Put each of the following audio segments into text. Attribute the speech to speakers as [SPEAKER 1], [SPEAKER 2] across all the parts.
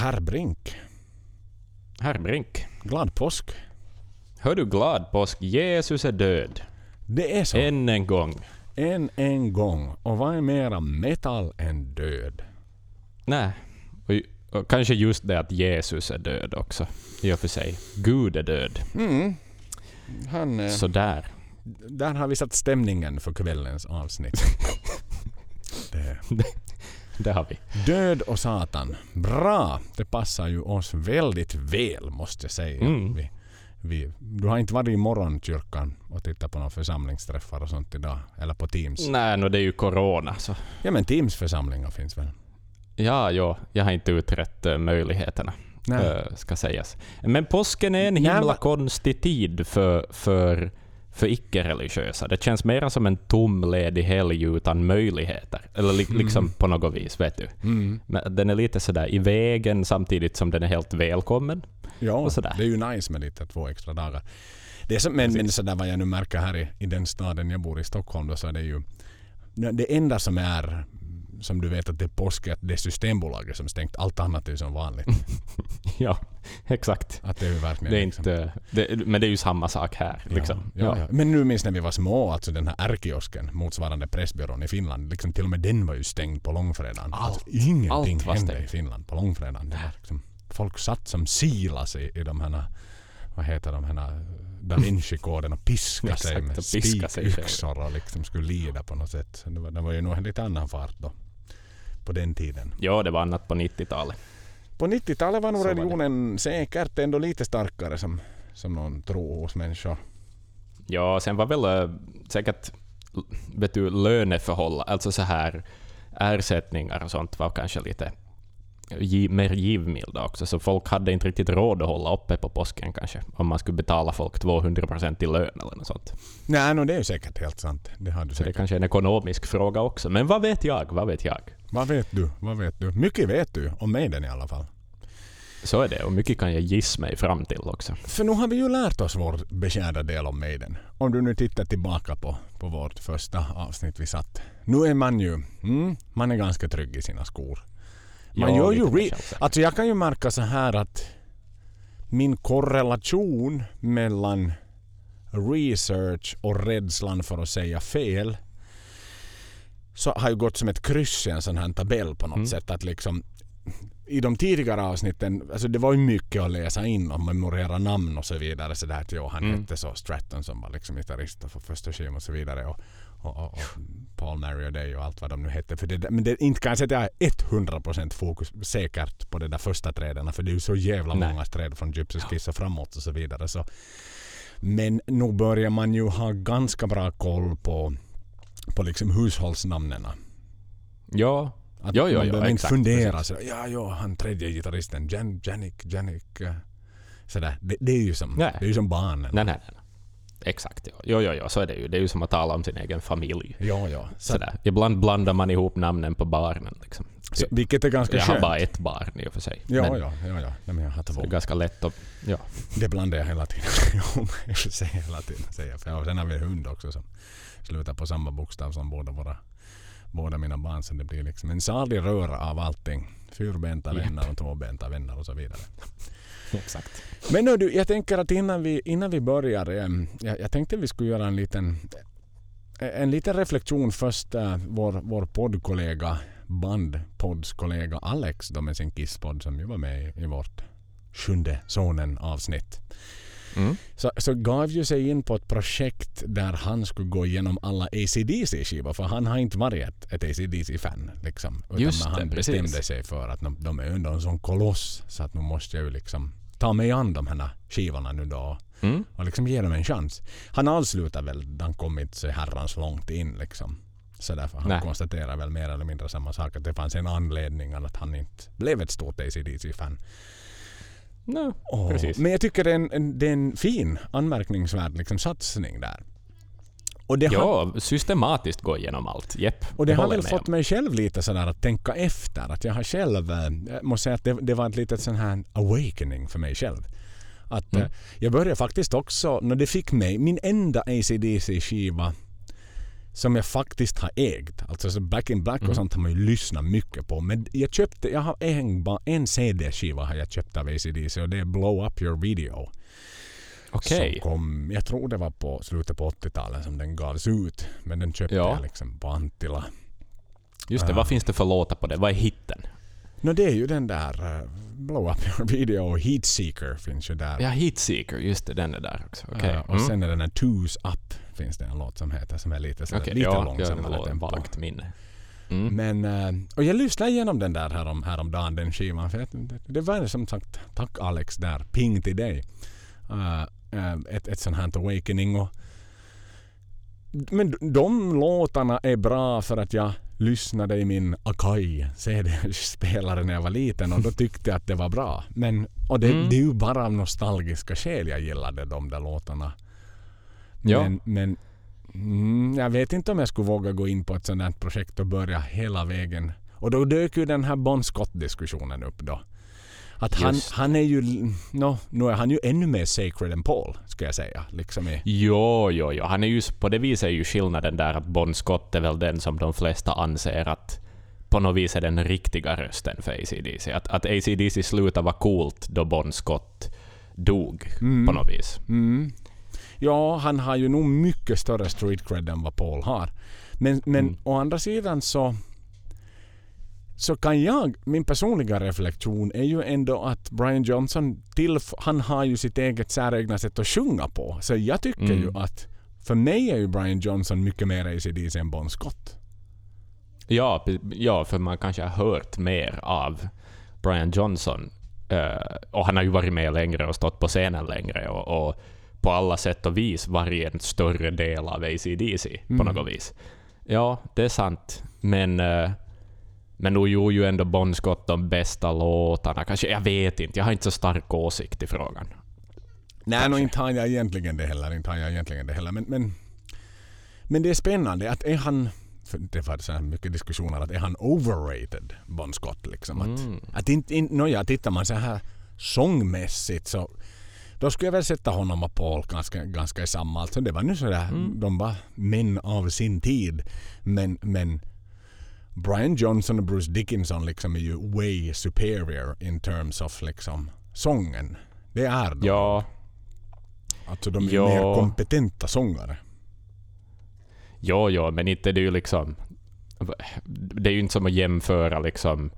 [SPEAKER 1] Herr Brink,
[SPEAKER 2] Herr Brink.
[SPEAKER 1] glad påsk.
[SPEAKER 2] Hör du glad påsk? Jesus är död.
[SPEAKER 1] Det är så.
[SPEAKER 2] Än en gång.
[SPEAKER 1] En en gång. Och vad är mera metal än död?
[SPEAKER 2] Nej. Och, och kanske just det att Jesus är död också. I och för sig. Gud är död.
[SPEAKER 1] Mm. Han, eh,
[SPEAKER 2] Sådär.
[SPEAKER 1] där har vi satt stämningen för kvällens avsnitt. det.
[SPEAKER 2] Det har vi.
[SPEAKER 1] Död och Satan. Bra! Det passar ju oss väldigt väl måste jag säga.
[SPEAKER 2] Mm.
[SPEAKER 1] Vi, vi, du har inte varit i morgonkyrkan och tittat på några församlingsträffar och sånt idag? Eller på Teams?
[SPEAKER 2] Nej, no, det är ju corona så.
[SPEAKER 1] Ja men Teams-församlingar finns väl?
[SPEAKER 2] Ja, ja, jag har inte utrett eh, möjligheterna.
[SPEAKER 1] Nej.
[SPEAKER 2] eh, ska sägas. Men påsken är en
[SPEAKER 1] Nej,
[SPEAKER 2] himla
[SPEAKER 1] va-
[SPEAKER 2] konstig tid för, för, för icke-religiösa. Det känns mera som en tom ledig helg utan möjligheter. Eller li, liksom på något vis, vet du.
[SPEAKER 1] Mm.
[SPEAKER 2] Men den är lite sådär i vägen samtidigt som den är helt välkommen.
[SPEAKER 1] Ja,
[SPEAKER 2] Och sådär.
[SPEAKER 1] det är ju nice med lite två extra dagar. Det är så, men, men sådär vad jag nu märker här i, i den staden jag bor i Stockholm då så är det ju det enda som är som du vet att det är påsk att det är Systembolaget som stängt. Allt annat är ju som vanligt.
[SPEAKER 2] ja, exakt.
[SPEAKER 1] Att det är verkligen
[SPEAKER 2] Det är
[SPEAKER 1] liksom-
[SPEAKER 2] inte, det, men det är ju samma sak här. Liksom.
[SPEAKER 1] Ja, ja, ja. Men nu minns när vi var små, alltså den här ärkiosken motsvarande Pressbyrån i Finland. Liksom till och med den var ju stängd på långfredagen.
[SPEAKER 2] Allt.
[SPEAKER 1] Alltså, ingenting
[SPEAKER 2] Allt
[SPEAKER 1] hände
[SPEAKER 2] stängt.
[SPEAKER 1] i Finland på långfredagen. Det var liksom, folk satt som silas i, i de här, vad heter de här, Da Vinci-koden och sig med
[SPEAKER 2] piska sig själv.
[SPEAKER 1] spikyxor och liksom skulle lida på något sätt. Det var, det var ju nog en lite annan fart då. På den tiden.
[SPEAKER 2] Ja, det var annat på 90-talet.
[SPEAKER 1] På 90-talet var nog
[SPEAKER 2] det.
[SPEAKER 1] religionen säkert ändå lite starkare som, som någon tror hos människor.
[SPEAKER 2] Ja, sen var väl äh, säkert vet du, löneförhållanden, alltså så här ersättningar och sånt var kanske lite mer givmilda också, så folk hade inte riktigt råd att hålla uppe på påsken kanske, om man skulle betala folk 200% i lön eller något sånt.
[SPEAKER 1] Nej, no, det är ju säkert helt sant. Det har du
[SPEAKER 2] Så det
[SPEAKER 1] säkert.
[SPEAKER 2] kanske är en ekonomisk fråga också, men vad vet jag, vad vet jag?
[SPEAKER 1] Vad vet du? Vad vet du? Mycket vet du om Maiden i alla fall.
[SPEAKER 2] Så är det, och mycket kan jag gissa mig fram till också.
[SPEAKER 1] För nu har vi ju lärt oss vår beskärda del om Maiden. Om du nu tittar tillbaka på, på vårt första avsnitt vi satt. Nu är man ju, mm, man är ganska trygg i sina skor. Man
[SPEAKER 2] Ja,
[SPEAKER 1] gör ju re-. Alltså jag kan ju märka så här att min korrelation mellan research och rädslan för att säga fel så har ju gått som ett kryss i en sån här tabell på något
[SPEAKER 2] Mm.
[SPEAKER 1] sätt. Att liksom, I de tidigare avsnitten, alltså det var ju mycket att läsa in och memorera namn och så vidare. Så där ja, han
[SPEAKER 2] Mm.
[SPEAKER 1] hette så Stratton som var liksom gitarrist för första skivan och så vidare. Och, och, och, och Paul Mary och allt vad de nu hette. För det, där- men det, inte kan jag säga att jag är 100% fokus säkert på de där första träden. För det är ju så jävla
[SPEAKER 2] Nej.
[SPEAKER 1] många träd från Gypsy Kiss och framåt och så vidare. Så. Men nu börjar man ju ha ganska bra koll på, på liksom hushållsnamnen.
[SPEAKER 2] Ja,
[SPEAKER 1] Att
[SPEAKER 2] Ja, ja,
[SPEAKER 1] man
[SPEAKER 2] ja,
[SPEAKER 1] behöver inte
[SPEAKER 2] exakt,
[SPEAKER 1] fundera så, ja, ja, han tredje gitarristen, Jan, Janik, Janik. eh, Sådär. Det, det är ju som,
[SPEAKER 2] Nej.
[SPEAKER 1] det är ju som barnen.
[SPEAKER 2] nej, nej, nej. Exakt, ja. Jo, jo, jo, så är det ju. Det är ju som att tala om sin egen familj.
[SPEAKER 1] Ja, ja. Så,
[SPEAKER 2] Sådär. Ibland blandar man ihop namnen på barnen. Liksom.
[SPEAKER 1] så, vilket är ganska
[SPEAKER 2] jag har
[SPEAKER 1] skönt.
[SPEAKER 2] bara ett barn i och för sig.
[SPEAKER 1] Ja,
[SPEAKER 2] Men
[SPEAKER 1] ja, ja, ja. Nej, men jag har
[SPEAKER 2] Det
[SPEAKER 1] två.
[SPEAKER 2] är ganska lätt att... Ja.
[SPEAKER 1] Det blandar jag hela tiden. Jag säger hela tiden. Säger jag. För jag- sen har vi en hund också som slutar på samma bokstav som båda våra båda mina barn. Så det blir liksom en salig röra av allting. Fyrbenta vänner och tvåbenta vänner och så vidare.
[SPEAKER 2] Exakt.
[SPEAKER 1] Men nu, du, jag tänker att innan vi, innan vi börjar. em, jag, jag tänkte vi skulle göra en liten, en liten reflektion först. eh, vår, vår poddkollega, bandpoddskollega Alex då med sin Kisspodd som ju var med i, i vårt sjunde sonen avsnitt.
[SPEAKER 2] Mm.
[SPEAKER 1] Så, så gav ju sig in på ett projekt där han skulle gå igenom alla ACDC-skivor för han har inte varit ett, ett ACDC-fan. Liksom, utan
[SPEAKER 2] Just
[SPEAKER 1] han
[SPEAKER 2] det, precis.
[SPEAKER 1] bestämde sig för att de, de är ändå en sån koloss så att nu måste jag ju liksom ta mig an de här skivorna nu då
[SPEAKER 2] Mm.
[SPEAKER 1] och liksom ge dem en chans. Han avslutar väl, han kom inte så herrans långt in liksom. Så därför han
[SPEAKER 2] Nej.
[SPEAKER 1] konstaterar väl mer eller mindre samma sak att det fanns en anledning att han inte blev ett stort ACDC-fan.
[SPEAKER 2] No, precis.
[SPEAKER 1] Men jag tycker det är en, det är en fin, anmärkningsvärd liksom, satsning där. Och det har,
[SPEAKER 2] Ja, systematiskt gå igenom allt. Jepp.
[SPEAKER 1] och det
[SPEAKER 2] jag
[SPEAKER 1] har väl fått mig själv lite sådär att tänka efter. Att jag har själv, eh, jag måste säga att det, det var ett litet sån här awakening för mig själv. Att
[SPEAKER 2] Mm.
[SPEAKER 1] eh, jag började faktiskt också, när det fick mig, min enda ACDC-skiva som jag faktiskt har ägt. Alltså så Back in Black
[SPEAKER 2] Mm.
[SPEAKER 1] och sånt har man ju lyssnat mycket på. Men jag köpte, jag har en, en CD-skiva har jag köpt av ACDC och det är Blow Up Your Video.
[SPEAKER 2] Okej.
[SPEAKER 1] Kom, jag tror det var på slutet på 80-talet som den gavs ut. Men den köpte
[SPEAKER 2] Ja.
[SPEAKER 1] jag liksom på Antilla.
[SPEAKER 2] Just det,
[SPEAKER 1] Ah.
[SPEAKER 2] vad finns det för låtar på det? Vad är hitten?
[SPEAKER 1] Nå det är ju den där uh, Blow Up Your Video och Heat Seeker finns ju där.
[SPEAKER 2] Ja, Heatseeker, just det, den är där också. Okej.
[SPEAKER 1] Ja, och
[SPEAKER 2] mm.
[SPEAKER 1] sen är den där Twos Up finns det en låt som heter som är lite, sådär,
[SPEAKER 2] Okej,
[SPEAKER 1] lite
[SPEAKER 2] ja,
[SPEAKER 1] långsammare
[SPEAKER 2] jag
[SPEAKER 1] tempo.
[SPEAKER 2] vagt minne. Mm.
[SPEAKER 1] Men, eh, och jag lyssnade igenom den där härom, häromdagen, den skivan. För det, det var som sagt, tack Alex där, ping till dig. Eh, eh, ett, ett sånt här awakening. Och, men de låtarna är bra för att jag lyssnade i min Akai CD-spelare när jag var liten och då tyckte jag att det var bra. Men, och det,
[SPEAKER 2] Mm.
[SPEAKER 1] det är ju bara av nostalgiska skäl jag gillade de där låtarna.
[SPEAKER 2] Ja.
[SPEAKER 1] Men, men mm, jag vet inte om jag skulle våga gå in på ett här projekt och börja hela vägen. Och då dök ju den här Bon Scott-diskussionen upp då. Att han,
[SPEAKER 2] Just.
[SPEAKER 1] han är ju, no, nu är han ju ännu mer sacred än Paul, ska jag säga. Liksom i,
[SPEAKER 2] Jo, jo, jo. Han är ju, på det viset är ju skillnaden där att Bon Scott är väl den som de flesta anser att på något vis är den riktiga rösten för ACDC. Att, att ACDC slutade vara coolt då Bon Scott dog
[SPEAKER 1] Mm.
[SPEAKER 2] på något vis.
[SPEAKER 1] Mm. Ja, han har ju nog mycket större street cred än vad Paul har. Men, men
[SPEAKER 2] Mm.
[SPEAKER 1] å andra sidan så så kan jag, min personliga reflektion är ju ändå att Brian Johnson, till, han har ju sitt eget säregna sätt att sjunga på. Så jag tycker
[SPEAKER 2] Mm.
[SPEAKER 1] ju att för mig är ju Brian Johnson mycket mer ACDC än Bon Scott.
[SPEAKER 2] Ja, ja, för man kanske har hört mer av Brian Johnson. Eh, och han har ju varit med längre och stått på scenen längre och, och på alla sätt och vis varit en större del av ACDC på
[SPEAKER 1] Mm.
[SPEAKER 2] något vis. Ja, det är sant. Men, eh, men nu gjorde ju ändå Bon Scott de bästa låtarna. Kanske, jag vet inte, jag har inte så stark åsikt i frågan.
[SPEAKER 1] Nej,
[SPEAKER 2] Kanske.
[SPEAKER 1] no, inte har jag egentligen det heller. Inte har jag egentligen det heller. Men, men, men det är spännande att är han... För det var så här mycket diskussioner att är han overrated, Bon Scott? Liksom, att,
[SPEAKER 2] Mm.
[SPEAKER 1] att inte, in, nåja, tittar man så här sångmässigt så då skulle jag väl sätta honom och Paul ganska, ganska i samma. Alltså det var nu sådär,
[SPEAKER 2] Mm.
[SPEAKER 1] de var män av sin tid. Men, men Brian Johnson och Bruce Dickinson liksom är ju way superior in terms of liksom sången. Det är de.
[SPEAKER 2] Ja,
[SPEAKER 1] Alltså de är
[SPEAKER 2] Ja.
[SPEAKER 1] mer kompetenta sångare.
[SPEAKER 2] Jo, jo, men inte det är ju liksom... Det är ju inte som att jämföra liksom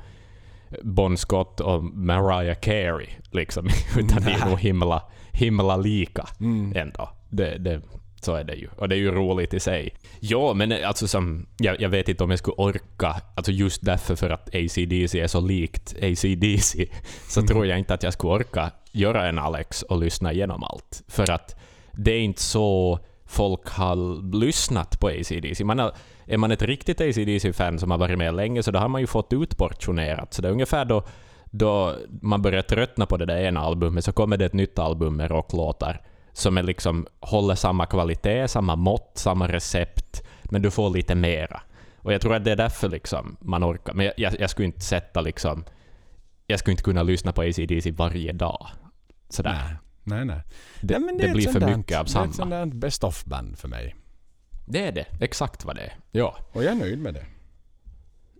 [SPEAKER 2] Bon Scott och Mariah Carey, liksom. utan det är nog himla, himla lika
[SPEAKER 1] Mm.
[SPEAKER 2] ändå. Det, det, så är det ju. Och det är ju roligt i sig. Ja, men alltså som... Jag, jag vet inte om jag skulle orka, alltså just därför för att ACDC är så likt ACDC, så
[SPEAKER 1] Mm.
[SPEAKER 2] tror jag inte att jag skulle orka göra en Alex och lyssna igenom allt. För att det är inte så folk har lyssnat på ACDC. Man har, är man ett riktigt ACDC-fan som har varit med länge så då har man ju fått utportionerat. Så det är ungefär då, då man börjar tröttna på det där ena albumet så kommer det ett nytt album med rocklåtar som är liksom, håller samma kvalitet, samma mått, samma recept, men du får lite mera. Och jag tror att det är därför liksom man orkar. Men jag, jag, skulle inte sätta liksom... Jag skulle inte kunna lyssna på ACDC varje dag. Sådär.
[SPEAKER 1] Nej, nej. nej.
[SPEAKER 2] Det,
[SPEAKER 1] Nej,
[SPEAKER 2] det,
[SPEAKER 1] ett
[SPEAKER 2] blir för mycket av
[SPEAKER 1] Det är
[SPEAKER 2] samma.
[SPEAKER 1] ett sånt där best of-band för mig.
[SPEAKER 2] Det är det. Exakt vad det är. Ja.
[SPEAKER 1] Och jag är nöjd med det.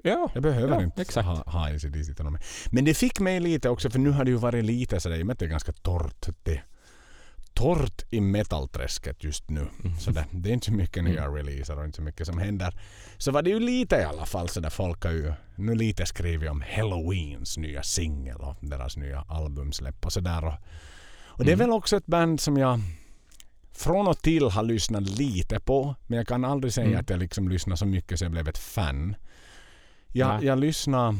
[SPEAKER 2] Ja.
[SPEAKER 1] Jag behöver
[SPEAKER 2] Ja,
[SPEAKER 1] inte
[SPEAKER 2] exakt.
[SPEAKER 1] ha, ha ACDC till med. Men det fick mig lite också, för nu har det ju varit lite sådär, i och med att det är ganska torrt. Det, torrt i metalträsket just nu. Så det, det är inte så mycket nya releaser och inte så mycket som händer. Så var det ju lite i alla fall sådär, folk har ju nu lite skrivit om Halloweens nya singel och deras nya albumsläpp och sådär. Och, och det är
[SPEAKER 2] Mm.
[SPEAKER 1] väl också ett band som jag från och till har lyssnat lite på. Men jag kan aldrig säga
[SPEAKER 2] Mm.
[SPEAKER 1] att jag liksom lyssnar så mycket så jag blev ett fan. Jag,
[SPEAKER 2] Nej.
[SPEAKER 1] jag lyssnade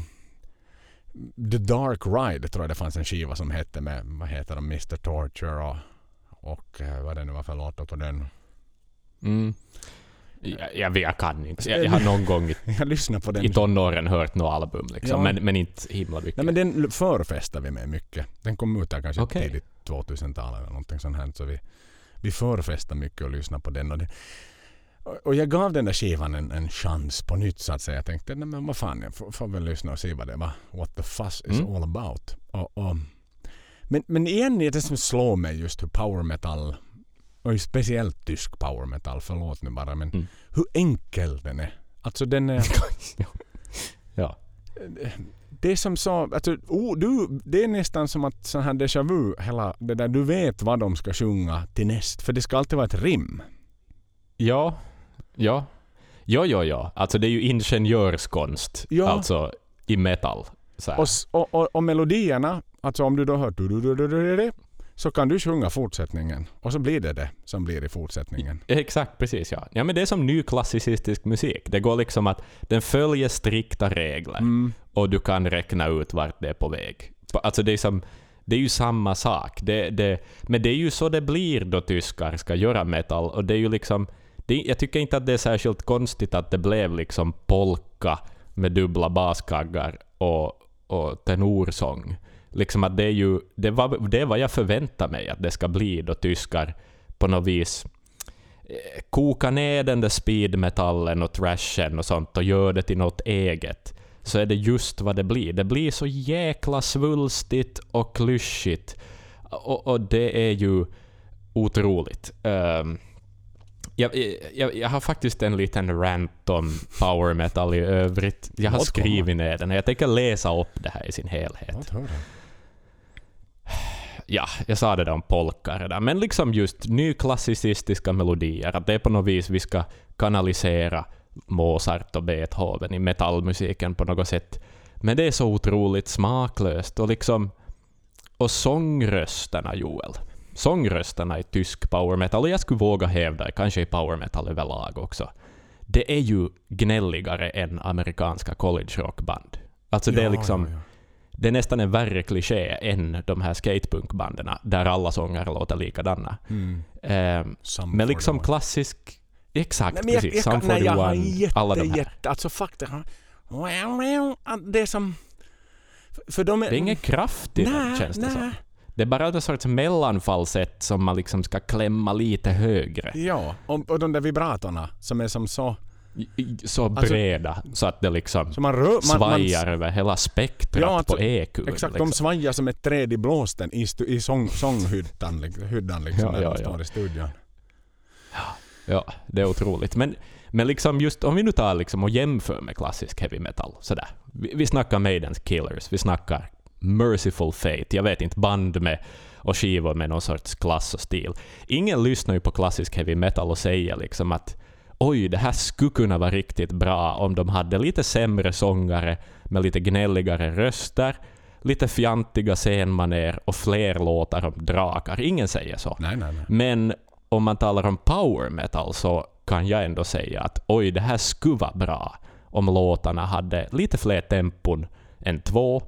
[SPEAKER 1] The Dark Ride tror jag det fanns en skiva som hette med, vad heter de, Mr Torture och, och eh, vad det nu var för låtar på den.
[SPEAKER 2] Mm. Jag, jag, jag kan inte. Jag, jag har någon gång i, i tonåren hört något album, liksom,
[SPEAKER 1] Ja.
[SPEAKER 2] men, men inte himla mycket.
[SPEAKER 1] Nej men den förfestade vi med mycket. Den kom ut där kanske
[SPEAKER 2] Okej.
[SPEAKER 1] tidigt 2000-tal eller någonting sånt här. Så vi, vi förfestade mycket och lyssnade på den. Och, det, och jag gav den där skivan en, en chans på nytt så att säga. Jag tänkte, nej men vad fan, jag får, får väl lyssna och se vad det var. What the fuss is
[SPEAKER 2] Mm.
[SPEAKER 1] all about. Och, och, men, men igen det som slår mig just hur power metal och speciellt tysk power metal, förlåt nu bara, men
[SPEAKER 2] Mm.
[SPEAKER 1] hur enkel den är. Alltså den är...
[SPEAKER 2] ja.
[SPEAKER 1] Det är som så, alltså, oh, du, det är nästan som att sån här déjà vu, hela det där, du vet vad de ska sjunga till näst, för det ska alltid vara ett rim.
[SPEAKER 2] Ja. Ja. Ja, ja, ja. Alltså det är ju ingenjörskonst.
[SPEAKER 1] Ja.
[SPEAKER 2] Alltså i metal. Så.
[SPEAKER 1] Och, och, och, och melodierna, alltså om du då hör du, du, du, du, du, du, så kan du sjunga fortsättningen. Och så blir det det som blir i fortsättningen.
[SPEAKER 2] Exakt, precis ja. Ja men det är som ny klassicistisk musik. Det går liksom att den följer strikta regler
[SPEAKER 1] Mm
[SPEAKER 2] och du kan räkna ut vart det är på väg. Alltså det är, som, det är ju samma sak. Det, det, men det är ju så det blir då tyskar ska göra metal och det är ju liksom det, jag tycker inte att det är särskilt konstigt att det blev liksom polka med dubbla baskaggar och, och tenorsång. Liksom att det är ju det var, det är vad jag förväntar mig att det ska bli då tyskar på något vis eh, koka ner den där speedmetallen och trashen och sånt och gör det till något eget, så är det just vad det blir. Det blir så jäkla svulstigt och klyschigt. Och, och det är ju otroligt. Um, jag, jag, jag har faktiskt en liten rant om power metal i övrigt. Jag har skrivit ner den och jag tänker läsa upp det här i sin helhet. Ja, jag sa det där om polka redan, men liksom just nyklassicistiska melodier, att det är på något vis vi ska kanalisera Mozart och Beethoven i metallmusiken på något sätt. Men det är så otroligt smaklöst och liksom... Och sångrösterna, Joel. Sångrösterna i tysk power metal, och jag skulle våga hävda, kanske i power metal överlag också, det är ju gnälligare än amerikanska college rockband. Alltså det är liksom...
[SPEAKER 1] ja, ja.
[SPEAKER 2] Det är nästan en värre kliché än de här skatepunkbanden där alla sånger låter likadana.
[SPEAKER 1] Mm. Some
[SPEAKER 2] men liksom klassisk... Exakt,
[SPEAKER 1] Nej, men jag,
[SPEAKER 2] precis.
[SPEAKER 1] jag, kan-
[SPEAKER 2] for
[SPEAKER 1] nej,
[SPEAKER 2] the
[SPEAKER 1] jag har
[SPEAKER 2] One, alla de
[SPEAKER 1] jätte,
[SPEAKER 2] här.
[SPEAKER 1] jätte, alltså fakta. Det är som... För de är...
[SPEAKER 2] Det är ingen kraft i
[SPEAKER 1] Nej,
[SPEAKER 2] känns det som. Det är bara ett sorts mellanfallsätt som man liksom ska klämma lite högre.
[SPEAKER 1] Ja, och, och de där vibratorna som är som så...
[SPEAKER 2] Så breda, så att det liksom
[SPEAKER 1] Så man rör... Man, man,
[SPEAKER 2] svajar över hela spektrat
[SPEAKER 1] Ja, alltså,
[SPEAKER 2] på EQ.
[SPEAKER 1] Exakt,
[SPEAKER 2] liksom.
[SPEAKER 1] de svajar som ett träd i blåsten i, stu, i sång, sånghyddan liksom, hyddan, liksom,
[SPEAKER 2] Ja,
[SPEAKER 1] när
[SPEAKER 2] ja,
[SPEAKER 1] de
[SPEAKER 2] ja.
[SPEAKER 1] står i studion.
[SPEAKER 2] Ja, det är otroligt. Men, men liksom just om vi nu tar liksom och jämför med klassisk heavy metal, sådär. Vi, vi snackar Maidens Killers, vi snackar Merciful Fate, jag vet inte, band med och skivor med någon sorts klass och stil. Ingen lyssnar ju på klassisk heavy metal och säger liksom att oj, det här skulle kunna vara riktigt bra om de hade lite sämre sångare med lite gnälligare röster, lite fjantiga scenmaner och fler låtar om drakar. Ingen säger så.
[SPEAKER 1] Nej, nej, nej.
[SPEAKER 2] Men om man talar om power metal så kan jag ändå säga att oj, det här skulle vara bra om låtarna hade lite fler tempon än två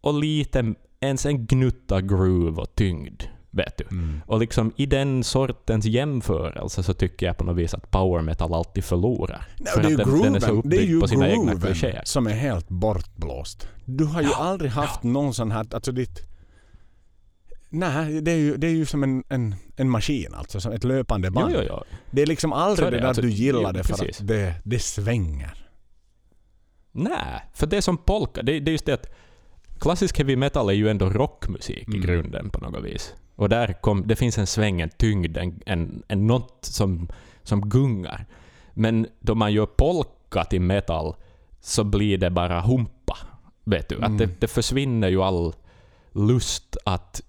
[SPEAKER 2] och lite, ens en gnutta groove och tyngd. Vet du?
[SPEAKER 1] Mm.
[SPEAKER 2] Och liksom i den sortens jämförelse så tycker jag på något vis att power metal alltid förlorar.
[SPEAKER 1] Nej,
[SPEAKER 2] För
[SPEAKER 1] det är
[SPEAKER 2] att den, den är så
[SPEAKER 1] grooven, det är ju
[SPEAKER 2] på sina egna
[SPEAKER 1] grooven
[SPEAKER 2] klichéer.
[SPEAKER 1] som är helt bortblåst. Du har ju aldrig haft någon sån här, alltså ditt... Nej, det är ju, det är ju som en, en, en maskin alltså, som ett löpande
[SPEAKER 2] Jo,
[SPEAKER 1] band.
[SPEAKER 2] jo, jo.
[SPEAKER 1] Det är liksom
[SPEAKER 2] Så
[SPEAKER 1] aldrig
[SPEAKER 2] är
[SPEAKER 1] det,
[SPEAKER 2] det,
[SPEAKER 1] där
[SPEAKER 2] alltså,
[SPEAKER 1] du gillar
[SPEAKER 2] jo,
[SPEAKER 1] det för
[SPEAKER 2] precis.
[SPEAKER 1] att det, det svänger.
[SPEAKER 2] Nej, för det är som polka, det, det är just det att klassisk heavy metal är ju ändå rockmusik i
[SPEAKER 1] Mm.
[SPEAKER 2] grunden på något vis. Och där kom, det finns en sväng, en tyngd, en, en, en något som, som gungar. Men då man gör polka till metal så blir det bara humpa. Vet du? Att
[SPEAKER 1] Mm.
[SPEAKER 2] det, det försvinner ju all lust att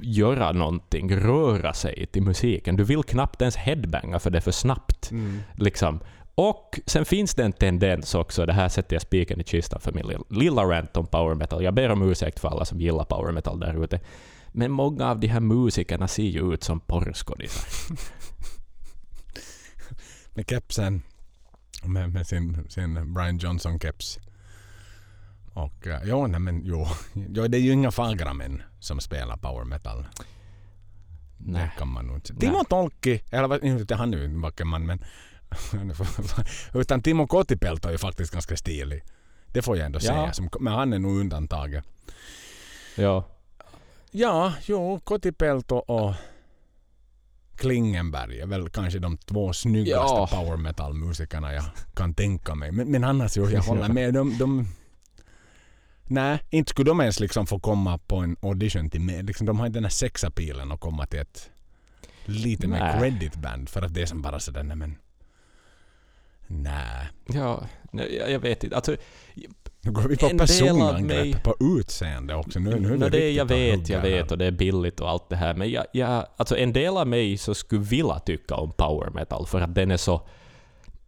[SPEAKER 2] göra någonting, röra sig till musiken. Du vill knappt ens headbanga för det är för snabbt. Liksom. Och sen finns det en tendens också, det här sätter jag spiken i kistan för min lilla, lilla rant om power metal. Jag ber om ursäkt för alla som gillar power metal där ute. Men många av de här musikerna ser ju ut som porrskådisar.
[SPEAKER 1] Med kepsen. Med, med sin, sin Brian Johnson-keps. Och uh, jo, nej men jo. jo. Det är ju inga fagra män som spelar power metal.
[SPEAKER 2] Nej.
[SPEAKER 1] Det kan man nog inte. Timo Tolkki, eller inte han ju en vacker man men utan Timo Kotipelto är ju faktiskt ganska stilig. Det får jag ändå
[SPEAKER 2] Ja.
[SPEAKER 1] säga. Som, men han är nog undantaget.
[SPEAKER 2] Ja.
[SPEAKER 1] Ja, jo, Kotipelto och Klingenberg är väl kanske de två snyggaste
[SPEAKER 2] Ja.
[SPEAKER 1] power metal musikerna jag kan tänka mig. Men, men annars jo, jag håller med. De, de, nej, inte skulle de ens liksom få komma på en audition till mig. Liksom, de har inte den här sexapilen att komma till ett lite mer
[SPEAKER 2] Nej.
[SPEAKER 1] credit band för att det är som bara sådär nej men... Nej.
[SPEAKER 2] Ja, jag jag vet inte. Alltså,
[SPEAKER 1] Nu går vi på personangrepp,
[SPEAKER 2] mig-
[SPEAKER 1] på utseende också. Nu, nu är
[SPEAKER 2] det
[SPEAKER 1] riktigt
[SPEAKER 2] jag vet, jag vet och det är billigt och allt det här. Men jag, jag, alltså en del av mig så skulle vilja tycka om power metal för att den är så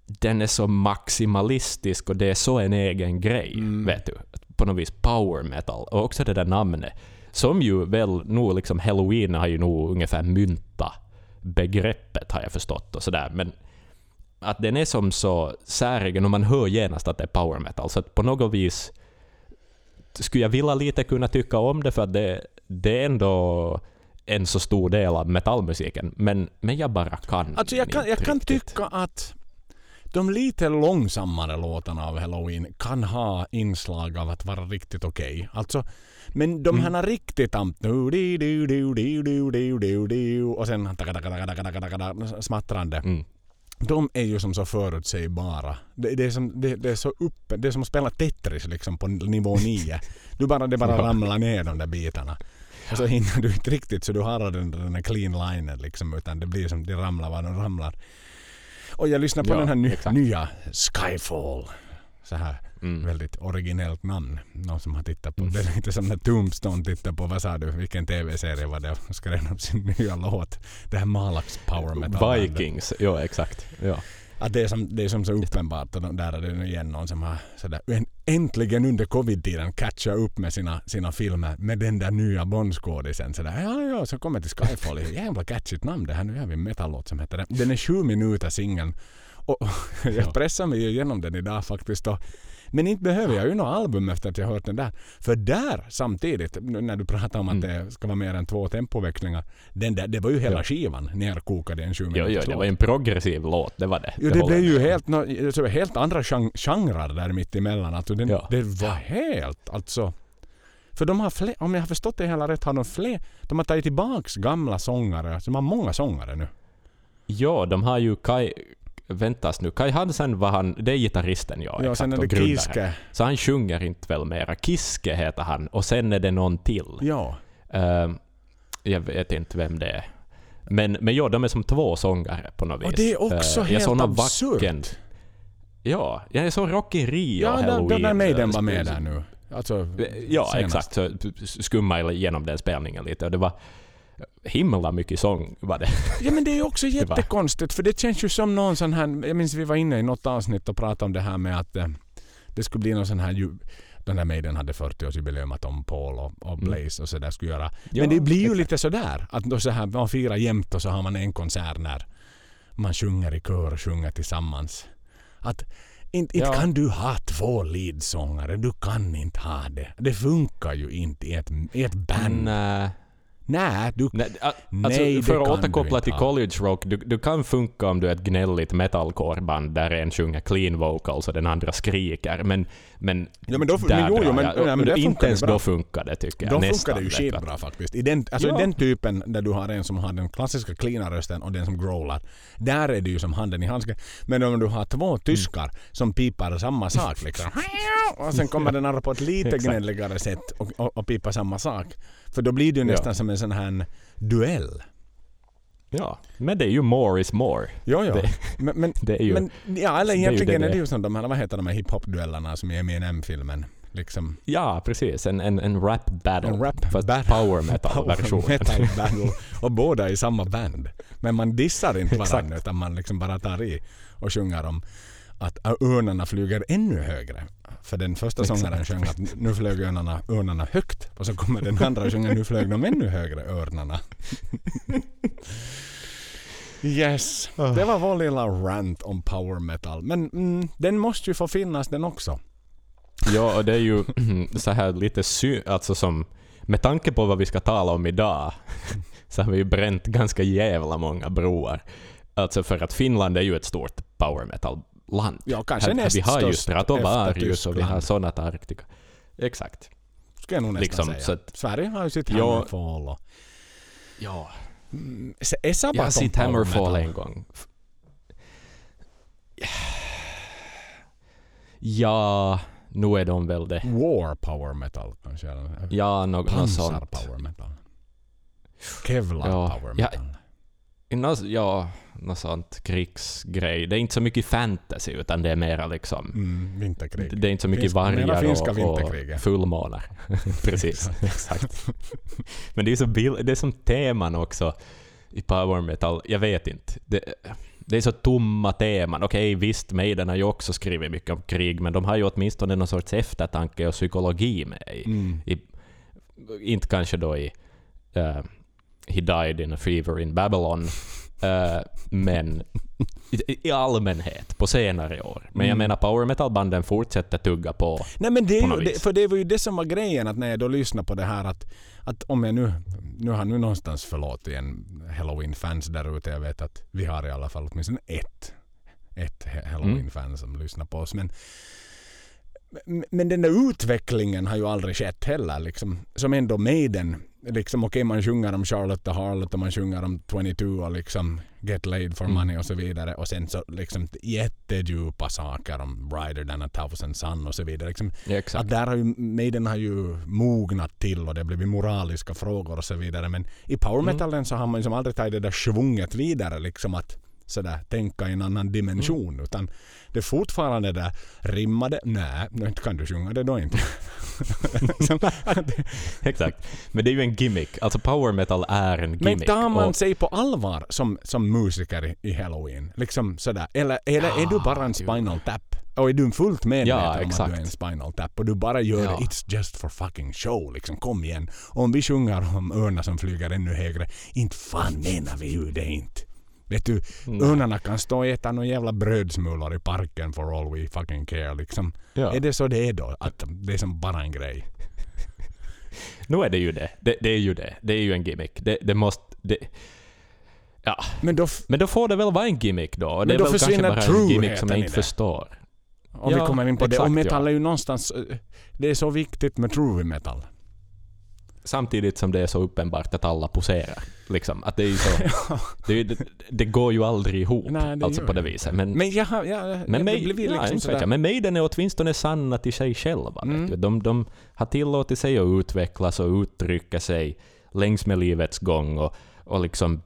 [SPEAKER 2] den är så maximalistisk och det är så en egen grej,
[SPEAKER 1] Mm.
[SPEAKER 2] vet du. På något vis power metal. Och också det där namnet. Som ju väl nog liksom Halloween har ju nog ungefär mynta begreppet har jag förstått och sådär. Men att den är som så säregen och man hör genast att det är power metal. Så att på något vis skulle jag vilja lite kunna tycka om det för att det, det är ändå en så stor del av metallmusiken. Men, men jag bara kan
[SPEAKER 1] Alltså jag kan, jag kan tycka att de lite långsammare låtarna av Halloween kan ha inslag av att vara riktigt okej. Okay. Alltså, men de
[SPEAKER 2] mm.
[SPEAKER 1] här mm. riktigt amp... Och sen smattrande.
[SPEAKER 2] Mm.
[SPEAKER 1] De är ju som så förutsägbara. Det, det, är, som, det, det är så uppe, det är som att spela Tetris liksom på nivå 9. Du bara, det bara ramlar ner de där bitarna. Och så hinner du inte riktigt så du har den, den där clean linen liksom utan det blir som, de ramlar vad de ramlar. Och jag lyssnar på
[SPEAKER 2] Ja,
[SPEAKER 1] den här ny, nya Skyfall. Så här
[SPEAKER 2] Mm.
[SPEAKER 1] väldigt originellt namn. Någon som har tittat på. Det är lite som när Tombstone tittar på, vad sa du, vilken tv-serie var det och skrev upp sin nya låt. Det här Malax power metal.
[SPEAKER 2] Vikings, ja exakt. Ja.
[SPEAKER 1] Att det, är som, det är som så uppenbart och där är det nu igen någon som har sådär, en- äntligen under covid-tiden catchat upp med sina, sina filmer med den där nya Bondskådisen. Sådär, ja, ja, så kommer till Skyfall. Jävla catchigt namn det här. Nu har vi en metallåt som heter det. Den är sju minuter singeln. Och jag
[SPEAKER 2] Ja.
[SPEAKER 1] pressar mig igenom den idag faktiskt. Och, men inte behöver jag ju något album efter att jag hört den där. För där samtidigt, när du pratar om att
[SPEAKER 2] Mm.
[SPEAKER 1] det ska vara mer än två tempoväxlingar. Den där, det var ju hela
[SPEAKER 2] Ja.
[SPEAKER 1] skivan nerkokad i en sju
[SPEAKER 2] Jo,
[SPEAKER 1] minuters
[SPEAKER 2] jo, det var en progressiv låt, det var det.
[SPEAKER 1] Jo, det blev ju helt, no, helt andra gen- genrer där mitt emellan. Alltså den,
[SPEAKER 2] Ja.
[SPEAKER 1] Det var helt, alltså. För de har fler, om jag har förstått det hela rätt, har de fler, de har tagit tillbaks gamla sångare. Så de har många sångare nu.
[SPEAKER 2] Ja, de har ju Kai... Väntas nu, Kai Hansen var han... Det är gitarristen, ja.
[SPEAKER 1] Ja,
[SPEAKER 2] exakt,
[SPEAKER 1] sen är
[SPEAKER 2] och
[SPEAKER 1] det. Kiske.
[SPEAKER 2] Så han sjunger inte väl mera. Kiske heter han, och sen är det någon till.
[SPEAKER 1] Ja.
[SPEAKER 2] Ehm, jag vet inte vem det är. Men, men ja, de är som två sångare på något vis.
[SPEAKER 1] Och det är också
[SPEAKER 2] jag
[SPEAKER 1] helt absurt.
[SPEAKER 2] Vacken, ja, jag såg Rocky Rio
[SPEAKER 1] Ja, där,
[SPEAKER 2] Halloween.
[SPEAKER 1] där, där Maiden
[SPEAKER 2] eh,
[SPEAKER 1] var med där nu. Alltså,
[SPEAKER 2] Ja,
[SPEAKER 1] senast.
[SPEAKER 2] exakt. Så skummade igenom den spelningen lite. Och det var himla mycket sång var det.
[SPEAKER 1] Ja men det är också jättekonstigt för det känns ju som någon sån här, jag minns vi var inne i något avsnitt och pratade om det här med att eh, det skulle bli någon sån här den där Maiden hade 40-årsjubileum att om Paul och, och
[SPEAKER 2] Mm.
[SPEAKER 1] Blaze och sådär skulle göra.
[SPEAKER 2] Ja,
[SPEAKER 1] men det blir ju
[SPEAKER 2] exakt.
[SPEAKER 1] lite sådär att då så här, man firar jämt och så har man en konsert när man sjunger i kör och sjunger tillsammans. Att inte, inte
[SPEAKER 2] Ja.
[SPEAKER 1] kan du ha två leadsångare, du kan inte ha det. Det funkar ju inte i ett, i ett band.
[SPEAKER 2] Nej.
[SPEAKER 1] Nej, du
[SPEAKER 2] Nej,
[SPEAKER 1] Nej,
[SPEAKER 2] alltså,
[SPEAKER 1] det
[SPEAKER 2] för att återkoppla till college rock, du, du kan funka om du är ett gnälligt metalcore-band där en sjunger clean vocals och den andra skriker, men, men,
[SPEAKER 1] Ja, men då-
[SPEAKER 2] där
[SPEAKER 1] men jo, jo, men-
[SPEAKER 2] jag.
[SPEAKER 1] ja, men
[SPEAKER 2] inte ens då funkar det tycker jag.
[SPEAKER 1] Då funkar det ju skitbra faktiskt. I den, alltså
[SPEAKER 2] Ja.
[SPEAKER 1] i den typen där du har en som har den klassiska cleana rösten och den som growlar. Där är det ju som handen i handsken. Men om du har två tyskar som pipar samma sak liksom. Och sen kommer den andra på ett lite gnälligare sätt och, och, och pipar samma sak. För då blir det ju
[SPEAKER 2] Ja.
[SPEAKER 1] nästan som en sån här duell.
[SPEAKER 2] Ja, men det är ju more is more.
[SPEAKER 1] Jo, jo.
[SPEAKER 2] Det-
[SPEAKER 1] Men, men,
[SPEAKER 2] Det är ju...
[SPEAKER 1] men ja, eller
[SPEAKER 2] det är ju
[SPEAKER 1] egentligen
[SPEAKER 2] det
[SPEAKER 1] är det ju som de här, vad heter de här hiphop-duellerna som är i Eminem-filmen. Liksom.
[SPEAKER 2] ja, precis. En, en, en rap battle.
[SPEAKER 1] En rap
[SPEAKER 2] fast
[SPEAKER 1] battle.
[SPEAKER 2] power metal-version.
[SPEAKER 1] Metal battle. Och båda i samma band. Men man dissar inte varandra utan man liksom bara tar i och sjunger om att örnarna flyger ännu högre. För den första sångaren sjöng att nu flög örnarna, örnarna högt och så kommer den andra och sjunger nu flög de ännu högre örnarna. Yes, det var vår lilla rant om power metal. Men mm, den måste ju få finnas den också.
[SPEAKER 2] Ja, och det är ju så här lite sy... Alltså som... Med tanke på vad vi ska tala om idag så har vi ju bränt ganska jävla många broar. Alltså för att Finland är ju ett stort power metal-land.
[SPEAKER 1] Ja, kanske
[SPEAKER 2] Här-
[SPEAKER 1] näst
[SPEAKER 2] Vi har ju Stratovarius och vi har. Sonat Arctica. Exakt.
[SPEAKER 1] Ska jag nog nästan
[SPEAKER 2] Liksom,
[SPEAKER 1] säga.
[SPEAKER 2] så att-
[SPEAKER 1] Sverige har ju sitt
[SPEAKER 2] Ja.
[SPEAKER 1] Hammerfall och
[SPEAKER 2] Ja.
[SPEAKER 1] Mm, se- Är
[SPEAKER 2] Jag har
[SPEAKER 1] power
[SPEAKER 2] Hammerfall
[SPEAKER 1] metal?
[SPEAKER 2] en gång. Ja, nu är de väl det.
[SPEAKER 1] War power metal kanske.
[SPEAKER 2] Ja, något,
[SPEAKER 1] Pansar
[SPEAKER 2] sånt.
[SPEAKER 1] power metal. Kevlar
[SPEAKER 2] Ja,
[SPEAKER 1] power
[SPEAKER 2] ja.
[SPEAKER 1] Metal.
[SPEAKER 2] Nå, ja, något sånt krigsgrej. Det är inte så mycket fantasy, utan det är mera liksom...
[SPEAKER 1] Mm, vinterkrig.
[SPEAKER 2] Det är inte så mycket
[SPEAKER 1] Finsk- mera
[SPEAKER 2] vargar
[SPEAKER 1] finska
[SPEAKER 2] och, och fullmånar. Precis, exakt. Men det är, så bild, det är som teman också i power metal. Jag vet inte. Det, det är så tomma teman. Okej, visst, Maiden har ju också skrivit mycket om krig, men de har ju åtminstone någon sorts eftertanke och psykologi med i.
[SPEAKER 1] Mm.
[SPEAKER 2] i inte kanske då i eh, He died in a fever in Babylon, eh, men i, i allmänhet på senare år. Men jag
[SPEAKER 1] Mm.
[SPEAKER 2] menar power metal-banden fortsätter tugga på.
[SPEAKER 1] Nej men det, är ju, det, för det var ju det som var grejen att när jag då lyssnade på det här att, att om jag nu, nu har nu någonstans förlåt igen Halloween-fans där ute. Jag vet att vi har i alla fall åtminstone ett, ett
[SPEAKER 2] Mm.
[SPEAKER 1] Halloween-fan som lyssnar på oss. Men, men- men den där utvecklingen har ju aldrig skett heller. Liksom, som ändå Maiden. Liksom, Okej man sjunger om Charlotte the Harlot och man sjunger om 22 och liksom Get laid for
[SPEAKER 2] Mm.
[SPEAKER 1] money och så vidare. Och sen så liksom jättedjupa saker om Brighter than a thousand sun och så vidare. Liksom,
[SPEAKER 2] Ja,
[SPEAKER 1] att där har ju Maiden har ju mognat till och det har blivit moraliska frågor och så vidare. Men i power
[SPEAKER 2] Mm.
[SPEAKER 1] metalen så har man ju som aldrig tagit det där svunget vidare liksom att sådär tänka i en annan dimension.
[SPEAKER 2] Mm.
[SPEAKER 1] Utan det är fortfarande där rimmade, nej, inte kan du sjunga det då inte.
[SPEAKER 2] Exakt. Men det är ju en gimmick. Alltså power metal är en
[SPEAKER 1] Men
[SPEAKER 2] gimmick.
[SPEAKER 1] tar man
[SPEAKER 2] och,
[SPEAKER 1] sig på allvar som, som musiker i, i Halloween? Liksom sådär. Eller, eller är du bara en spinal tap? Och är du fullt medveten
[SPEAKER 2] Ja,
[SPEAKER 1] om att du
[SPEAKER 2] exakt.
[SPEAKER 1] är en spinal tap och du bara gör
[SPEAKER 2] Ja.
[SPEAKER 1] det it's just for fucking show. Liksom, kom igen. Om vi sjunger om örnar som flyger ännu högre, inte fan menar vi ju det inte. Vet du,
[SPEAKER 2] Nej.
[SPEAKER 1] örnarna kan stå och äta några jävla brödsmulor i parken for all we fucking care. Liksom.
[SPEAKER 2] ja.
[SPEAKER 1] Är det så det är då? Att det är som bara en grej?
[SPEAKER 2] Nu är det ju det. det. Det är ju det. Det är ju en gimmick. Det, det måste... Det, ja.
[SPEAKER 1] Men då,
[SPEAKER 2] Men då får det väl vara en gimmick då.
[SPEAKER 1] Men
[SPEAKER 2] det är
[SPEAKER 1] då
[SPEAKER 2] väl kanske
[SPEAKER 1] försvinner
[SPEAKER 2] bara en gimmick som jag inte
[SPEAKER 1] det.
[SPEAKER 2] förstår.
[SPEAKER 1] om
[SPEAKER 2] Ja,
[SPEAKER 1] vi kommer in på det.
[SPEAKER 2] exakt,
[SPEAKER 1] Och metal
[SPEAKER 2] ja.
[SPEAKER 1] är ju någonstans... eh, Det är så viktigt med true metal.
[SPEAKER 2] Samtidigt som det är så uppenbart att alla poserar. Liksom. Att det, är så, det, det, det går ju aldrig ihop.
[SPEAKER 1] Nej, det
[SPEAKER 2] alltså på det viset. Men,
[SPEAKER 1] Men jag har... Jag,
[SPEAKER 2] men, mig, ja,
[SPEAKER 1] liksom
[SPEAKER 2] vet
[SPEAKER 1] sådär...
[SPEAKER 2] jag. men Maiden är åtminstone sanna till sig själva.
[SPEAKER 1] Mm.
[SPEAKER 2] Vet. De, de har tillåtit sig att utvecklas och uttrycka sig längs med livets gång. Och, och liksom,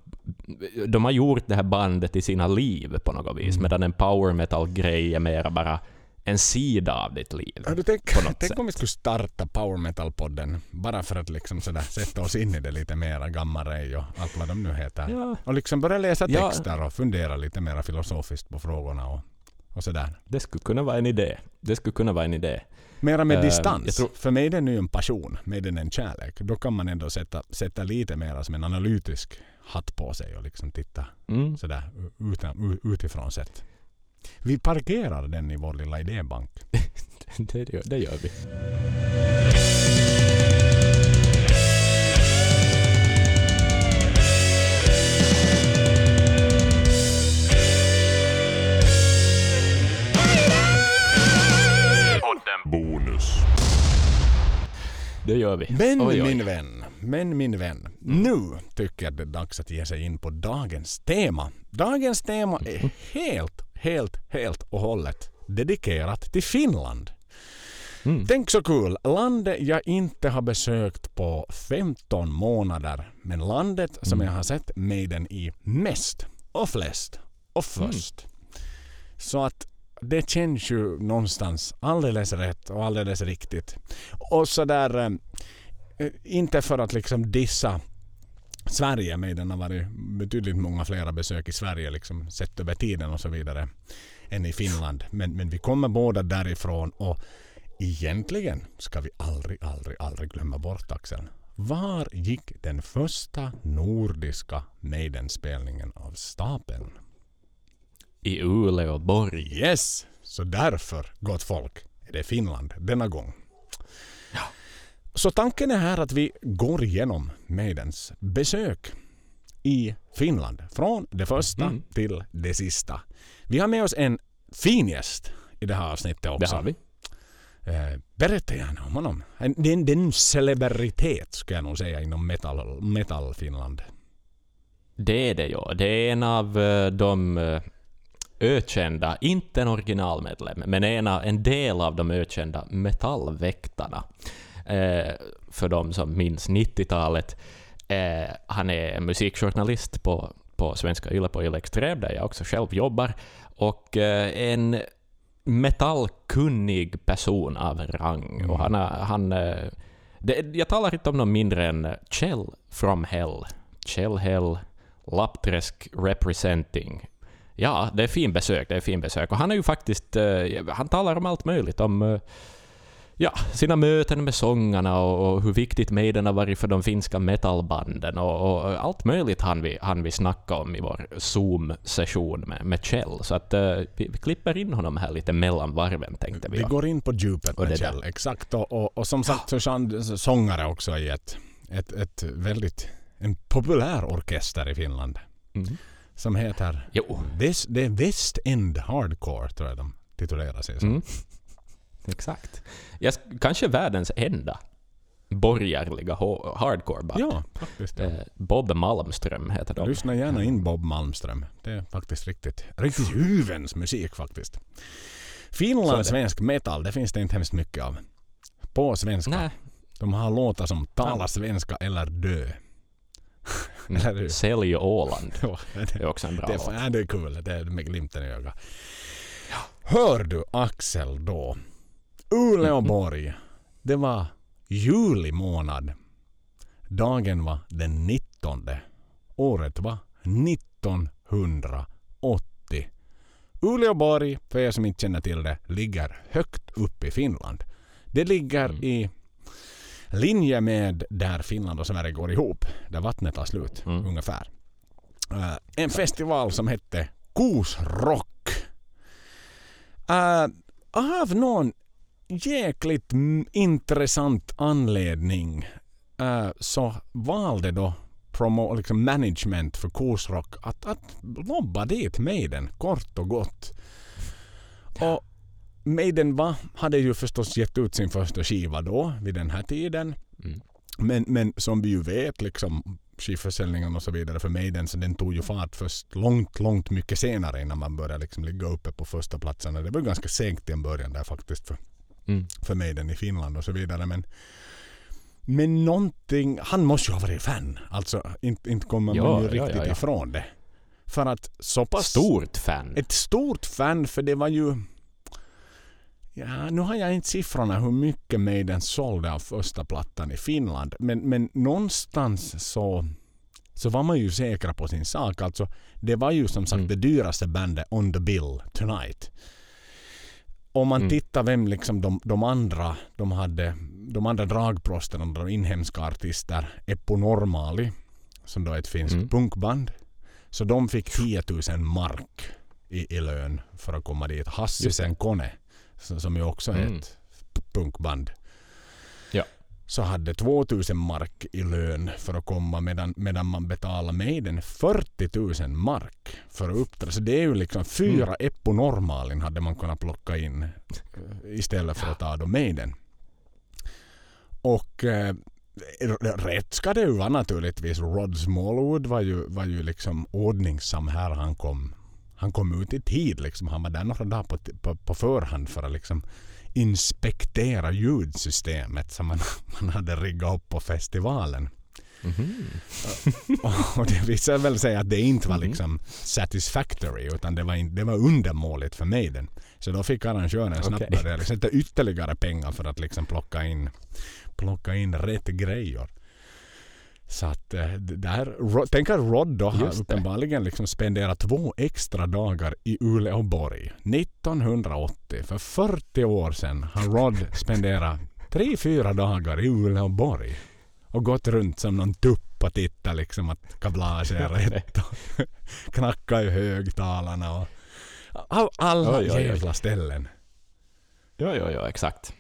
[SPEAKER 2] de har gjort det här bandet i sina liv på något vis.
[SPEAKER 1] Mm.
[SPEAKER 2] Medan en power metal-grej är mera bara en sida av ditt liv.
[SPEAKER 1] Har du tänk, tänk om vi skulle starta Power Metal-podden bara för att liksom sådär sätta oss in i det lite mera, Gamma Ray och allt vad de nu heter.
[SPEAKER 2] Ja,
[SPEAKER 1] Och liksom börja läsa
[SPEAKER 2] Ja.
[SPEAKER 1] texter och fundera lite mera filosofiskt på frågorna och, och sådär.
[SPEAKER 2] det skulle kunna vara en idé. Det skulle kunna vara en idé.
[SPEAKER 1] Mera med
[SPEAKER 2] Eh,
[SPEAKER 1] distans.
[SPEAKER 2] tror-
[SPEAKER 1] För mig är det ju en passion, med den en kärlek. Då kan man ändå sätta, sätta lite mera som en analytisk hatt på sig och liksom titta
[SPEAKER 2] Mm.
[SPEAKER 1] sådär utan, utifrån sett. Vi parkerar den i vår lilla idébank.
[SPEAKER 2] Det, gör, det gör vi.
[SPEAKER 3] Bonus.
[SPEAKER 2] Det gör vi.
[SPEAKER 1] Men
[SPEAKER 2] Oj, oj.
[SPEAKER 1] min vän, men min vän. Nu tycker jag det är dags att ge sig in på dagens tema. Dagens tema är helt, helt, helt och hållet dedikerat till Finland.
[SPEAKER 2] Mm.
[SPEAKER 1] Tänk så kul! Landet jag inte har besökt på 15 månader. Men landet som jag har sett Maiden i mest och flest och först. Så att det känns ju någonstans alldeles rätt och alldeles riktigt. Och sådär, eh, inte för att liksom dissa Sverige, Maiden har varit betydligt många flera besök i Sverige liksom sett över tiden och så vidare än i Finland. Men, men vi kommer båda därifrån och egentligen ska vi aldrig, aldrig, aldrig glömma bort Axel. Var gick den första nordiska Maiden-spelningen av stapeln?
[SPEAKER 2] I Uleåborg.
[SPEAKER 1] Yes! Så därför, gott folk, är det Finland denna gång. Så tanken är här att vi går igenom Maidens besök i Finland. Från det första
[SPEAKER 2] Mm.
[SPEAKER 1] till det sista. Vi har med oss en fin gäst i det här avsnittet också.
[SPEAKER 2] Det har vi.
[SPEAKER 1] Eh, berätta gärna om honom. Det är en, celebritet ska jag nog säga inom metal, metal Finland.
[SPEAKER 2] Det är det ja. Det är en av eh, de eh, ökända, inte en originalmedlem, men en, av- en del av de ökända metallväktarna. Eh, för de som minns 90-talet. Eh, han är musikjournalist på på Svenska Yle på Yle Extrem, där jag också själv jobbar, och eh, en metallkunnig person av rang.
[SPEAKER 1] Mm.
[SPEAKER 2] Och han, han, eh, det, jag talar inte om någon mindre än Kjell from Hell. Kjell Hell, Lappträsk representing. Ja, det är fin besök, det är fin besök. Och han är ju faktiskt, eh, han talar om allt möjligt, om eh, ja, sina möten med sångarna och, och hur viktigt Maiden har varit för de finska metalbanden och, och allt möjligt han vi, han vi snacka om i vår Zoom-session med, med Kjell. Så att eh, vi, vi klipper in honom här lite mellan varven tänkte vi.
[SPEAKER 1] Vi går in på djupet
[SPEAKER 2] Och
[SPEAKER 1] med
[SPEAKER 2] det där.
[SPEAKER 1] Kjell. Exakt. Och, och, som sagt så är sångare också i ett, ett, ett väldigt en populär orkester i Finland.
[SPEAKER 2] Mm.
[SPEAKER 1] Som heter
[SPEAKER 2] Jo.
[SPEAKER 1] Det är West End Hardcore tror jag de titulerar sig som.
[SPEAKER 2] Mm. Exakt. Jag, sk- kanske världens enda borgerliga hardcore-band.
[SPEAKER 1] Ja, faktiskt.
[SPEAKER 2] Eh, Bob Malmström heter de.
[SPEAKER 1] Lyssna gärna in Bob Malmström. Det är faktiskt riktigt, riktigt hyvens musik faktiskt. Finlandssvensk metal, det finns det inte hemskt mycket av. På svenska.
[SPEAKER 2] Nej.
[SPEAKER 1] De har låtar som Tala svenska eller Dö. Eller hur?
[SPEAKER 2] Sälj Åland.
[SPEAKER 1] Ja,
[SPEAKER 2] Det är också en bra
[SPEAKER 1] Det
[SPEAKER 2] låt.
[SPEAKER 1] ja, det är kul. Det är med glimten i ögat. Hör du Axel då? Uleåborg. Det var juli månad. Dagen var den 19. Året var 1980. Uleåborg, för er som inte känner till det, ligger högt upp i Finland. Det ligger
[SPEAKER 2] Mm.
[SPEAKER 1] i linje med där Finland och Sverige går ihop. Där vattnet tar slut,
[SPEAKER 2] Mm.
[SPEAKER 1] ungefär. Eh, en festival som hette Koosrock. Uh, av någon jäkligt intressant anledning eh, så valde då promo, liksom management för Koosrock att, att lobba dit Maiden kort och gott. Och Maiden var, hade ju förstås gett ut sin första skiva då vid den här tiden.
[SPEAKER 2] Mm.
[SPEAKER 1] Men, men som vi ju vet, liksom skivförsäljningen och så vidare för Maiden, så den tog ju fart först långt, långt mycket senare innan man började liksom ligga uppe på första platserna. Det var ganska segt i en början där faktiskt för,
[SPEAKER 2] Mm.
[SPEAKER 1] för Maiden i Finland och så vidare. Men, men någonting, han måste ju ha varit fan. Alltså inte, inte kommer man
[SPEAKER 2] Ja,
[SPEAKER 1] ju
[SPEAKER 2] ja,
[SPEAKER 1] riktigt
[SPEAKER 2] ja.
[SPEAKER 1] ifrån det. För att så pass...
[SPEAKER 2] Stort fan.
[SPEAKER 1] Ett stort fan för det var ju... Ja, nu har jag inte siffrorna hur mycket Maiden sålde av första plattan i Finland. Men, men någonstans så, så var man ju säkra på sin sak. Alltså, det var ju som sagt
[SPEAKER 2] Mm.
[SPEAKER 1] det dyraste bandet on the bill tonight. Om man
[SPEAKER 2] Mm.
[SPEAKER 1] tittar vem liksom de, de andra de hade, de andra dragprosten, de inhemska artister, Eppo Normali, som då är ett finskt
[SPEAKER 2] Mm.
[SPEAKER 1] punkband. Så de fick 10 000 mark i, i lön för att komma dit. Hassisen Kone, som ju också är
[SPEAKER 2] Mm.
[SPEAKER 1] ett punkband. Så hade 2000 mark i lön för att komma medan, medan man betalar Maiden 40 000 mark för att uppträda. Så det är ju liksom fyra
[SPEAKER 2] Mm.
[SPEAKER 1] Eppo Normalin hade man kunnat plocka in istället för att ta då Maiden. Och eh, rätt ska det ju vara naturligtvis. Rod Smallwood var ju, var ju liksom ordningsam här. Han kom, han kom ut i tid. Liksom. Han var där några dagar på, på, på förhand för att liksom inspektera ljudsystemet som man, man hade riggat upp på festivalen.
[SPEAKER 2] Mhm.
[SPEAKER 1] Och det visar väl sig att det inte var
[SPEAKER 2] Mhm.
[SPEAKER 1] liksom satisfactory utan det var, in, det var undermåligt för Maiden. Så då fick arrangören snabbt
[SPEAKER 2] Okej.
[SPEAKER 1] börja liksom sätta ytterligare pengar för att liksom plocka in, plocka in rätt grejer. Så att eh, där, tänk att Rod då har uppenbarligen liksom spenderat två extra dagar i Uleåborg 1980. För 40 år sedan har Rod spenderat tre, fyra dagar i Uleåborg. Och gått runt som någon tupp och tittat liksom att kablaget är rätt och knacka i högtalarna och av alla
[SPEAKER 2] Oj, oj, oj.
[SPEAKER 1] jävla ställen.
[SPEAKER 2] Ja, ja, ja, exakt.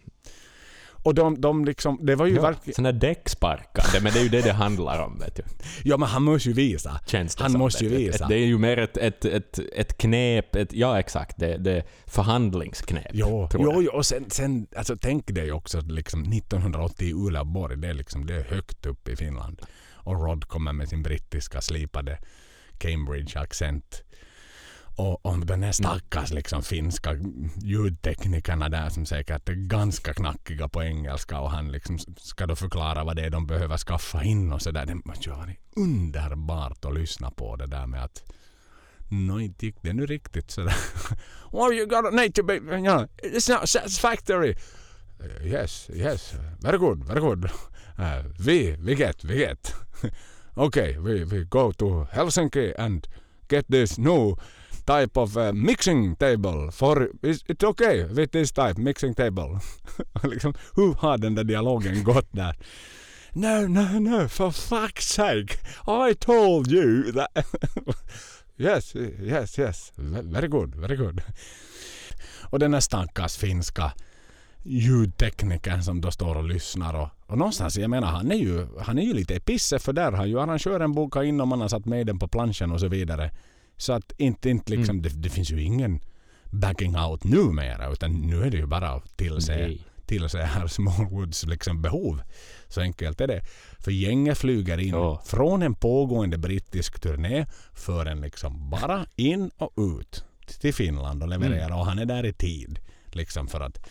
[SPEAKER 1] Och de, de liksom, det var ju
[SPEAKER 2] Ja,
[SPEAKER 1] verkligen...
[SPEAKER 2] sån där däcksparkande, men det är ju det det handlar om, vet du.
[SPEAKER 1] Ja men han måste ju visa.
[SPEAKER 2] Känns det
[SPEAKER 1] Han
[SPEAKER 2] som,
[SPEAKER 1] måste ju visa.
[SPEAKER 2] Ett- Det är ju mer ett, ett, ett, ett knep, ett, ja exakt, det, det förhandlingsknep.
[SPEAKER 1] Jo, jo, jo, och sen, sen alltså, tänk dig också liksom 1980 i Uleåborg, det är, liksom, det är högt upp i Finland. Och Rod kommer med sin brittiska slipade Cambridge-accent. Och, och den här stackars liksom finska ljudteknikerna där som säkert är ganska knackiga på engelska och han liksom ska då förklara vad det är de behöver skaffa in och sådär. Det måste ju underbart att lyssna på det där med att Nå, inte gick det nu riktigt sådär. well, you got a to baby. you know, it's not satisfactory. Uh, yes, yes, very good, very good. Uh, vi, vi get, vi get. okay, we, we go to Helsinki and get this new type of uh, mixing table. For, is it okay with this type mixing table? liksom, hur har den där dialogen gått där? No, no, no, for fuck's sake. I told you that. yes, yes, yes. Very good, very good. Och den här stackars finska ljudteknikern som då står och lyssnar. Och, och någonstans, jag menar, han är ju, han är ju lite pisse för där har ju arrangören bokat in och man har satt med den på planschen och så vidare. Så att inte, inte liksom, mm. det, det, finns ju ingen backing out numera utan nu är det ju bara att tillse, tillse herr Smallwoods liksom behov. Så enkelt är det. För gänget flyger in oh. från en pågående brittisk turné för en liksom bara in och ut till Finland och leverera mm. och han är där i tid. Liksom för att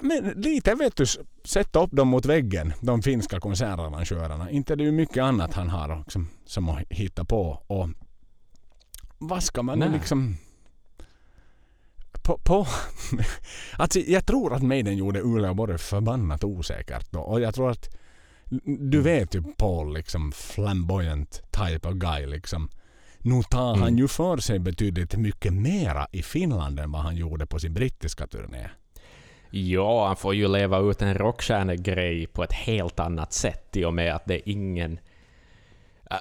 [SPEAKER 1] men lite vet du, sätta upp dem mot väggen, de finska konsertarrangörerna. Inte det är ju mycket annat han har liksom, som att hitta på. Och vad ska man nu liksom... På, på alltså, jag tror att Maiden gjorde Uleå både förbannat osäkert då. Och jag tror att du mm. vet ju Paul liksom flamboyant type of guy liksom. Nu tar mm. han ju för sig betydligt mycket mera i Finland än vad han gjorde på sin brittiska turné.
[SPEAKER 2] Ja, han får ju leva ut en rockstjärnegrej på ett helt annat sätt i och med att det är ingen...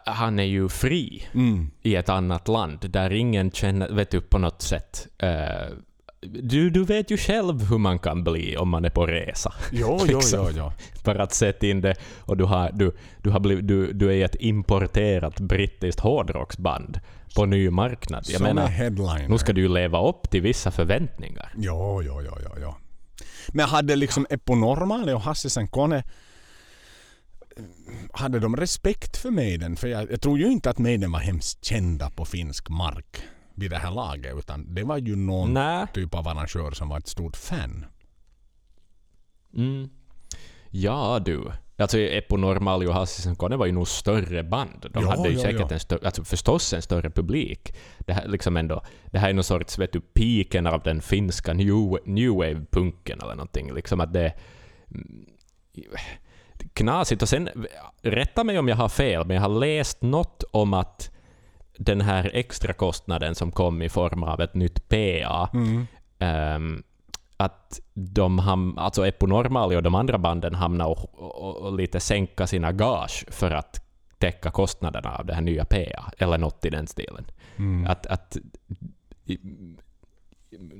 [SPEAKER 2] Han är ju fri mm. i ett annat land där ingen känner, vet du, på något sätt... Uh, du, du vet ju själv hur man kan bli om man är på resa.
[SPEAKER 1] Jo, liksom. jo, jo, jo.
[SPEAKER 2] För att sätta in det, och du, har, du, du, har blivit, du, du är ett importerat brittiskt hårdrocksband på ny marknad. Jag
[SPEAKER 1] Som
[SPEAKER 2] menar,
[SPEAKER 1] headliner.
[SPEAKER 2] nu ska du ju leva upp till vissa förväntningar.
[SPEAKER 1] Jo, jo, jo, jo, jo. Men hade liksom Eppo Normale och Hasse Kone hade de respekt för Maiden? För jag, jag, tror ju inte att Maiden var hemskt kända på finsk mark vid det här laget utan det var ju någon Nä. typ av arrangör som var ett stort fan.
[SPEAKER 2] Mm. Ja du. Alltså Eppo Normal och Hassisen Kone var ju nog större band. De ja, hade ju ja, säkert ja. en större, alltså förstås en större publik. Det här, liksom ändå, det här är någon sorts, vet du, piken av den finska new, new wave-punken eller någonting. Liksom att det... Mm, knasigt. Och sen, rätta mig om jag har fel, men jag har läst något om att den här extra kostnaden som kom i form av ett nytt PA mm. um, att de ham, alltså Eppo Normali och de andra banden hamnar och, och, och, lite sänka sina gage för att täcka kostnaderna av det här nya PA, eller något i den stilen. Mm. Att, att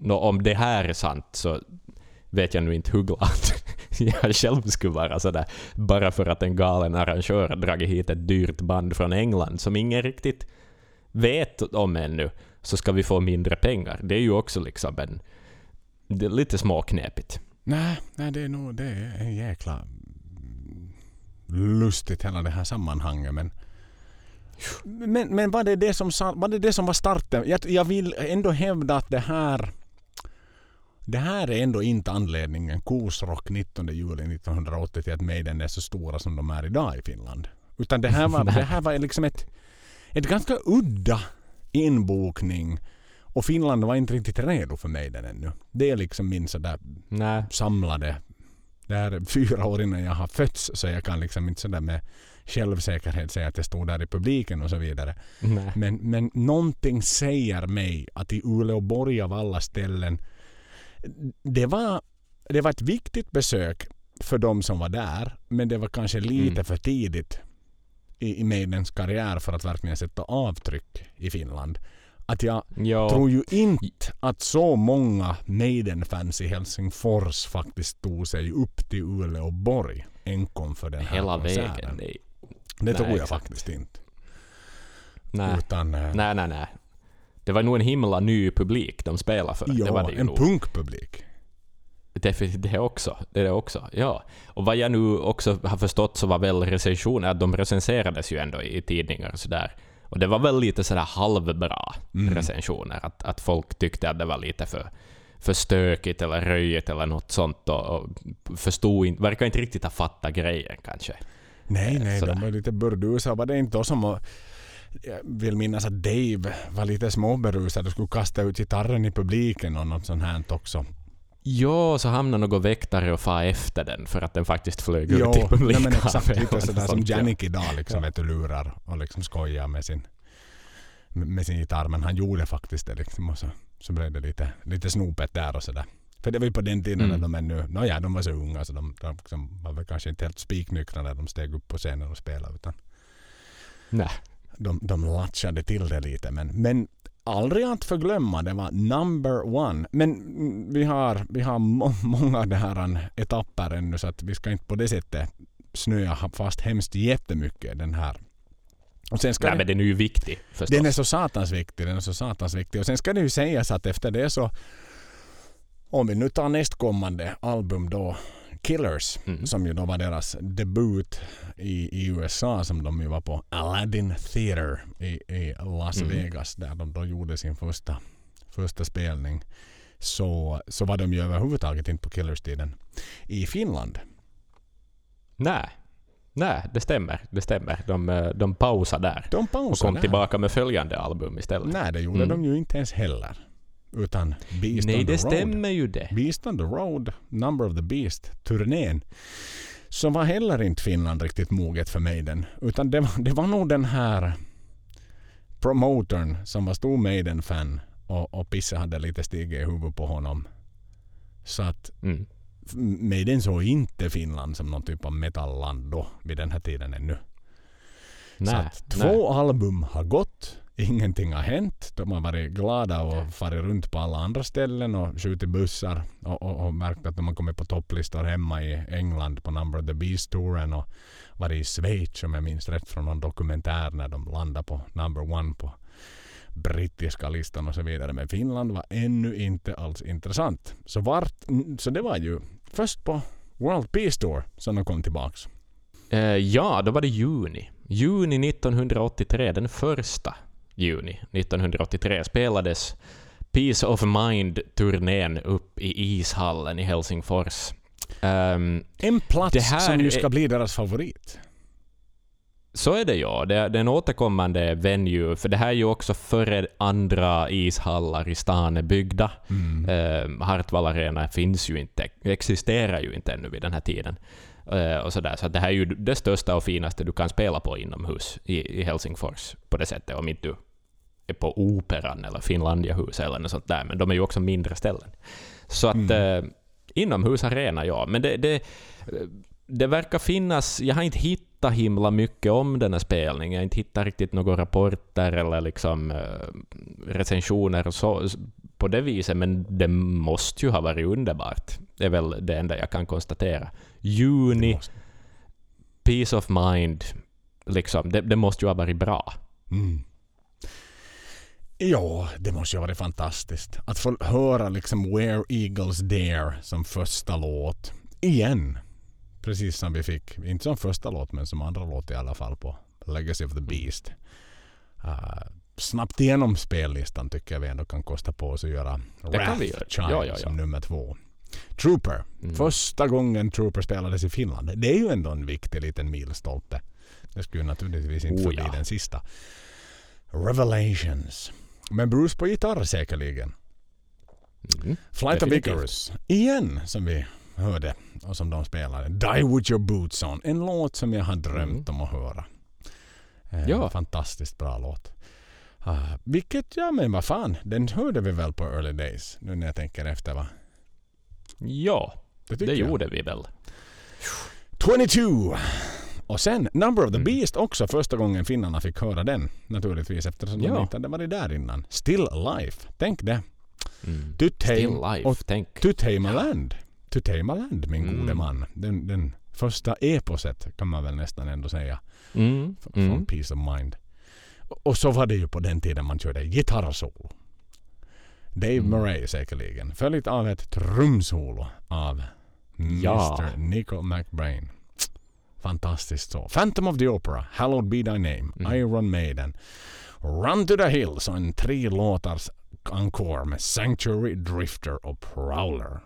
[SPEAKER 2] no, om det här är sant så vet jag nu inte hur glad jag själv skulle vara sådär, bara för att en galen arrangör har dragit hit ett dyrt band från England som ingen riktigt vet om ännu, så ska vi få mindre pengar. Det är ju också liksom en det är lite småknepigt.
[SPEAKER 1] Nej, nej det är nog det är en jäkla lustigt hela det här sammanhanget. Men, men, men var, det det som, var det det som var starten? Jag, jag vill ändå hävda att det här det här är ändå inte anledningen, Kosrock 19 juli 1980, till att Maiden är så stora som de är idag i Finland. Utan det här var, det här var liksom ett, ett ganska udda inbokning och Finland var inte riktigt redo för mig den ännu. Det är liksom min sådär Nä. samlade... Det är fyra år innan jag har fötts så jag kan liksom inte sådär med självsäkerhet säga att jag stod där i publiken och så vidare. Men, men någonting säger mig att i Uleåborg av alla ställen det var, det var ett viktigt besök för de som var där men det var kanske lite mm. för tidigt i, i Maidens karriär för att verkligen sätta avtryck i Finland att jag ja. tror ju inte att så många Maiden-fans i Helsingfors faktiskt tog sig upp till Uleåborg enkom för den här
[SPEAKER 2] Hela
[SPEAKER 1] konserten.
[SPEAKER 2] vägen. Det,
[SPEAKER 1] det nej, tror jag exakt. faktiskt inte.
[SPEAKER 2] Nej. Utan, äh, nej, nej, nej. Det var nog en himla ny publik de spelade för.
[SPEAKER 1] Ja,
[SPEAKER 2] det var
[SPEAKER 1] det en punkpublik.
[SPEAKER 2] Det, det också. Det är också. Ja. Och vad jag nu också har förstått så var väl recensioner att de recenserades ju ändå i tidningar och sådär. Och det var väl lite sådär halvbra
[SPEAKER 1] Mm.
[SPEAKER 2] recensioner. Att, att folk tyckte att det var lite för, för stökigt eller röjigt eller något sånt. Och, och förstod inte, verkar inte riktigt ha fattat grejen kanske.
[SPEAKER 1] Nej, nej,
[SPEAKER 2] Sådär.
[SPEAKER 1] de var lite burdusa. Var det inte då som jag vill minnas att Dave var lite småberusad och skulle kasta ut gitarren i publiken och något sånt här också.
[SPEAKER 2] Ja, så hamnade någon väktare och fa efter den för att den faktiskt flög
[SPEAKER 1] Jo,
[SPEAKER 2] ut i publiken.
[SPEAKER 1] men exakt. Lite sådär som. Janik idag liksom,
[SPEAKER 2] Ja.
[SPEAKER 1] vet du, lurar och liksom skojar med sin, med sin gitarr. Men han gjorde faktiskt det liksom och så, så blev det lite, lite snopet där och sådär. För det var ju på den tiden
[SPEAKER 2] Mm.
[SPEAKER 1] när de ännu, nåja de var så unga så de, de liksom var väl kanske inte helt spiknyktra när de steg upp på scenen och spelade utan
[SPEAKER 2] Nej.
[SPEAKER 1] De, de latchade till det lite. Men, men aldrig att förglömma, det var number one. Men mm, vi har, vi har må, många det här etapper ännu så att vi ska inte på det sättet snöa fast hemskt jättemycket den här. Och sen ska
[SPEAKER 2] Nej,
[SPEAKER 1] det,
[SPEAKER 2] men den är ju viktig förstås.
[SPEAKER 1] den är så satans viktig, den är så satans viktig. Och sen ska det ju sägas att efter det så om vi nu tar nästkommande album då Killers
[SPEAKER 2] Mm.
[SPEAKER 1] som ju då var deras debut i, i USA som de ju var på Aladdin Theater i, i Las
[SPEAKER 2] Mm.
[SPEAKER 1] Vegas där de då gjorde sin första, första spelning. Så, så var de ju överhuvudtaget inte på Killers-tiden i Finland.
[SPEAKER 2] Nej. Nej, det stämmer. Det stämmer. De, eh, de pausade där.
[SPEAKER 1] De
[SPEAKER 2] Och
[SPEAKER 1] pausade
[SPEAKER 2] kom
[SPEAKER 1] där.
[SPEAKER 2] tillbaka med följande album istället.
[SPEAKER 1] Nej, det gjorde
[SPEAKER 2] Mm.
[SPEAKER 1] de ju inte ens heller. Utan Beast
[SPEAKER 2] Nej,
[SPEAKER 1] on the
[SPEAKER 2] det
[SPEAKER 1] Road.
[SPEAKER 2] stämmer ju det.
[SPEAKER 1] Beast on the Road, Number of the Beast, turnén. Så var heller inte Finland riktigt moget för Maiden. Utan det var, det var nog den här promotern som var stor Maiden-fan och, och Pisse hade lite stigit i huvudet på honom. Så att
[SPEAKER 2] Mm.
[SPEAKER 1] Maiden såg inte Finland som någon typ av metalland då vid den här tiden ännu. Så
[SPEAKER 2] Nej,
[SPEAKER 1] att två album har gått. Ingenting har hänt. De har varit glada och farit runt på alla andra ställen och skjutit bussar och, och, och märkt att de har kommit på topplistor hemma i England på Number of the Beast-touren och varit i Schweiz om jag minns rätt från någon dokumentär när de landade på number one på brittiska listan och så vidare. Men Finland var ännu inte alls intressant. Så, vart, så det var ju först på World Peace Tour som de kom tillbaks.
[SPEAKER 2] Eh, ja, då var det juni. Juni 1983, den första juni 1983, spelades Peace of Mind-turnén upp i ishallen i Helsingfors. Ehm,
[SPEAKER 1] En plats
[SPEAKER 2] här
[SPEAKER 1] som ju ska bli deras favorit.
[SPEAKER 2] så är det ja. Det, det är en återkommande venue, för det här är ju också före andra ishallar i stan är byggda.
[SPEAKER 1] Mm.
[SPEAKER 2] Eh, Hartwall Arena finns ju inte, existerar ju inte ännu vid den här tiden. Eh, och sådär. Så det här är ju det största och finaste du kan spela på inomhus i, i Helsingfors på det sättet, om inte du är på Operan eller Finlandiahuset eller något sånt där, men de är ju också mindre ställen. Så att
[SPEAKER 1] Mm.
[SPEAKER 2] eh, inomhusarena, ja. Men det, det, det verkar finnas, jag har inte hittat himla mycket om den här spelningen. Jag har inte hittat riktigt några rapporter eller liksom eh, recensioner och så, på det viset, men det måste ju ha varit underbart. Det är väl det enda jag kan konstatera. Juni,
[SPEAKER 1] måste-
[SPEAKER 2] peace of mind, liksom, det, det måste ju ha varit bra.
[SPEAKER 1] Mm. Ja, det måste ju ha varit fantastiskt. Att få höra liksom Where Eagles Dare som första låt. Igen. Precis som vi fick, inte som första låt men som andra låt i alla fall på Legacy of the Beast. Uh, snabbt igenom spellistan tycker jag vi ändå kan kosta på oss att göra Wrath. Child
[SPEAKER 2] Ja, ja, ja.
[SPEAKER 1] som nummer två. Trooper.
[SPEAKER 2] Mm.
[SPEAKER 1] Första gången Trooper spelades i Finland. Det är ju ändå en viktig liten milstolpe. Det skulle ju naturligtvis inte
[SPEAKER 2] Oh,
[SPEAKER 1] bli
[SPEAKER 2] ja.
[SPEAKER 1] den sista. Revelations. Men Bruce på gitarr säkerligen.
[SPEAKER 2] Mm.
[SPEAKER 1] Flight of. Icarus. Igen som vi hörde och som de spelade. Die with your boots on. En låt som jag har drömt om att höra. Eh,
[SPEAKER 2] Ja.
[SPEAKER 1] Fantastiskt bra låt. Uh, vilket, ja men vad fan, den hörde vi väl på Early Days nu när jag tänker efter va?
[SPEAKER 2] Ja, det
[SPEAKER 1] jag.
[SPEAKER 2] gjorde vi väl.
[SPEAKER 1] 22! Och sen Number of the
[SPEAKER 2] Mm.
[SPEAKER 1] Beast också första gången finnarna fick höra den naturligtvis eftersom de
[SPEAKER 2] Ja.
[SPEAKER 1] inte hade varit där innan. Still Life. Tänk det.
[SPEAKER 2] Mm.
[SPEAKER 1] To tame, och a land. To tame a land min
[SPEAKER 2] Mm.
[SPEAKER 1] gode man. Den, den första eposet kan man väl nästan ändå säga.
[SPEAKER 2] Mm.
[SPEAKER 1] Från
[SPEAKER 2] Mm.
[SPEAKER 1] Peace of Mind. Och- Och så var det ju på den tiden man körde gitarrsolo. Dave
[SPEAKER 2] Mm.
[SPEAKER 1] Murray säkerligen. Följt av ett trumsolo av
[SPEAKER 2] Ja.
[SPEAKER 1] Mr. Nico McBrain. Fantastiskt så. Phantom of the Opera, Hallowed Be Thy Name,
[SPEAKER 2] Mm.
[SPEAKER 1] Iron Maiden, Run to the Hills och en tre låtars encore med Sanctuary, Drifter och Prowler.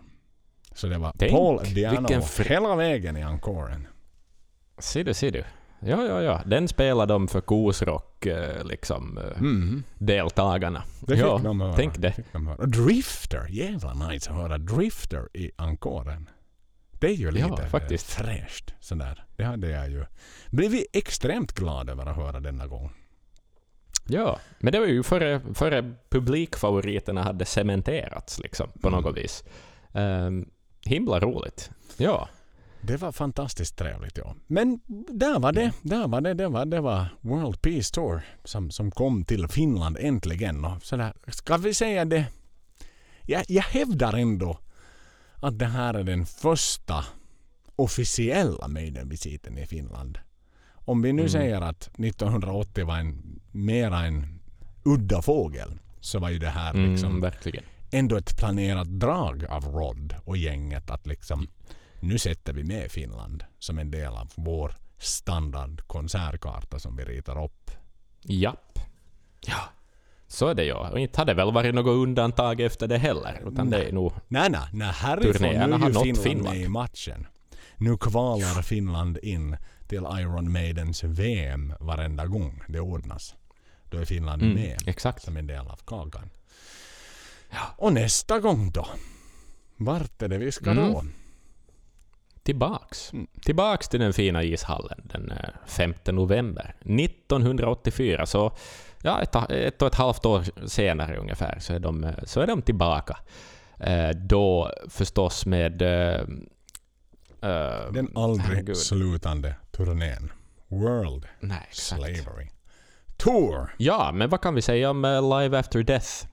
[SPEAKER 1] Så det var
[SPEAKER 2] Tänk,
[SPEAKER 1] Paul Diano
[SPEAKER 2] vilken fr-
[SPEAKER 1] hela vägen i encoren.
[SPEAKER 2] Ser du, ser du. Ja, ja, ja. Den spelar de för kosrock, eh, liksom, eh,
[SPEAKER 1] Mm.
[SPEAKER 2] deltagarna.
[SPEAKER 1] Det fick
[SPEAKER 2] ja,
[SPEAKER 1] de höra.
[SPEAKER 2] tänk det.
[SPEAKER 1] Fick de höra. Drifter, jävla nice att höra Drifter i encoren. Det är ju lite
[SPEAKER 2] Ja, faktiskt.
[SPEAKER 1] fräscht. Sådär. Det hade jag ju blivit extremt glad över att höra denna gång.
[SPEAKER 2] Ja, men det var ju före, före publikfavoriterna hade cementerats liksom, på
[SPEAKER 1] Mm.
[SPEAKER 2] något vis. Um, himla roligt. Ja.
[SPEAKER 1] Det var fantastiskt trevligt ja. Men där var det. Där var det. Det var, det var World Peace Tour som, som kom till Finland äntligen. Och sådär, ska vi säga det? Jag, jag hävdar ändå att det här är den första officiella Maiden-visiten i Finland. Om vi nu
[SPEAKER 2] Mm.
[SPEAKER 1] säger att 1980 var en mera en udda fågel så var ju det här
[SPEAKER 2] Mm,
[SPEAKER 1] liksom
[SPEAKER 2] verkligen.
[SPEAKER 1] ändå ett planerat drag av Rod och gänget att liksom nu sätter vi med Finland som en del av vår standard konsertkarta som vi ritar upp.
[SPEAKER 2] Japp. Ja. Så är det ju. Och inte hade väl varit något undantag efter det heller. Utan det är nog...
[SPEAKER 1] Nej, nej, nej härifrån nu är ju Finland,
[SPEAKER 2] Finland.
[SPEAKER 1] med i matchen. Nu kvalar Finland in till Iron Maidens VM varenda gång det ordnas. Då är Finland
[SPEAKER 2] Mm,
[SPEAKER 1] med
[SPEAKER 2] exakt.
[SPEAKER 1] som en del av kakan. Och nästa gång då? Vart är det vi ska
[SPEAKER 2] Mm.
[SPEAKER 1] då?
[SPEAKER 2] Tillbaks.
[SPEAKER 1] Mm.
[SPEAKER 2] Tillbaks till den fina ishallen den eh, 5 november 1984. Så ja, ett, ett och ett halvt år senare ungefär så är de, eh, så är de tillbaka. Eh, då förstås med... Eh, eh,
[SPEAKER 1] Den aldrig
[SPEAKER 2] herregud.
[SPEAKER 1] slutande turnén. World
[SPEAKER 2] Nej.
[SPEAKER 1] Slavery Tour.
[SPEAKER 2] Ja, men vad kan vi säga om eh, Live After Death?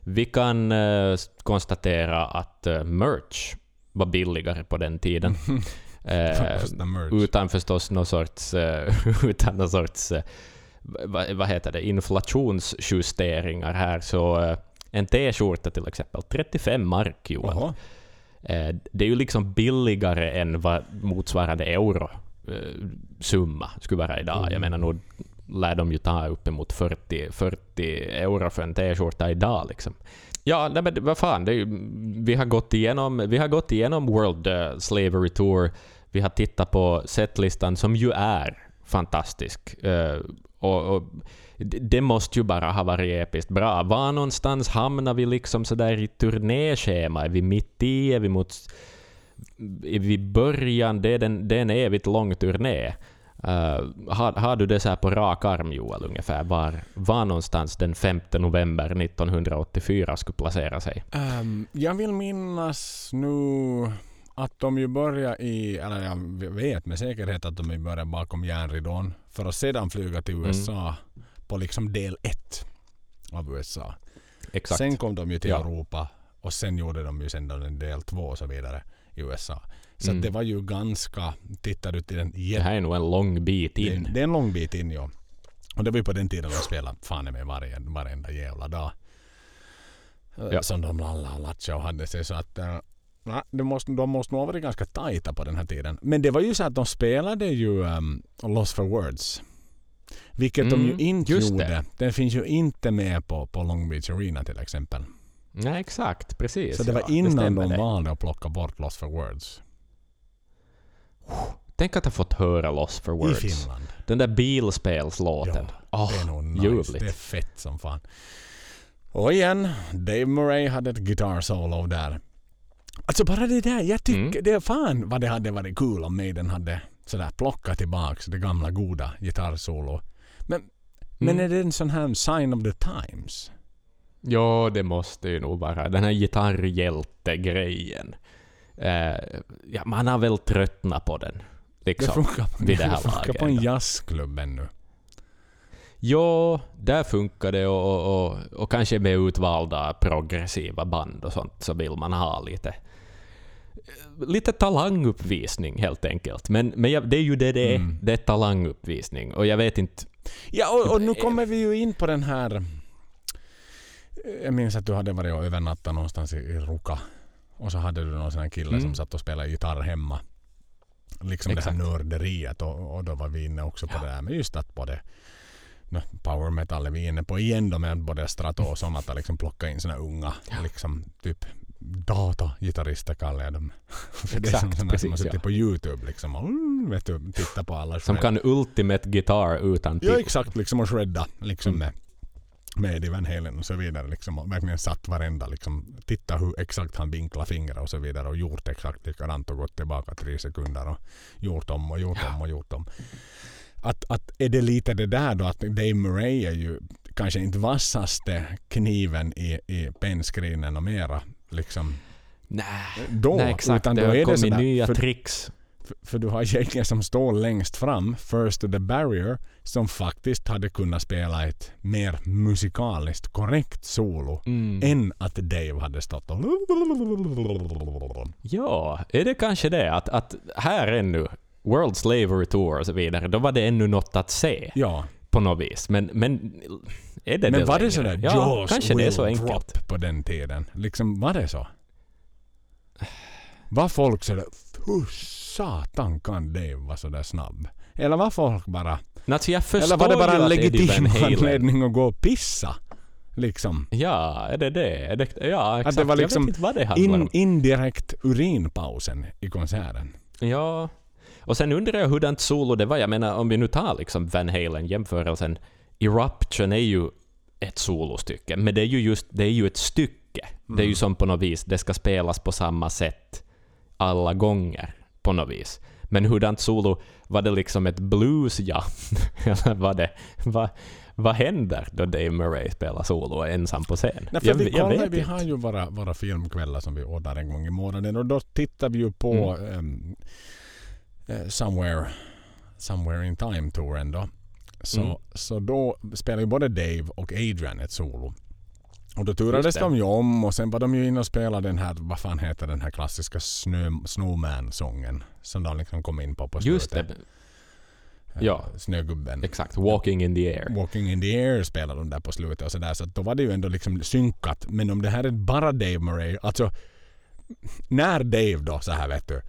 [SPEAKER 2] Vi kan eh, konstatera att eh, merch var billigare på den tiden. Eh, utan förstås någon sorts, eh, utan någon sorts eh, vad, vad heter det, inflationsjusteringar här. Så eh, en t-skjorta till exempel, 35 mark. Eh, det är ju liksom billigare än vad motsvarande euro eh, summa skulle vara idag.
[SPEAKER 1] Mm.
[SPEAKER 2] Jag menar, nog lär de ju ta uppemot 40, 40 euro för en t-skjorta idag liksom. Ja, nej, men vad fan, det är ju, vi, har gått igenom, vi har gått igenom World eh, Slavery Tour. Vi har tittat på setlistan som ju är fantastisk. Eh, och, och det måste ju bara ha varit episkt bra. Var någonstans hamnar vi liksom sådär i turnéschema? Är vi mitt i? Är vi mot... Är vi i början? Det är, den, det är en evigt lång turné. Uh, har, har du det så här på rak arm, Joel, ungefär? Var, var någonstans den 5 november 1984 skulle placera sig?
[SPEAKER 1] Ehm, jag vill minnas nu att de ju börjar i, eller jag vet med säkerhet att de ju börjar bakom järnridån för att sedan flyga till
[SPEAKER 2] Mm.
[SPEAKER 1] USA på liksom del ett av USA.
[SPEAKER 2] Exakt.
[SPEAKER 1] Sen kom de ju till
[SPEAKER 2] Ja.
[SPEAKER 1] Europa och sen gjorde de ju sen en del två och så vidare i USA. Så
[SPEAKER 2] Mm.
[SPEAKER 1] det var ju ganska, tittar du till den
[SPEAKER 2] det
[SPEAKER 1] jätte...
[SPEAKER 2] här är nog en lång bit
[SPEAKER 1] Det,
[SPEAKER 2] in.
[SPEAKER 1] det är en lång bit in ja. Och det var ju på den tiden de spelade fan med varje, varenda jävla dag. Eh,
[SPEAKER 2] Ja.
[SPEAKER 1] Som de lallade och latchade och hade sig så att nej, det måste, de måste nog ha varit ganska tajta på den här tiden. Men det var ju så att de spelade ju um, Lost for Words. Vilket de ju
[SPEAKER 2] Mm,
[SPEAKER 1] inte
[SPEAKER 2] just
[SPEAKER 1] gjorde.
[SPEAKER 2] det.
[SPEAKER 1] Den finns ju inte med på, på Long Beach Arena till exempel.
[SPEAKER 2] Nej, exakt. Precis.
[SPEAKER 1] Så det var
[SPEAKER 2] ja,
[SPEAKER 1] innan
[SPEAKER 2] stämmer
[SPEAKER 1] de
[SPEAKER 2] det.
[SPEAKER 1] valde att plocka bort Lost for Words.
[SPEAKER 2] Tänk att ha fått höra Lost for Words.
[SPEAKER 1] I Finland.
[SPEAKER 2] Den där bilspelslåten. Åh,
[SPEAKER 1] det är nog nice.
[SPEAKER 2] ljuvligt.
[SPEAKER 1] Det är fett som fan. Och igen, Dave Murray hade ett guitar solo där. Alltså bara det där, jag tycker
[SPEAKER 2] Mm.
[SPEAKER 1] det är fan vad det hade varit kul om Maiden hade sådär plockat tillbaks det gamla goda gitarrsolo. Men, men
[SPEAKER 2] Mm.
[SPEAKER 1] är det en sån här sign of the times?
[SPEAKER 2] Ja, det måste ju nog vara. Den här gitarrhjälte-grejen. Eh, ja, man har väl tröttnat på den.
[SPEAKER 1] Det
[SPEAKER 2] Liksom.
[SPEAKER 1] funkar,
[SPEAKER 2] vid det här
[SPEAKER 1] det funkar på en jazzklubb ännu.
[SPEAKER 2] Ja, där funkar det och, och, och, och kanske med utvalda progressiva band och sånt så vill man ha lite lite talanguppvisning helt enkelt. Men, men jag, det är ju det det är.
[SPEAKER 1] Mm.
[SPEAKER 2] Det är talanguppvisning. Och jag vet inte...
[SPEAKER 1] Ja, och, och nu kommer vi ju in på den här... Jag minns att du hade varit och övernattat någonstans i, i Ruka. Och så hade du någon sån här kille
[SPEAKER 2] Mm.
[SPEAKER 1] som satt och spelade gitarr hemma. liksom det här
[SPEAKER 2] Exakt.
[SPEAKER 1] nörderiet och, och då var vi inne också på
[SPEAKER 2] Ja.
[SPEAKER 1] det där med just att både no, power metal är vi inne på igen då med både Strato och Sonata liksom plocka in såna unga liksom typ data-gitarrister kallar jag dem. För det är som
[SPEAKER 2] Exakt,
[SPEAKER 1] som har
[SPEAKER 2] precis,
[SPEAKER 1] suttit
[SPEAKER 2] ja.
[SPEAKER 1] på Youtube liksom och mm, vet du, titta på alla
[SPEAKER 2] Som
[SPEAKER 1] shred-
[SPEAKER 2] kan Ultimate Guitar utan till.
[SPEAKER 1] Ja exakt, liksom och shredda liksom
[SPEAKER 2] Mm.
[SPEAKER 1] med med Eddie Van Halen och så vidare. Liksom, och verkligen satt varenda, liksom, titta hur exakt han vinklar fingrar och så vidare och gjort exakt likadant och gått tillbaka tre sekunder och gjort om och gjort om och gjort om. Att, att är det lite det där då att Dave Murray är ju kanske inte vassaste kniven i, i pennscreenen och mera. Liksom,
[SPEAKER 2] Nej,
[SPEAKER 1] då,
[SPEAKER 2] Nej exakt.
[SPEAKER 1] utan
[SPEAKER 2] det
[SPEAKER 1] då
[SPEAKER 2] har
[SPEAKER 1] det
[SPEAKER 2] kommit
[SPEAKER 1] sådär,
[SPEAKER 2] nya
[SPEAKER 1] för,
[SPEAKER 2] tricks.
[SPEAKER 1] För, för du har gängen som står längst fram, first to the barrier, som faktiskt hade kunnat spela ett mer musikaliskt korrekt solo
[SPEAKER 2] Mm.
[SPEAKER 1] än att Dave hade stått och...
[SPEAKER 2] Ja, är det kanske det att, att här ännu, World Slavery Tour och så vidare, då var det ännu något att se
[SPEAKER 1] Ja,
[SPEAKER 2] på något vis. Men, men är det
[SPEAKER 1] men
[SPEAKER 2] det
[SPEAKER 1] var det
[SPEAKER 2] längre?
[SPEAKER 1] sådär
[SPEAKER 2] Ja,
[SPEAKER 1] Jaws
[SPEAKER 2] kanske det är så enkelt.
[SPEAKER 1] på den tiden? Liksom, var det så? Var folk sådär, hur satan kan Dave vara sådär snabb? Eller var folk bara...
[SPEAKER 2] Alltså jag förstår
[SPEAKER 1] Eller var det bara en
[SPEAKER 2] att
[SPEAKER 1] legitim anledning att gå och pissa? Liksom.
[SPEAKER 2] Ja, är det det? Är det ja, exakt.
[SPEAKER 1] det var liksom
[SPEAKER 2] jag vet inte vad det handlar
[SPEAKER 1] In,
[SPEAKER 2] om.
[SPEAKER 1] indirekt urinpausen i konserten.
[SPEAKER 2] Ja. Och sen undrar jag hurdant solo det var. Jag menar, om vi nu tar liksom Van Halen, jämförelsen. Eruption är ju ett solostycke, men det är ju just det är ju ett stycke. Det är ju som på något vis, det ska spelas på samma sätt alla gånger på något vis. Men hurdant solo, var det liksom ett blues ja? Eller var det, vad, vad händer då Dave Murray spelar solo och är ensam på scen?
[SPEAKER 1] Nej,
[SPEAKER 2] jag,
[SPEAKER 1] vi,
[SPEAKER 2] jag
[SPEAKER 1] kollar,
[SPEAKER 2] vet
[SPEAKER 1] vi har ju våra, våra filmkvällar som vi ordnar en gång i månaden och då tittar vi ju på
[SPEAKER 2] Mm.
[SPEAKER 1] eh, Somewhere, Somewhere in Time-touren då. Så,
[SPEAKER 2] Mm.
[SPEAKER 1] så då spelar ju både Dave och Adrian ett solo. Och då turades de ju om och sen var de ju inne och spelade den här, vad fan heter den här klassiska snö, Snowman-sången som de liksom kom in på på slutet.
[SPEAKER 2] Just det,
[SPEAKER 1] Eh,
[SPEAKER 2] ja.
[SPEAKER 1] Snögubben.
[SPEAKER 2] exakt. Walking in the air.
[SPEAKER 1] Walking in the air spelade de där på slutet och sådär. Så då var det ju ändå liksom synkat. Men om det här är bara Dave Murray. Alltså när Dave då så här vet du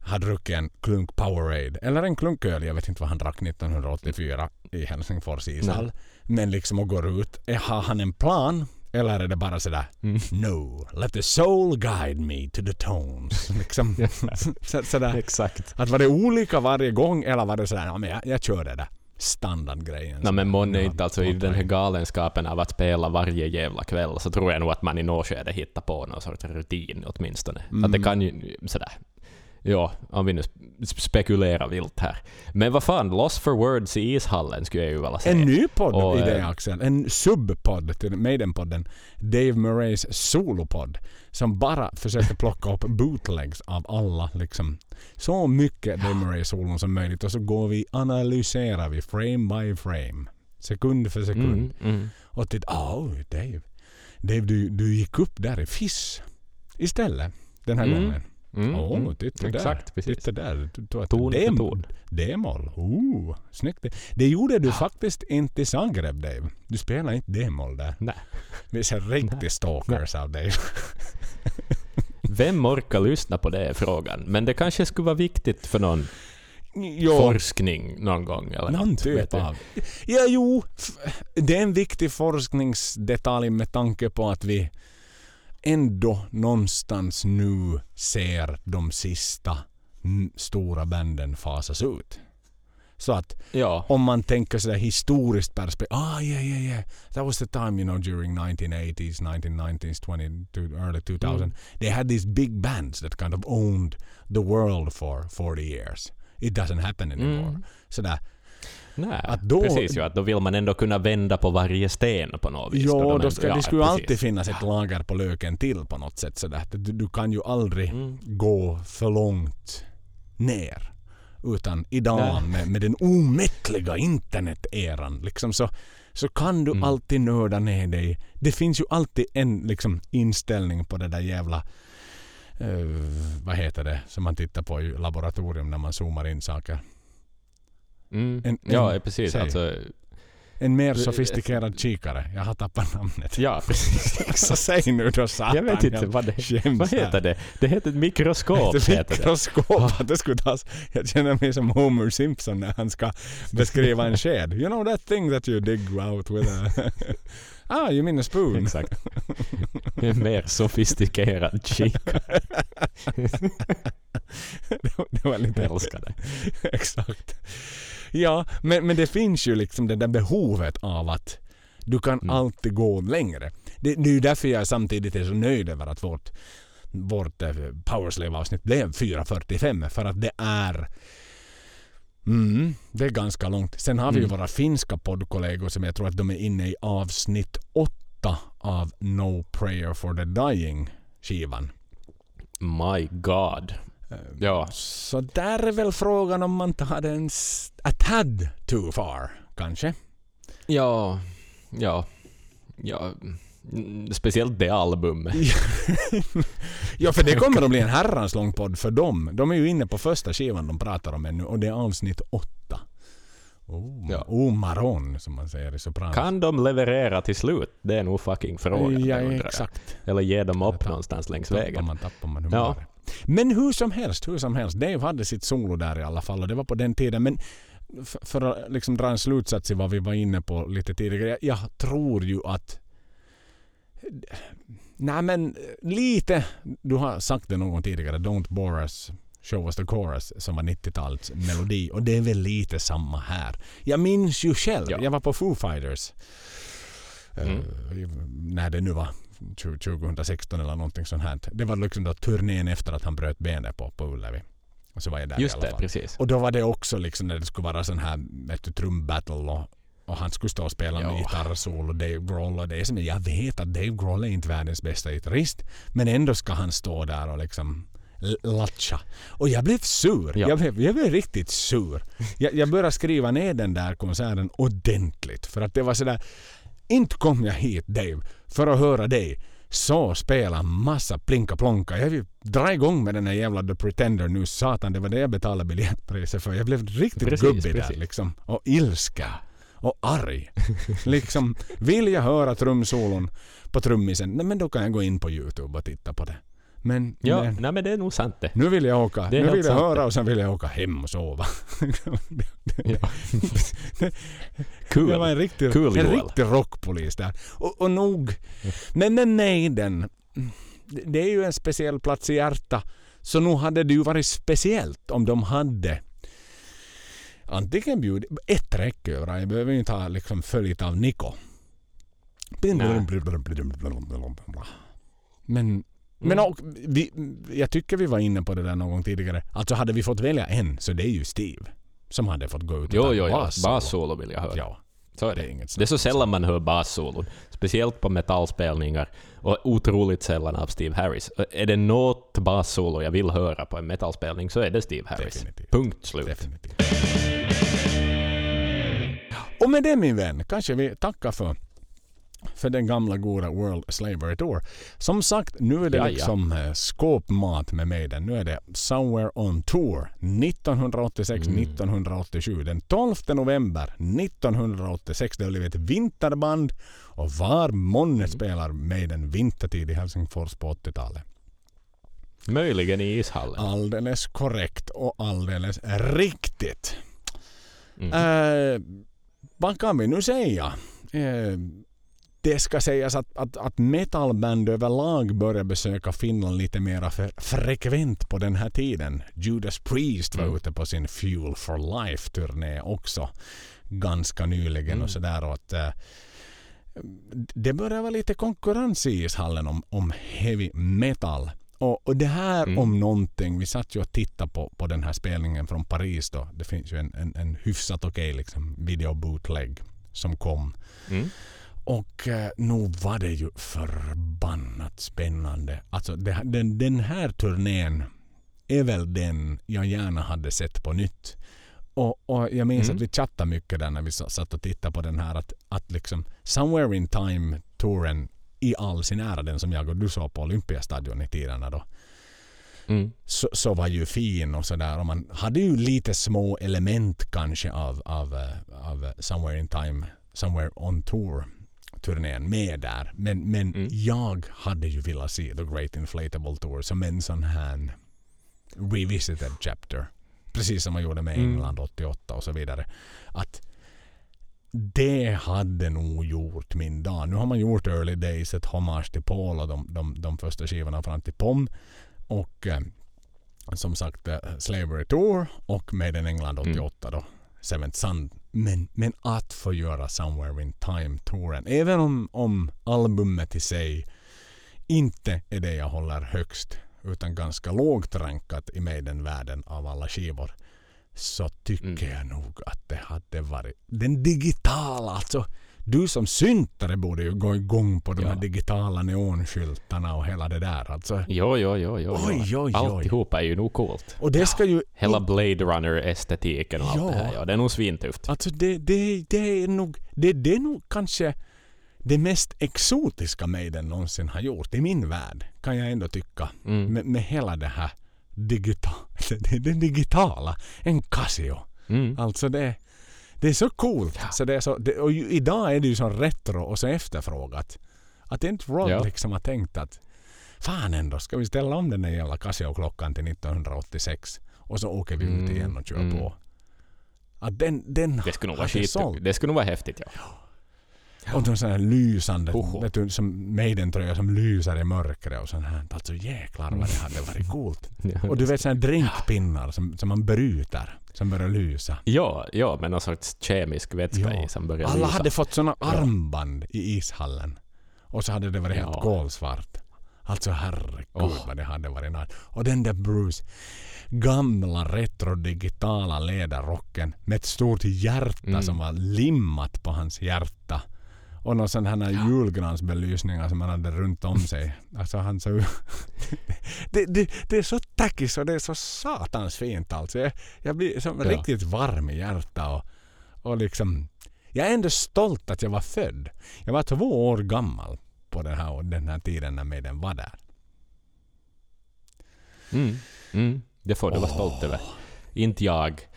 [SPEAKER 1] har druckit en klunk Powerade eller en klunk öl. Jag vet inte vad han drack 1984 i Helsingfors ishall. Men liksom och går ut. Har han en plan? Eller är det bara sådär
[SPEAKER 2] Mm.
[SPEAKER 1] No, let the soul guide me to the tones. Liksom, så, sådär.
[SPEAKER 2] Exakt.
[SPEAKER 1] Att var det olika varje gång eller var det sådär, ja, men jag, jag kör det där standardgrejen.
[SPEAKER 2] No, men
[SPEAKER 1] Ja,
[SPEAKER 2] inte alltså i den här galenskapen av att spela varje jävla kväll så tror jag nog att man i något skede hittar på någon sorts rutin åtminstone. Att det
[SPEAKER 1] Mm.
[SPEAKER 2] kan ju sådär. Ja, om vi nu sp- spekulerar vilt här. Men vad fan, Lost for Words i ishallen skulle jag ju vilja säga.
[SPEAKER 1] En ny podd
[SPEAKER 2] Och,
[SPEAKER 1] i det
[SPEAKER 2] eh,
[SPEAKER 1] Axel. En subpodd till Maiden-podden. Dave Murrays solopodd. Som bara försöker plocka upp bootlegs av alla liksom. Så mycket Dave Murray solon som möjligt och så går vi analyserar vi frame by frame. Sekund för sekund.
[SPEAKER 2] Mm, mm.
[SPEAKER 1] Och titta, oh Dave. Dave du, du gick upp där i Fiss. Istället. Den här
[SPEAKER 2] Mm.
[SPEAKER 1] gången.
[SPEAKER 2] Mm, mm.
[SPEAKER 1] titta där.
[SPEAKER 2] Exakt, precis.
[SPEAKER 1] Titta där.
[SPEAKER 2] Ton för
[SPEAKER 1] dem-
[SPEAKER 2] ton.
[SPEAKER 1] D-moll. Oh, snyggt. Det, gjorde du faktiskt inte i Zagreb, Dave. Du spelar inte D-moll där.
[SPEAKER 2] Nej.
[SPEAKER 1] Vi ser riktigt stalkers av dig.
[SPEAKER 2] Vem orkar lyssna på det är frågan. Men det kanske skulle vara viktigt för någon
[SPEAKER 1] Jo,
[SPEAKER 2] forskning någon gång eller
[SPEAKER 1] någon
[SPEAKER 2] något,
[SPEAKER 1] typ av... Ja, jo. Det är en viktig forskningsdetalj med tanke på att vi ändå någonstans nu ser de sista stora banden fasas ut. Så att
[SPEAKER 2] Ja.
[SPEAKER 1] om man tänker sådär historiskt perspektiv. Ah, yeah, yeah, yeah. That was the time, you know, during 1980s, 1990s, 20, to early 2000.
[SPEAKER 2] Mm.
[SPEAKER 1] They had these big bands that kind of owned the world for 40 years. It doesn't happen anymore.
[SPEAKER 2] Mm.
[SPEAKER 1] Sådär.
[SPEAKER 2] Nej,
[SPEAKER 1] Att då-
[SPEAKER 2] precis ju. Att då vill man ändå kunna vända på varje sten på något vis.
[SPEAKER 1] Jo, då
[SPEAKER 2] ändå-
[SPEAKER 1] ska,
[SPEAKER 2] ja,
[SPEAKER 1] det skulle ju
[SPEAKER 2] precis.
[SPEAKER 1] alltid finnas ett lager på löken till på något sätt. Sådär. Du, du kan ju aldrig
[SPEAKER 2] Mm.
[SPEAKER 1] gå för långt ner. Utan idag med, med den omättliga internet-eran liksom så, så kan du
[SPEAKER 2] Mm.
[SPEAKER 1] alltid nörda ner dig. Det finns ju alltid en liksom, inställning på det där jävla eh, vad heter det som man tittar på i laboratorium när man zoomar in saker.
[SPEAKER 2] Mm.
[SPEAKER 1] En-
[SPEAKER 2] ja,
[SPEAKER 1] en-
[SPEAKER 2] precis.
[SPEAKER 1] säg.
[SPEAKER 2] Alltså,
[SPEAKER 1] En mer sofistikerad kikare. Jag har tappat namnet.
[SPEAKER 2] Ja, precis.
[SPEAKER 1] Så säg nu då satan.
[SPEAKER 2] Jag vet inte vad det
[SPEAKER 1] Skäms
[SPEAKER 2] Vad heter det? Det heter ett mikroskop.
[SPEAKER 1] Ett
[SPEAKER 2] heter det.
[SPEAKER 1] mikroskop. Att det skulle tas. Jag känner mig som Homer Simpson när han ska beskriva en sked. You know that thing that you dig out with a... ah, you mean a spoon.
[SPEAKER 2] Exakt. En mer sofistikerad kikare.
[SPEAKER 1] det, var- det var lite
[SPEAKER 2] Jag älskar det.
[SPEAKER 1] Exakt. Ja, men, men det finns ju liksom det där behovet av att du kan
[SPEAKER 2] Mm.
[SPEAKER 1] alltid gå längre. Det, det är ju därför jag samtidigt är så nöjd över att vårt, vårt eh, Powerslave-avsnitt blev 4.45 för att det är Mm, det är ganska långt. Sen har vi ju
[SPEAKER 2] Mm.
[SPEAKER 1] våra finska poddkollegor som jag tror att de är inne i avsnitt 8 av No Prayer for the Dying skivan.
[SPEAKER 2] My God.
[SPEAKER 1] Eh,
[SPEAKER 2] Ja,
[SPEAKER 1] Så där är väl frågan om man tar den a tad too far, kanske.
[SPEAKER 2] ja, ja, ja. Mm, Speciellt det albumet.
[SPEAKER 1] ja, för det kommer att bli en herrans lång podd för dem. De är ju inne på första skivan de pratar om ännu och det är avsnitt åtta. Oh,
[SPEAKER 2] Ja.
[SPEAKER 1] oh maron, som man säger i Sopranos.
[SPEAKER 2] Kan de leverera till slut? Det är nog fucking frågan.
[SPEAKER 1] Ja, exakt.
[SPEAKER 2] Eller ge dem upp
[SPEAKER 1] Tapp-
[SPEAKER 2] någonstans längs
[SPEAKER 1] Tappar
[SPEAKER 2] vägen.
[SPEAKER 1] man, tappar man
[SPEAKER 2] Ja.
[SPEAKER 1] Men hur som helst, hur som helst. Dave hade sitt solo där i alla fall och det var på den tiden. Men för att liksom dra en slutsats i vad vi var inne på lite tidigare. Jag, tror ju att Nej men lite, du har sagt det någon gång tidigare, Don't bore us, show us the chorus som var 90-talets melodi och det är väl lite samma här. Jag minns ju själv,
[SPEAKER 2] Ja.
[SPEAKER 1] jag var på Foo Fighters
[SPEAKER 2] Mm.
[SPEAKER 1] eh, när det nu var 20- 2016 eller någonting sånt här. Det var liksom då turnén efter att han bröt benet på, på Ullevi. Och så var jag där i
[SPEAKER 2] Just
[SPEAKER 1] alla
[SPEAKER 2] det,
[SPEAKER 1] fall.
[SPEAKER 2] precis.
[SPEAKER 1] Och då var det också liksom när det skulle vara sån här vet trumbattle och, och han skulle stå och spela med gitarrsolo och Dave Grohl och det är som jag vet att Dave Grohl är inte världens bästa gitarrist men ändå ska han stå där och liksom latcha. Och jag blev sur.
[SPEAKER 2] Ja.
[SPEAKER 1] Jag, blev, jag blev riktigt sur. Jag, jag började skriva ner den där konserten ordentligt för att det var sådär inte kom jag hit Dave för att höra dig så spela massa plinka plonka. Jag vill dra igång med den här jävla The Pretender nu. Satan, det var det jag betalade biljettpriset för. Jag blev riktigt
[SPEAKER 2] Precis,
[SPEAKER 1] gubbig
[SPEAKER 2] precis.
[SPEAKER 1] där liksom. Och ilsken. Och arg. liksom, vill jag höra trumsolon på trummisen, nej men då kan jag gå in på Youtube och titta på det. Men,
[SPEAKER 2] Ja,
[SPEAKER 1] men
[SPEAKER 2] nej men det är nog sant det.
[SPEAKER 1] nu vill jag åka. Nu vill jag höra och sen vill jag åka hem och sova.
[SPEAKER 2] Ja.
[SPEAKER 1] Det var en riktig,
[SPEAKER 2] Kul,
[SPEAKER 1] en riktig rockpolis där. Och, och nog... Men med Maiden, det är ju en speciell plats i hjärta. Så nog hade det ju varit speciellt om de hade antingen bjudit... Ett räcker ju. Jag behöver ju inte ha liksom följt av Nico. Men, men
[SPEAKER 2] Mm.
[SPEAKER 1] och, vi, jag tycker vi var inne på det där någon gång tidigare. Alltså hade vi fått välja en så det är ju Steve. Som hade fått gå ut
[SPEAKER 2] Jo, jo, jo.
[SPEAKER 1] bassolo.
[SPEAKER 2] Bassolo vill jag höra.
[SPEAKER 1] Ja,
[SPEAKER 2] Så är
[SPEAKER 1] det
[SPEAKER 2] det.
[SPEAKER 1] är inget
[SPEAKER 2] Det är så sällan man hör bassolon. Speciellt på metallspelningar. Och otroligt sällan av Steve Harris. Är det något bassolo jag vill höra på en metallspelning så är det Steve Harris.
[SPEAKER 1] Definitivt.
[SPEAKER 2] Punkt slut.
[SPEAKER 1] Definitivt. Och med det min vän kanske vi tackar för för den gamla goda World Slavery Tour. Som sagt, nu är det
[SPEAKER 2] Ja, ja.
[SPEAKER 1] liksom eh, skåpmat med mig. Nu är det Somewhere on Tour 1986-1987. Den 12 november 1986. Det har blivit ett vinterband och var månne spelar Maiden vintertid i Helsingfors på 80-talet.
[SPEAKER 2] Möjligen i ishallen.
[SPEAKER 1] Alldeles korrekt och alldeles riktigt.
[SPEAKER 2] Mm.
[SPEAKER 1] Eh, vad kan vi nu säga? Eh, det ska sägas att, att, att metalband överlag börjar besöka Finland lite mer frekvent på den här tiden. Judas Priest var
[SPEAKER 2] Mm.
[SPEAKER 1] ute på sin Fuel for Life-turné också ganska nyligen
[SPEAKER 2] Mm.
[SPEAKER 1] och sådär. och Att, eh, det börjar vara lite konkurrens i ishallen om, om heavy metal. Och, och det här
[SPEAKER 2] Mm.
[SPEAKER 1] om någonting, vi satt ju och tittade på, på den här spelningen från Paris då. Det finns ju en, en, en hyfsat okej liksom video bootleg som kom.
[SPEAKER 2] Mm.
[SPEAKER 1] Och eh, nog var det ju förbannat spännande. Alltså det, den, den här turnén är väl den jag gärna hade sett på nytt. Och, och jag minns
[SPEAKER 2] Mm.
[SPEAKER 1] att vi chattade mycket där när vi sa- satt och tittade på den här. Att, att liksom Somewhere in Time-touren i all sin ära, den som jag och du såg på Olympiastadion i tiderna då.
[SPEAKER 2] Mm.
[SPEAKER 1] Så, så var ju fin och sådär. Och man hade ju lite små element kanske av, av, eh, av Somewhere in Time Somewhere on Tour turnén med där. Men, men
[SPEAKER 2] Mm.
[SPEAKER 1] jag hade ju velat se The Great Inflatable Tour som en sån här revisited chapter. Precis som man gjorde med
[SPEAKER 2] Mm.
[SPEAKER 1] England 88 och så vidare. Att det hade nog gjort min dag. Nu har man gjort Early Days, ett hommage till Paul och de, de, de första skivorna fram till Pom. Och eh, som sagt eh, Slavery Tour och Made in England 88 då. Seventh Son. Men, men att få göra Somewhere in Time-touren. Även om, om albumet i sig inte är det jag håller högst utan ganska lågt rankat i Maiden-världen av alla skivor så tycker
[SPEAKER 2] Mm.
[SPEAKER 1] jag nog att det hade varit den digitala, alltså du som syntare borde ju gå igång på de
[SPEAKER 2] Ja.
[SPEAKER 1] här digitala neonskyltarna och hela det där. Alltså.
[SPEAKER 2] Jo, jo, jo, jo.
[SPEAKER 1] Oj, oj, oj.
[SPEAKER 2] Alltihopa är ju nog coolt.
[SPEAKER 1] Och det ska ju...
[SPEAKER 2] Hela Blade Runner-estetiken och allt
[SPEAKER 1] Ja.
[SPEAKER 2] det här. Ja, det är nog svintufft.
[SPEAKER 1] Alltså det, det, det är nog... Det, det är nog kanske det mest exotiska Maiden någonsin har gjort i min värld. Kan jag ändå tycka.
[SPEAKER 2] Mm.
[SPEAKER 1] Med, med hela det här digita, det, det digitala. En Casio.
[SPEAKER 2] Mm.
[SPEAKER 1] Alltså det, det är så coolt.
[SPEAKER 2] Ja.
[SPEAKER 1] Så det är så, det, och ju, idag är det ju så retro och så efterfrågat. Att inte Rod
[SPEAKER 2] Ja.
[SPEAKER 1] liksom har tänkt att fan ändå, ska vi ställa om den där jävla Casio-klockan till 1986 och så åker vi ut
[SPEAKER 2] Mm,
[SPEAKER 1] igen och kör
[SPEAKER 2] mm.
[SPEAKER 1] på. Att den, den
[SPEAKER 2] Det skulle nog vara skit. Det skulle nog vara häftigt, ja.
[SPEAKER 1] Och de sån här lysande, vet du, som Maiden-tröja som lyser i mörkret och sånt här. Alltså jäklar vad det hade varit coolt. Och du vet såna här drinkpinnar som, som man bryter, som börjar lysa.
[SPEAKER 2] Ja, ja, med någon sorts kemisk vätska
[SPEAKER 1] Ja.
[SPEAKER 2] i som börjar
[SPEAKER 1] Alla
[SPEAKER 2] lysa.
[SPEAKER 1] hade fått såna armband i ishallen. Och så hade det varit helt
[SPEAKER 2] Ja.
[SPEAKER 1] kolsvart. Alltså herregud
[SPEAKER 2] Åh.
[SPEAKER 1] vad det hade varit nice. Och den där Bruce gamla retro-digitala läderrocken med ett stort hjärta
[SPEAKER 2] Mm.
[SPEAKER 1] som var limmat på hans hjärta. Och någon sån här julgransbelysningar som han hade runt om sig. Alltså han så... det, det, det är så tackis och det är så satans fint alltså. Jag, jag blir som
[SPEAKER 2] Ja.
[SPEAKER 1] riktigt varm i hjärtat och, och liksom... Jag är ändå stolt att jag var född. Jag var två år gammal på den här, den här tiden när Maiden var där.
[SPEAKER 2] Mm. Mm. Det får du vara stolt över. Inte jag.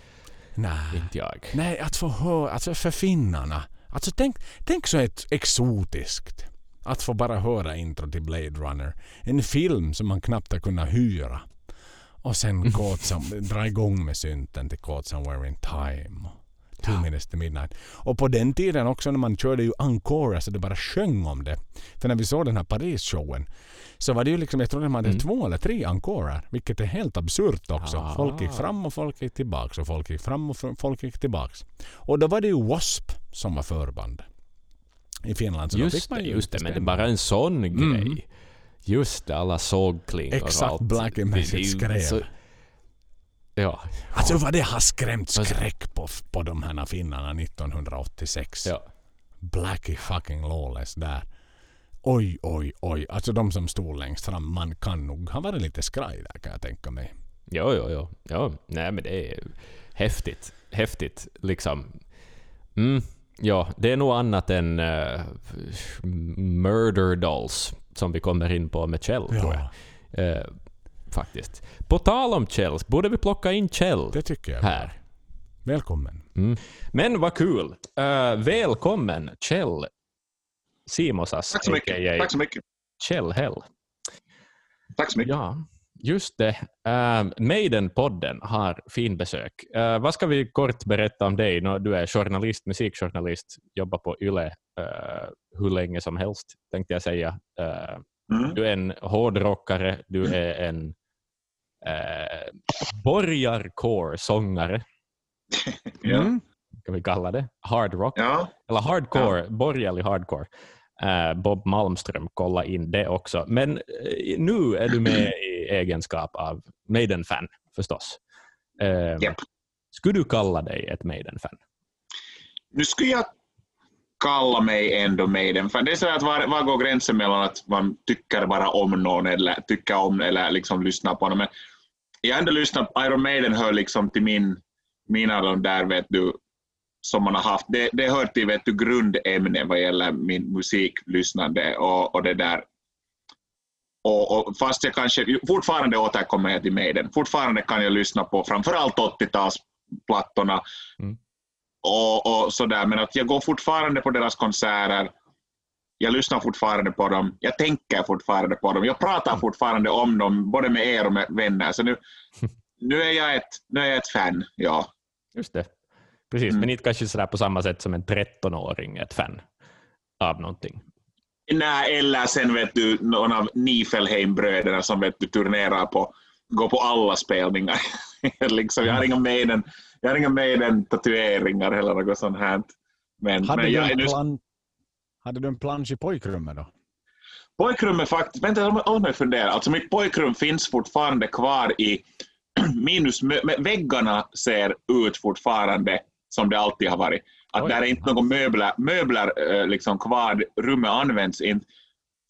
[SPEAKER 1] Nej.
[SPEAKER 2] Inte jag.
[SPEAKER 1] Nej, att få höra, alltså för finnarna. Alltså tänk, tänk så ett exotiskt. Att få bara höra intro till Blade Runner. En film som man knappt har kunnat hyra. Och sen Caught dra igång med synten till Caught Somewhere in Time. Two minutes to midnight. Och på den tiden också när man körde ju Encore så det bara sjöng om det. För när vi såg den här Paris-showen så var det ju liksom, jag tror de hade
[SPEAKER 2] Mm.
[SPEAKER 1] två eller tre encorer. Vilket är helt absurt också.
[SPEAKER 2] Ah.
[SPEAKER 1] Folk gick fram och folk gick tillbaks och folk gick fram och folk gick tillbaks. Och då var det ju W.A.S.P. som var förband. I Finland. Så då fick
[SPEAKER 2] Just
[SPEAKER 1] man ju
[SPEAKER 2] just det. Men det är bara en sån
[SPEAKER 1] Mm.
[SPEAKER 2] grej. Just det, alla sågklingor och
[SPEAKER 1] Exakt
[SPEAKER 2] är ju
[SPEAKER 1] skrev.
[SPEAKER 2] Ja.
[SPEAKER 1] Alltså vad det har skrämt skräck på, på de här finnarna 1986.
[SPEAKER 2] ja.
[SPEAKER 1] Blackie fucking lawless där. Oj, oj, oj. Alltså de som stod längst fram, man kan nog ha varit lite skraj där kan jag tänka mig.
[SPEAKER 2] Jo, jo, jo. Ja, nej men det är häftigt. Häftigt, liksom. Mm, ja, det är nog annat än uh, Murder Dolls som vi kommer in på med Kjell, tror jag. Eh, faktiskt. På tal om Kjell, borde vi plocka in Kjell
[SPEAKER 1] det tycker jag.
[SPEAKER 2] här?
[SPEAKER 1] Välkommen.
[SPEAKER 2] Mm. Men vad kul! Eh, välkommen Kjell Simosas,
[SPEAKER 3] Tack så mycket. Tack så mycket.
[SPEAKER 2] Kjell Hell.
[SPEAKER 3] Tack så mycket.
[SPEAKER 2] Ja, just det. Uh, Maiden-podden har fin besök. Eh, vad ska vi kort berätta om dig? Du är journalist, musikjournalist, jobbar på YLE eh, hur länge som helst, tänkte jag säga. Eh,
[SPEAKER 3] Mm.
[SPEAKER 2] du är en hårdrockare, du är en uh, borgarcore-sångare,
[SPEAKER 3] Ja.
[SPEAKER 1] Mm.
[SPEAKER 2] kan vi kalla det. Hard rock.
[SPEAKER 3] ja.
[SPEAKER 2] Eller hardcore, borgerlig hardcore. Eh, Bob Malmström, kolla in det också. Men eh, nu är du med i egenskap av Maiden-fan förstås. Eh,
[SPEAKER 3] Japp.
[SPEAKER 2] Skulle du kalla dig ett Maiden-fan?
[SPEAKER 3] Nu skulle jag kalla mig ändå Maiden. För det är så att var, var går gränsen mellan att man tycker bara om någon eller tycker om eller liksom lyssnar på någon. Men jag ändå lyssnat, Iron Maiden hör liksom till min, mina de där vet du, som man har haft. Det, det hör till vet du, grundämne vad gäller min musiklyssnande och, och det där. Och, och fast jag kanske fortfarande återkommer jag till Maiden. Fortfarande kan jag lyssna på framförallt 80-talsplattorna.
[SPEAKER 2] Mm.
[SPEAKER 3] och, och sådär, men att jag går fortfarande på deras konserter. Jag lyssnar fortfarande på dem. Jag tänker fortfarande på dem. Jag pratar fortfarande om dem, både med er och med vänner. Så nu, nu, är, jag ett, nu är jag ett fan, ja.
[SPEAKER 2] Just det. Precis,
[SPEAKER 3] Mm.
[SPEAKER 2] men inte kanske sådär på samma sätt som en 13-åring är ett fan av någonting.
[SPEAKER 3] Nej, eller sen vet du någon av Nifelheim-bröderna som vet du turnerar på, går på alla spelningar. liksom, jag har inga Maiden-tatueringar eller något sånt här. Men,
[SPEAKER 1] Hade,
[SPEAKER 3] men
[SPEAKER 1] du
[SPEAKER 3] jag är
[SPEAKER 1] en
[SPEAKER 3] nu
[SPEAKER 1] plan, hade du en plansch i pojkrummet då?
[SPEAKER 3] Pojkrummet faktiskt, vänta låt mig fundera. Alltså mitt pojkrum finns fortfarande kvar i minus, väggarna ser ut fortfarande som det alltid har varit. Att
[SPEAKER 2] Oj.
[SPEAKER 3] där är inte några möbler, möbler eh, liksom kvar, rummet används inte.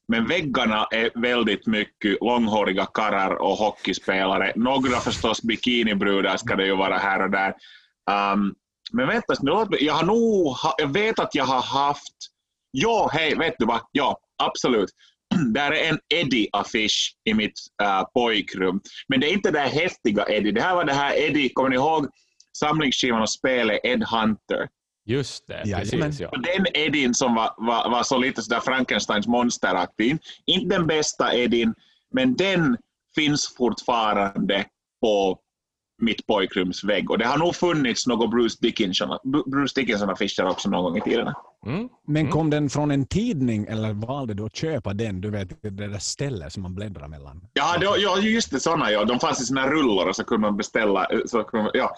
[SPEAKER 3] Men väggarna är väldigt mycket långhåriga karrar och hockeyspelare. Några förstås bikinibrudar ska det ju vara här och där. Um, men vänta, nu jag har nog, jag vet att jag har haft, ja hej, vet du vad, ja absolut. Där är en Eddie-affisch i mitt äh, pojkrum. Men det är inte det här häftiga Eddie. Det här var det här Eddie, kommer ni ihåg samlingsskivan och spelet Ed Hunter?
[SPEAKER 2] Just det,
[SPEAKER 1] Jajamän.
[SPEAKER 2] precis. Ja.
[SPEAKER 3] Den Eddien som var, var, var så lite sådär Frankensteins monsteraktig. Inte den bästa Eddien, men den finns fortfarande på mitt pojkrums vägg. Och det har nog funnits några Bruce Dickinson, Bruce Dickinson-affischer också någon gång i tiden.
[SPEAKER 2] Mm.
[SPEAKER 1] Men
[SPEAKER 2] Mm.
[SPEAKER 1] kom den från en tidning eller valde du att köpa den? Du vet, det där stället som man bläddrar mellan.
[SPEAKER 3] Ja, det, ja just det, sådana ja. De fanns i såna här rullar och så kunde man beställa. Så kunde man, ja.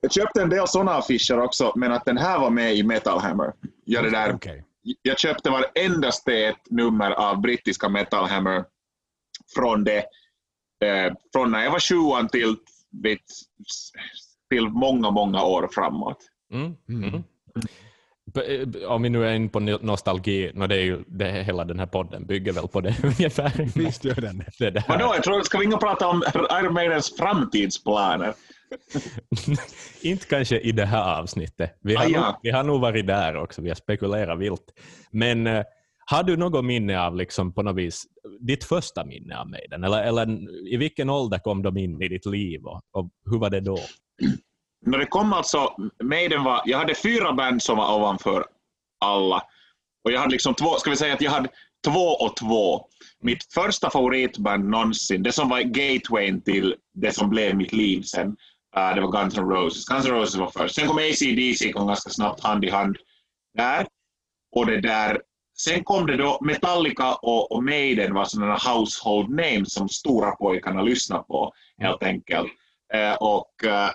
[SPEAKER 3] Jag köpte en del sådana affischer också, men att den här var med i Metal Hammer. Ja, det där,
[SPEAKER 1] Okej.
[SPEAKER 3] jag köpte varendaste ett nummer av brittiska Metal Hammer från, det, eh, från när jag var 20 till, till många, många år framåt.
[SPEAKER 2] Mm.
[SPEAKER 1] Mm.
[SPEAKER 2] Mm. Eh, Om vi nu är inne på no- nostalgi, no, det är ju det, hela den här podden bygger väl på det ungefär.
[SPEAKER 1] Visst gör den
[SPEAKER 2] Det där.
[SPEAKER 3] Vadå, jag tror, ska vi inte prata om Iron Maidens framtidsplaner?
[SPEAKER 2] Inte kanske i det här avsnittet. Vi har,
[SPEAKER 3] Ah,
[SPEAKER 2] nog,
[SPEAKER 3] ja.
[SPEAKER 2] vi har nog varit där också, vi har spekulerat vilt. Men eh, har du något minne av liksom på något vis, ditt första minne av Maiden? Eller, eller i vilken ålder kom de in i ditt liv och, och hur var det då?
[SPEAKER 3] När det kom alltså, Maiden var, jag hade fyra band som var ovanför alla. Och jag hade liksom två, ska vi säga att jag hade två och två. Mitt första favoritband någonsin, det som var gatewayn till det som blev mitt liv sen, uh, det var Guns N' Roses. Guns N' Roses var först. Sen kom AC/DC kom ganska snabbt hand i hand där. Och det där. Sen kom det då Metallica och, och Maiden var sådana household names som stora pojkarna lyssnade på helt enkelt. Eh, och eh,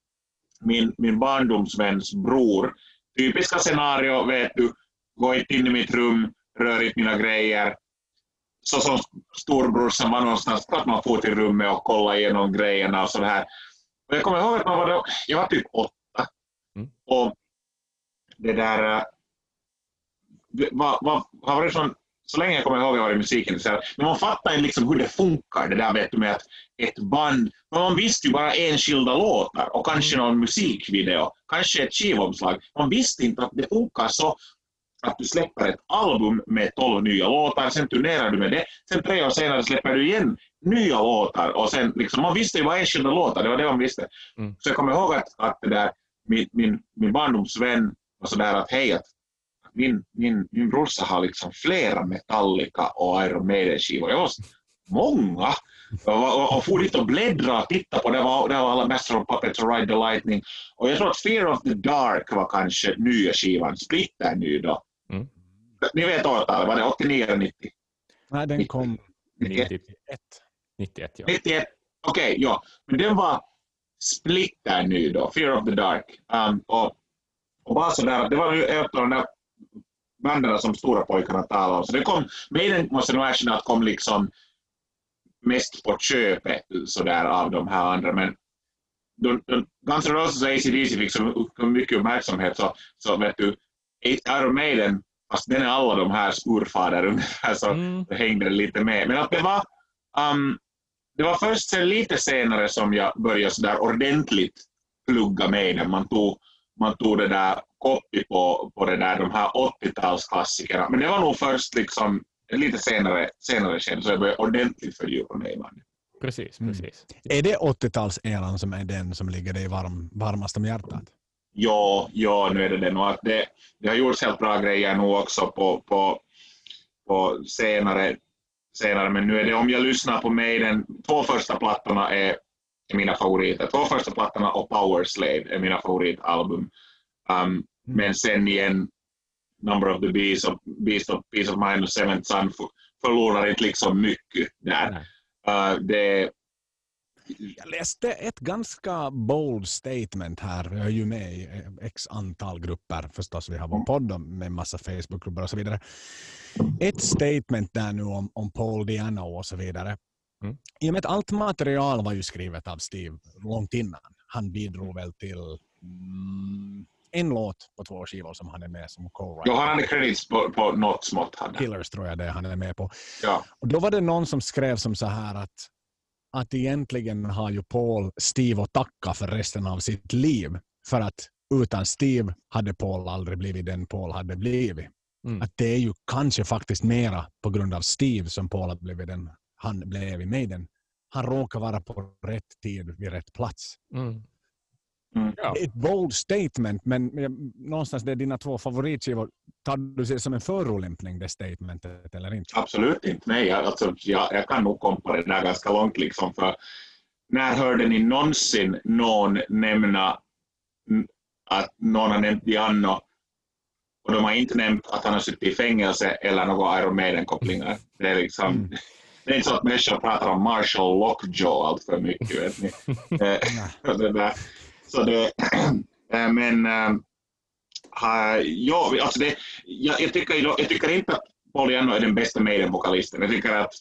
[SPEAKER 3] min, min barndomsväns bror. Typiska scenario, vet du. Gå inte in i mitt rum, rör inte mina grejer. Så som storbrorsan var någonstans, klart man får till rummet och kolla igenom grejerna och sådär. Och jag kommer ihåg att man var då, jag var typ åtta.
[SPEAKER 2] Mm.
[SPEAKER 3] Och det där eh, var, var, har varit sån, så länge jag kommer ihåg jag varit musikintresserad. Men man fattar inte liksom hur det funkar, det där vet du med att ett band, men man visste ju bara enskilda låtar och kanske någon musikvideo, kanske ett skivomslag. Man visste inte att det funkar så att du släpper ett album med 12 nya låtar, sen turnerar du med det, sen tre år senare släpper du igen nya låtar och sen liksom, man visste ju bara enskilda låtar, det var det man visste.
[SPEAKER 2] Mm.
[SPEAKER 3] Så jag kommer ihåg att, att det där, min, min, min barndomsvän var sådär att hej, att min, min, min brorsa har liksom flera Metallica och Iron Maiden-skivor. Jag var många! Och, och, och for dit och bläddra och titta på, det var, det var alla Master of Puppets och Ride the Lightning. Och jag tror att Fear of the Dark var kanske nya skivan, splitter ny då.
[SPEAKER 2] Mm.
[SPEAKER 3] Ni vet årtalet, var det 89 eller 90?
[SPEAKER 1] Nej, den kom
[SPEAKER 3] 91.
[SPEAKER 2] 91. 91 ja.
[SPEAKER 3] 91. Okej, ja. Men den var splitter ny då, Fear of the Dark. Um, och, och bara sådär, det var ju ett av de där banden som stora pojkarna talade om. Så det kom, Maiden måste nog erkänna att kom liksom mest på köpet sådär av de här andra. Men Guns N' Roses och AC/DC fick så mycket uppmärksamhet så, så vet du, Iron Maiden, fast den är alla de här urfader ungefär, så
[SPEAKER 2] Mm.
[SPEAKER 3] hängde det lite med. Men att det var, um, det var först sen lite senare som jag började så där ordentligt plugga med den. Man tog, man tog det där copy på, på det där, de här 80-talsklassikerna. Men det var nog först liksom lite senare, senare skede så jag började ordentligt fördjupa mig i bandet.
[SPEAKER 2] Precis,
[SPEAKER 1] Mm.
[SPEAKER 2] precis.
[SPEAKER 1] Är det 80-talseran som är den som ligger dig varm, varmast om hjärtat?
[SPEAKER 3] ja, ja, nu är det det. Och att det, det har gjorts helt bra grejer nu också på, på, på senare, senare, men nu är det om jag lyssnar på mig, den två första plattorna är, är mina favoriter. Två första plattorna och Power Slave är mina favoritalbum. Um, mm. Men sen igen, Number of the Beast och Beast of Peace of Mind och Seventh Son förlorar inte liksom mycket där. Uh, det,
[SPEAKER 1] jag läste ett ganska bold statement här. Jag är ju med i x antal grupper förstås. Vi har vår podd med massa Facebookgrupper och så vidare. Ett statement där nu om, om Paul Diano och så vidare. Mm. I och med att allt material var ju skrivet av Steve långt innan. Han bidrog väl till mm, en låt på två skivor som han är med som co-writer.
[SPEAKER 3] Ja, han hade credits på, på något smått.
[SPEAKER 1] Killers tror jag det han är med på.
[SPEAKER 3] Ja.
[SPEAKER 1] Och då var det någon som skrev som så här att att egentligen har ju Paul Steve att tacka för resten av sitt liv. För att utan Steve hade Paul aldrig blivit den Paul hade blivit. Mm. Att det är ju kanske faktiskt mera på grund av Steve som Paul har blivit den han blev i Maiden. Han råkar vara på rätt tid vid rätt plats.
[SPEAKER 2] Mm.
[SPEAKER 1] Mm. Ja. Ett bold statement, men någonstans det är dina två favoritskivor. Tar du det som en förolämpning, det statementet, eller inte?
[SPEAKER 3] Absolut inte. Nej, alltså, jag, jag kan nog komma på det där ganska långt. Liksom, för när hörde ni någonsin någon nämna att någon har nämnt Diano och de har inte nämnt att han har suttit i fängelse eller några Iron Maiden-kopplingar. Det är liksom... Mm. Det är inte så att människor pratar om Marshall Lockjaw allt för mycket. Vet ni? Eh, det. Så det, eh, men uh, ja, alltså det, jag, jag, tycker, jag tycker inte att Paul Janno är den bästa Maiden-vokalisten. Jag tycker att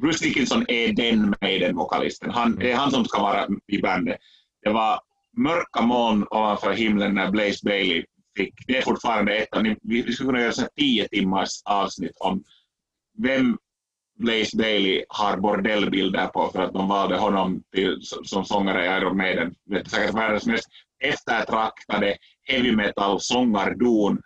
[SPEAKER 3] Bruce Dickinson är den Maiden-vokalisten. Han, det är han som ska vara i bandet. Det var mörka moln ovanför himlen när Blaze Bailey fick, det är fortfarande ett av, vi skulle kunna göra en tio timmars avsnitt om vem Blaze Bailey har bordellbilder på för att de valde honom till, som sångare i Iron Maiden. Det är säkert världens mest eftertraktade heavy metal sångardon.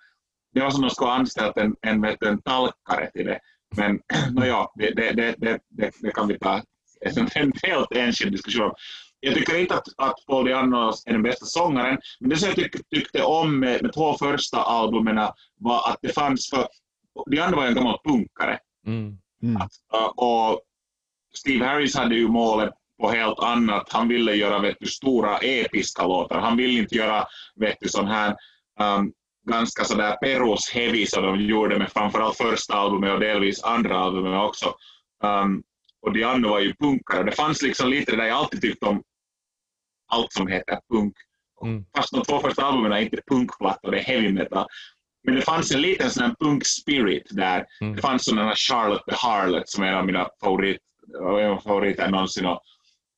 [SPEAKER 3] Det var som de skulle ha anställt en, en, en talkare till det. Men no, ja, det, det, det, det, kan vi ta en, en helt enskild diskussion Jag tycker inte att, att Paul Diano är den bästa sångaren, men det som jag tyck, tyckte om med, med två första albumen var att det fanns för Diano var en gammal punkare.
[SPEAKER 2] Mm.
[SPEAKER 3] Mm. Att, och Steve Harris hade ju målet på helt annat. Han ville göra vet du, stora episka låtar. Han ville inte göra vet du, sån här um, ganska sådär Perus heavy som de gjorde med framförallt första albumet och delvis andra albumet också. Um, och Diano var ju punkare. Det fanns liksom lite det där jag alltid tyckt om allt som heter punk. Mm. Fast de två första albumen är inte punkplattor, det är heavy metal. Men det fanns en liten sån punk spirit där. Mm. Det fanns sådana Charlotte the Harlot som är en av mina favorit, favoriter någonsin. Och,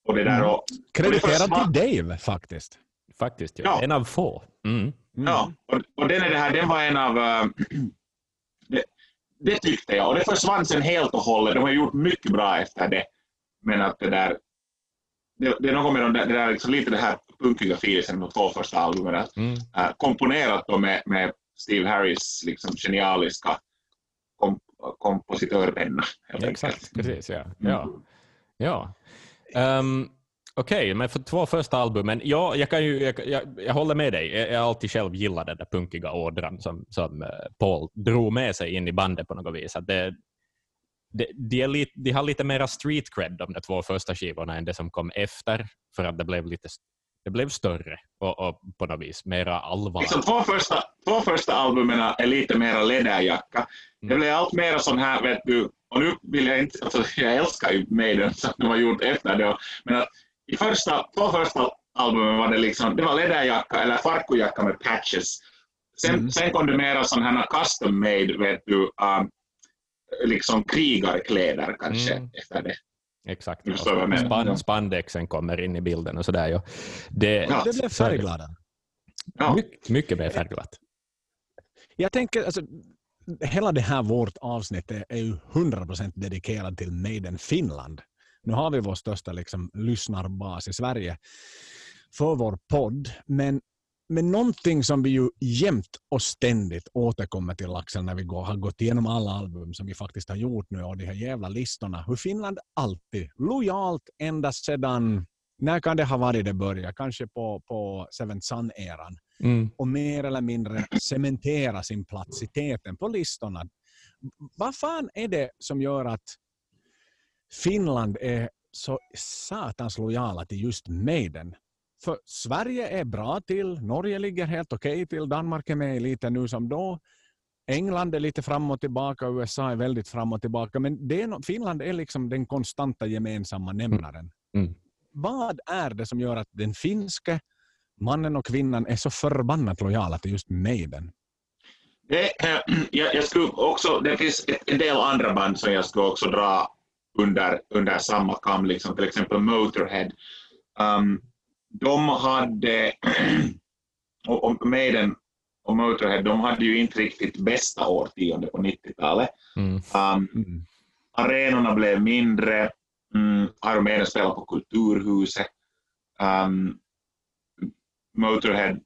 [SPEAKER 3] och det där
[SPEAKER 1] mm. och, Krediterad till Dave faktiskt.
[SPEAKER 2] Faktiskt, ja. ja. En av få. Mm.
[SPEAKER 3] Mm. Ja, och, och den, är det här, den var en av... Uh, det, det, tyckte jag. Och det försvann sen helt och hållet. De har gjort mycket bra efter det. Men att det där... Det, det är något med de där, det där liksom lite det här punkiga feelingen de två första albumen. Mm. Uh, komponerat då med, med Steve Harris liksom genialiska kom kompositörpenna.
[SPEAKER 2] Exakt, precis. Ja. ja. ja. Um, Okej, okay, men för två första albumen, ja, jag, kan ju, jag, jag, jag håller med dig. Jag, har alltid själv gillat den där punkiga ådran som, som uh, Paul drog med sig in i bandet på något vis. Att det, det, de, är lite, de har lite mera street cred, de där två första skivorna, än det som kom efter, för att det blev lite det blev större och, och på något vis mera allvar.
[SPEAKER 3] Liksom två, första, två första albumen är lite mera läderjacka. Mm. Det blev allt mera sån här, vet du, och nu vill jag inte, alltså jag älskar ju Maiden som de har gjort efter det, men att i första, två första albumen var det liksom, det var läderjacka eller farkujacka med patches. Sen, mm. sen kom det mera sån här custom made, vet du, um, liksom krigarkläder kanske mm. efter det.
[SPEAKER 2] Exakt. Span, spandexen kommer in i bilden och sådär. Ja. Det,
[SPEAKER 1] ja, det blev färgglada.
[SPEAKER 2] Ja. Mycket, mycket mer färgglatt.
[SPEAKER 1] Jag tänker, alltså, hela det här vårt avsnitt är ju 100% dedikerat till Maiden Finland. Nu har vi vår största liksom, lyssnarbas i Sverige för vår podd, men men någonting som vi ju jämt och ständigt återkommer till Axel när vi går, har gått igenom alla album som vi faktiskt har gjort nu och de här jävla listorna. Hur Finland alltid lojalt ända sedan, när kan det ha varit det började? Kanske på, på Seventh Sun-eran. mm. och mer eller mindre cementera sin plats i täten på listorna. Vad fan är det som gör att Finland är så satans lojala till just Maiden? För Sverige är bra till, Norge ligger helt okej okay till, Danmark är med lite nu som då. England är lite fram och tillbaka, USA är väldigt fram och tillbaka, men det är, Finland är liksom den konstanta gemensamma nämnaren. Mm. Mm. Vad är det som gör att den finske mannen och kvinnan är så förbannat lojala till just Maiden?
[SPEAKER 3] Det, äh, jag, jag skulle också, det finns en del andra band som jag skulle också dra under, under samma kam, liksom, till exempel Motorhead. Um, de hade, och, och Maiden och Motorhead, de hade ju inte riktigt bästa årtionde på 90-talet. Mm. Um, mm. Arenorna blev mindre, mm, Iron Maiden spelade på Kulturhuset. Um, Motorhead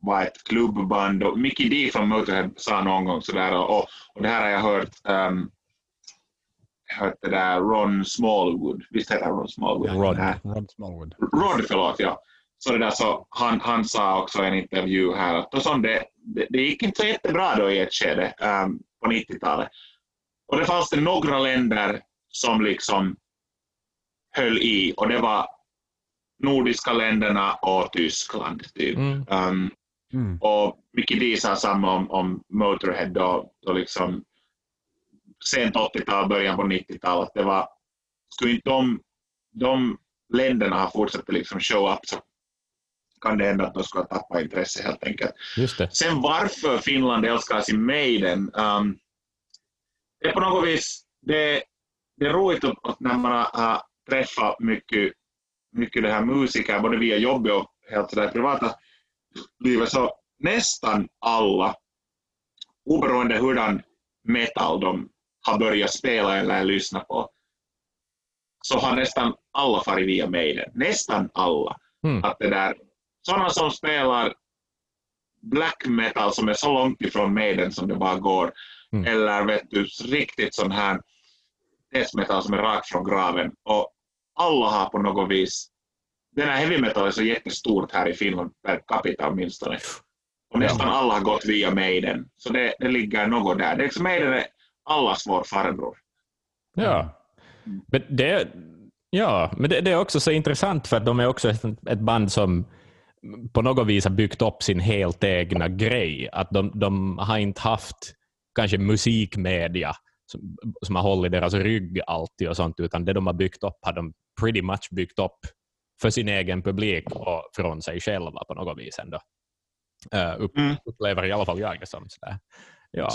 [SPEAKER 3] var ett klubbband och Mickey D från Motorhead sa någon gång sådär och, och det här har jag hört um, hört det där Ron Smallwood, visst heter han Ron Smallwood? Ja,
[SPEAKER 1] Rod, Rod Smallwood.
[SPEAKER 3] Rod, förlåt, ja. Så, det där, så han, han sa också i en intervju här att det, det, det gick inte så jättebra då i ett skede um, på 90-talet. Och det fanns det några länder som liksom höll i och det var nordiska länderna och Tyskland. Typ. Mm. Um, mm. Och Mickey D sa samma om, om Motorhead då, då liksom sent 80-tal, början på 90-talet. Det var, skulle inte de, de länderna ha fortsatt liksom show up så kan det hända att de skulle ha tappat intresse helt enkelt.
[SPEAKER 2] Just det.
[SPEAKER 3] Sen varför Finland älskar sin Maiden. Um, det är på något vis det, det är roligt att när man har träffat mycket, mycket det här musiker, både via jobbet och helt sådär privata livet, så nästan alla, oberoende hurdan metal de har börjat spela eller lyssna på, så har nästan alla farit via Maiden. Nästan alla. Mm. Att det där, sådana som spelar black metal som är så långt ifrån Maiden som det bara går, mm. eller vet du, riktigt sån här death metal som är rakt från graven. Och alla har på något vis, den här heavy metal är så jättestort här i Finland per capita åtminstone. Och nästan alla har gått via Maiden. Så det, det ligger något där. Det är liksom Maiden är allas vår farbror.
[SPEAKER 2] Ja, men det, ja, men det, det, är också så intressant för att de är också ett, band som på något vis har byggt upp sin helt egna grej. Att de, de har inte haft kanske musikmedia som, som har hållit deras rygg alltid och sånt, utan det de har byggt upp har de pretty much byggt upp för sin egen publik och från sig själva på något vis ändå. Uh, upp, mm. upplever i alla fall jag det som. Sådär. Ja.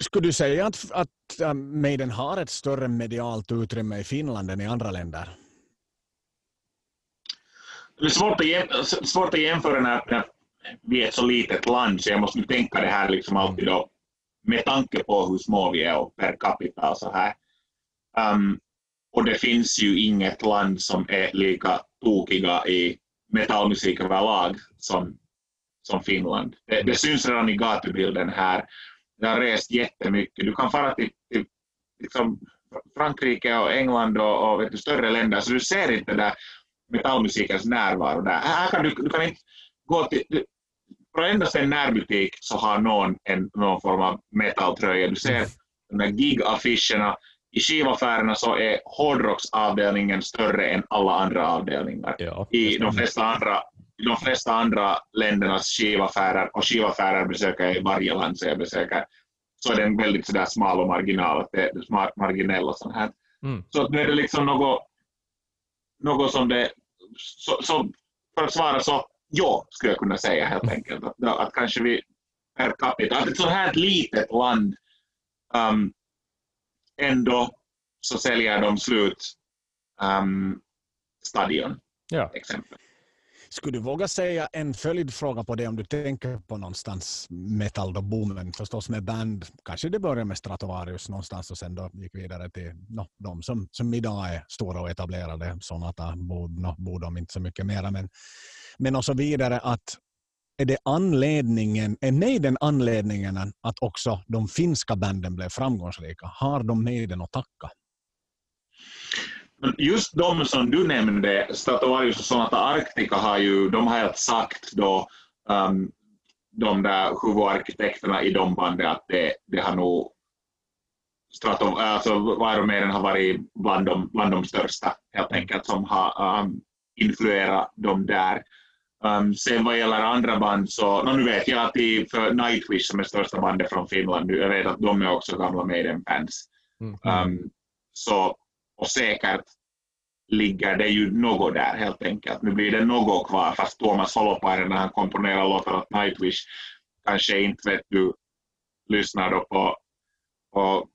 [SPEAKER 1] Skulle du säga att, att Maiden har ett större medialt utrymme i Finland än i andra länder?
[SPEAKER 3] Det är svårt att, jämföra, svårt att jämföra när, när vi är ett så litet land, så jag måste tänka det här liksom alltid då, med tanke på hur små vi är per capita och så här. Um, och det finns ju inget land som är lika tokiga i metallmusik överlag som, som Finland. Det, det syns redan i gatubilden här jag har rest jättemycket. Du kan fara till, till liksom Frankrike och England och, och du, större länder, så du ser inte där metallmusikens närvaro där. Här kan du, du kan inte gå till... Du, endast en närbutik så har någon en, någon form av metalltröja. Du ser de där gigaffischerna. I skivaffärerna så är hårdrocksavdelningen större än alla andra avdelningar. Ja, I de flesta andra de flesta andra ländernas skivaffärer, och skivaffärer besöker jag i varje land så jag besöker, så är den väldigt sådär smal och marginal, att det är marginell och sånt här. Mm. Så nu är det liksom något, något som det, så, så, för att svara så, ja, skulle jag kunna säga helt enkelt. Att, att kanske vi per capita, att ett så här litet land um, ändå så säljer de slut um, stadion, ja. exempel.
[SPEAKER 1] Skulle du våga säga en följdfråga på det om du tänker på någonstans metal då boomen förstås med band. Kanske det började med Stratovarius någonstans och sen då gick vidare till no, de som, som idag är stora och etablerade. Sonata borde no, bod de inte så mycket mera men, men och så vidare att är det anledningen, är Maiden anledningen att också de finska banden blev framgångsrika? Har de nejden att tacka?
[SPEAKER 3] Just de som du nämnde, Stratovarius och Sonata Arctica, har ju, de har helt sagt då, um, de där huvudarkitekterna i de banden att det, det har nog Strato, alltså Maiden har varit bland de, bland de största helt enkelt som har um, influerat dem där. Um, sen vad gäller andra band så, no, nu vet jag att i, för Nightwish som är största bandet från Finland, jag vet att de är också gamla Maiden-fans.
[SPEAKER 2] Mm.
[SPEAKER 3] Um, så, och säkert ligger det ju något där helt enkelt. Nu blir det något kvar, fast Tuomas Holopainen när han komponerar låtar åt Nightwish kanske inte vet du lyssnar då på, på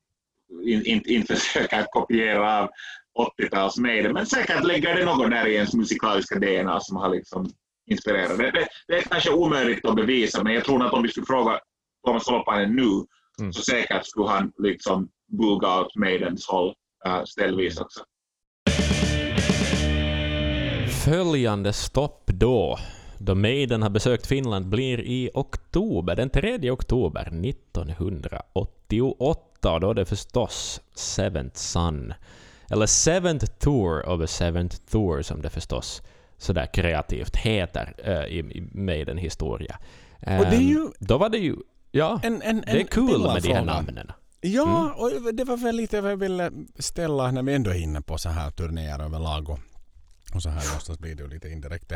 [SPEAKER 3] inte in, in försöker kopiera av 80-tals Maiden, men säkert ligger det något där i ens musikaliska DNA som har liksom inspirerat. Det, det, det är kanske omöjligt att bevisa, men jag tror att om vi skulle fråga Tuomas Holopainen nu,
[SPEAKER 2] Mm.
[SPEAKER 3] så säkert skulle han liksom buga åt Maidens håll ställvis också.
[SPEAKER 2] Följande stopp då, då Maiden har besökt Finland, blir i oktober, den 3 oktober 1988. Och då är det förstås Seventh Son. Eller Seventh Tour of a Seventh Tour som det förstås sådär kreativt heter uh, i, i Maiden-historia. Um,
[SPEAKER 1] Och det är ju
[SPEAKER 2] Då var det ju... Ja,
[SPEAKER 1] en, en,
[SPEAKER 2] det är kul med de här
[SPEAKER 1] fråga.
[SPEAKER 2] namnen.
[SPEAKER 1] Ja, och det var väl lite vad jag ville ställa när vi ändå är inne på så här turnéer överlag och, och så här någonstans blir det ju lite indirekt.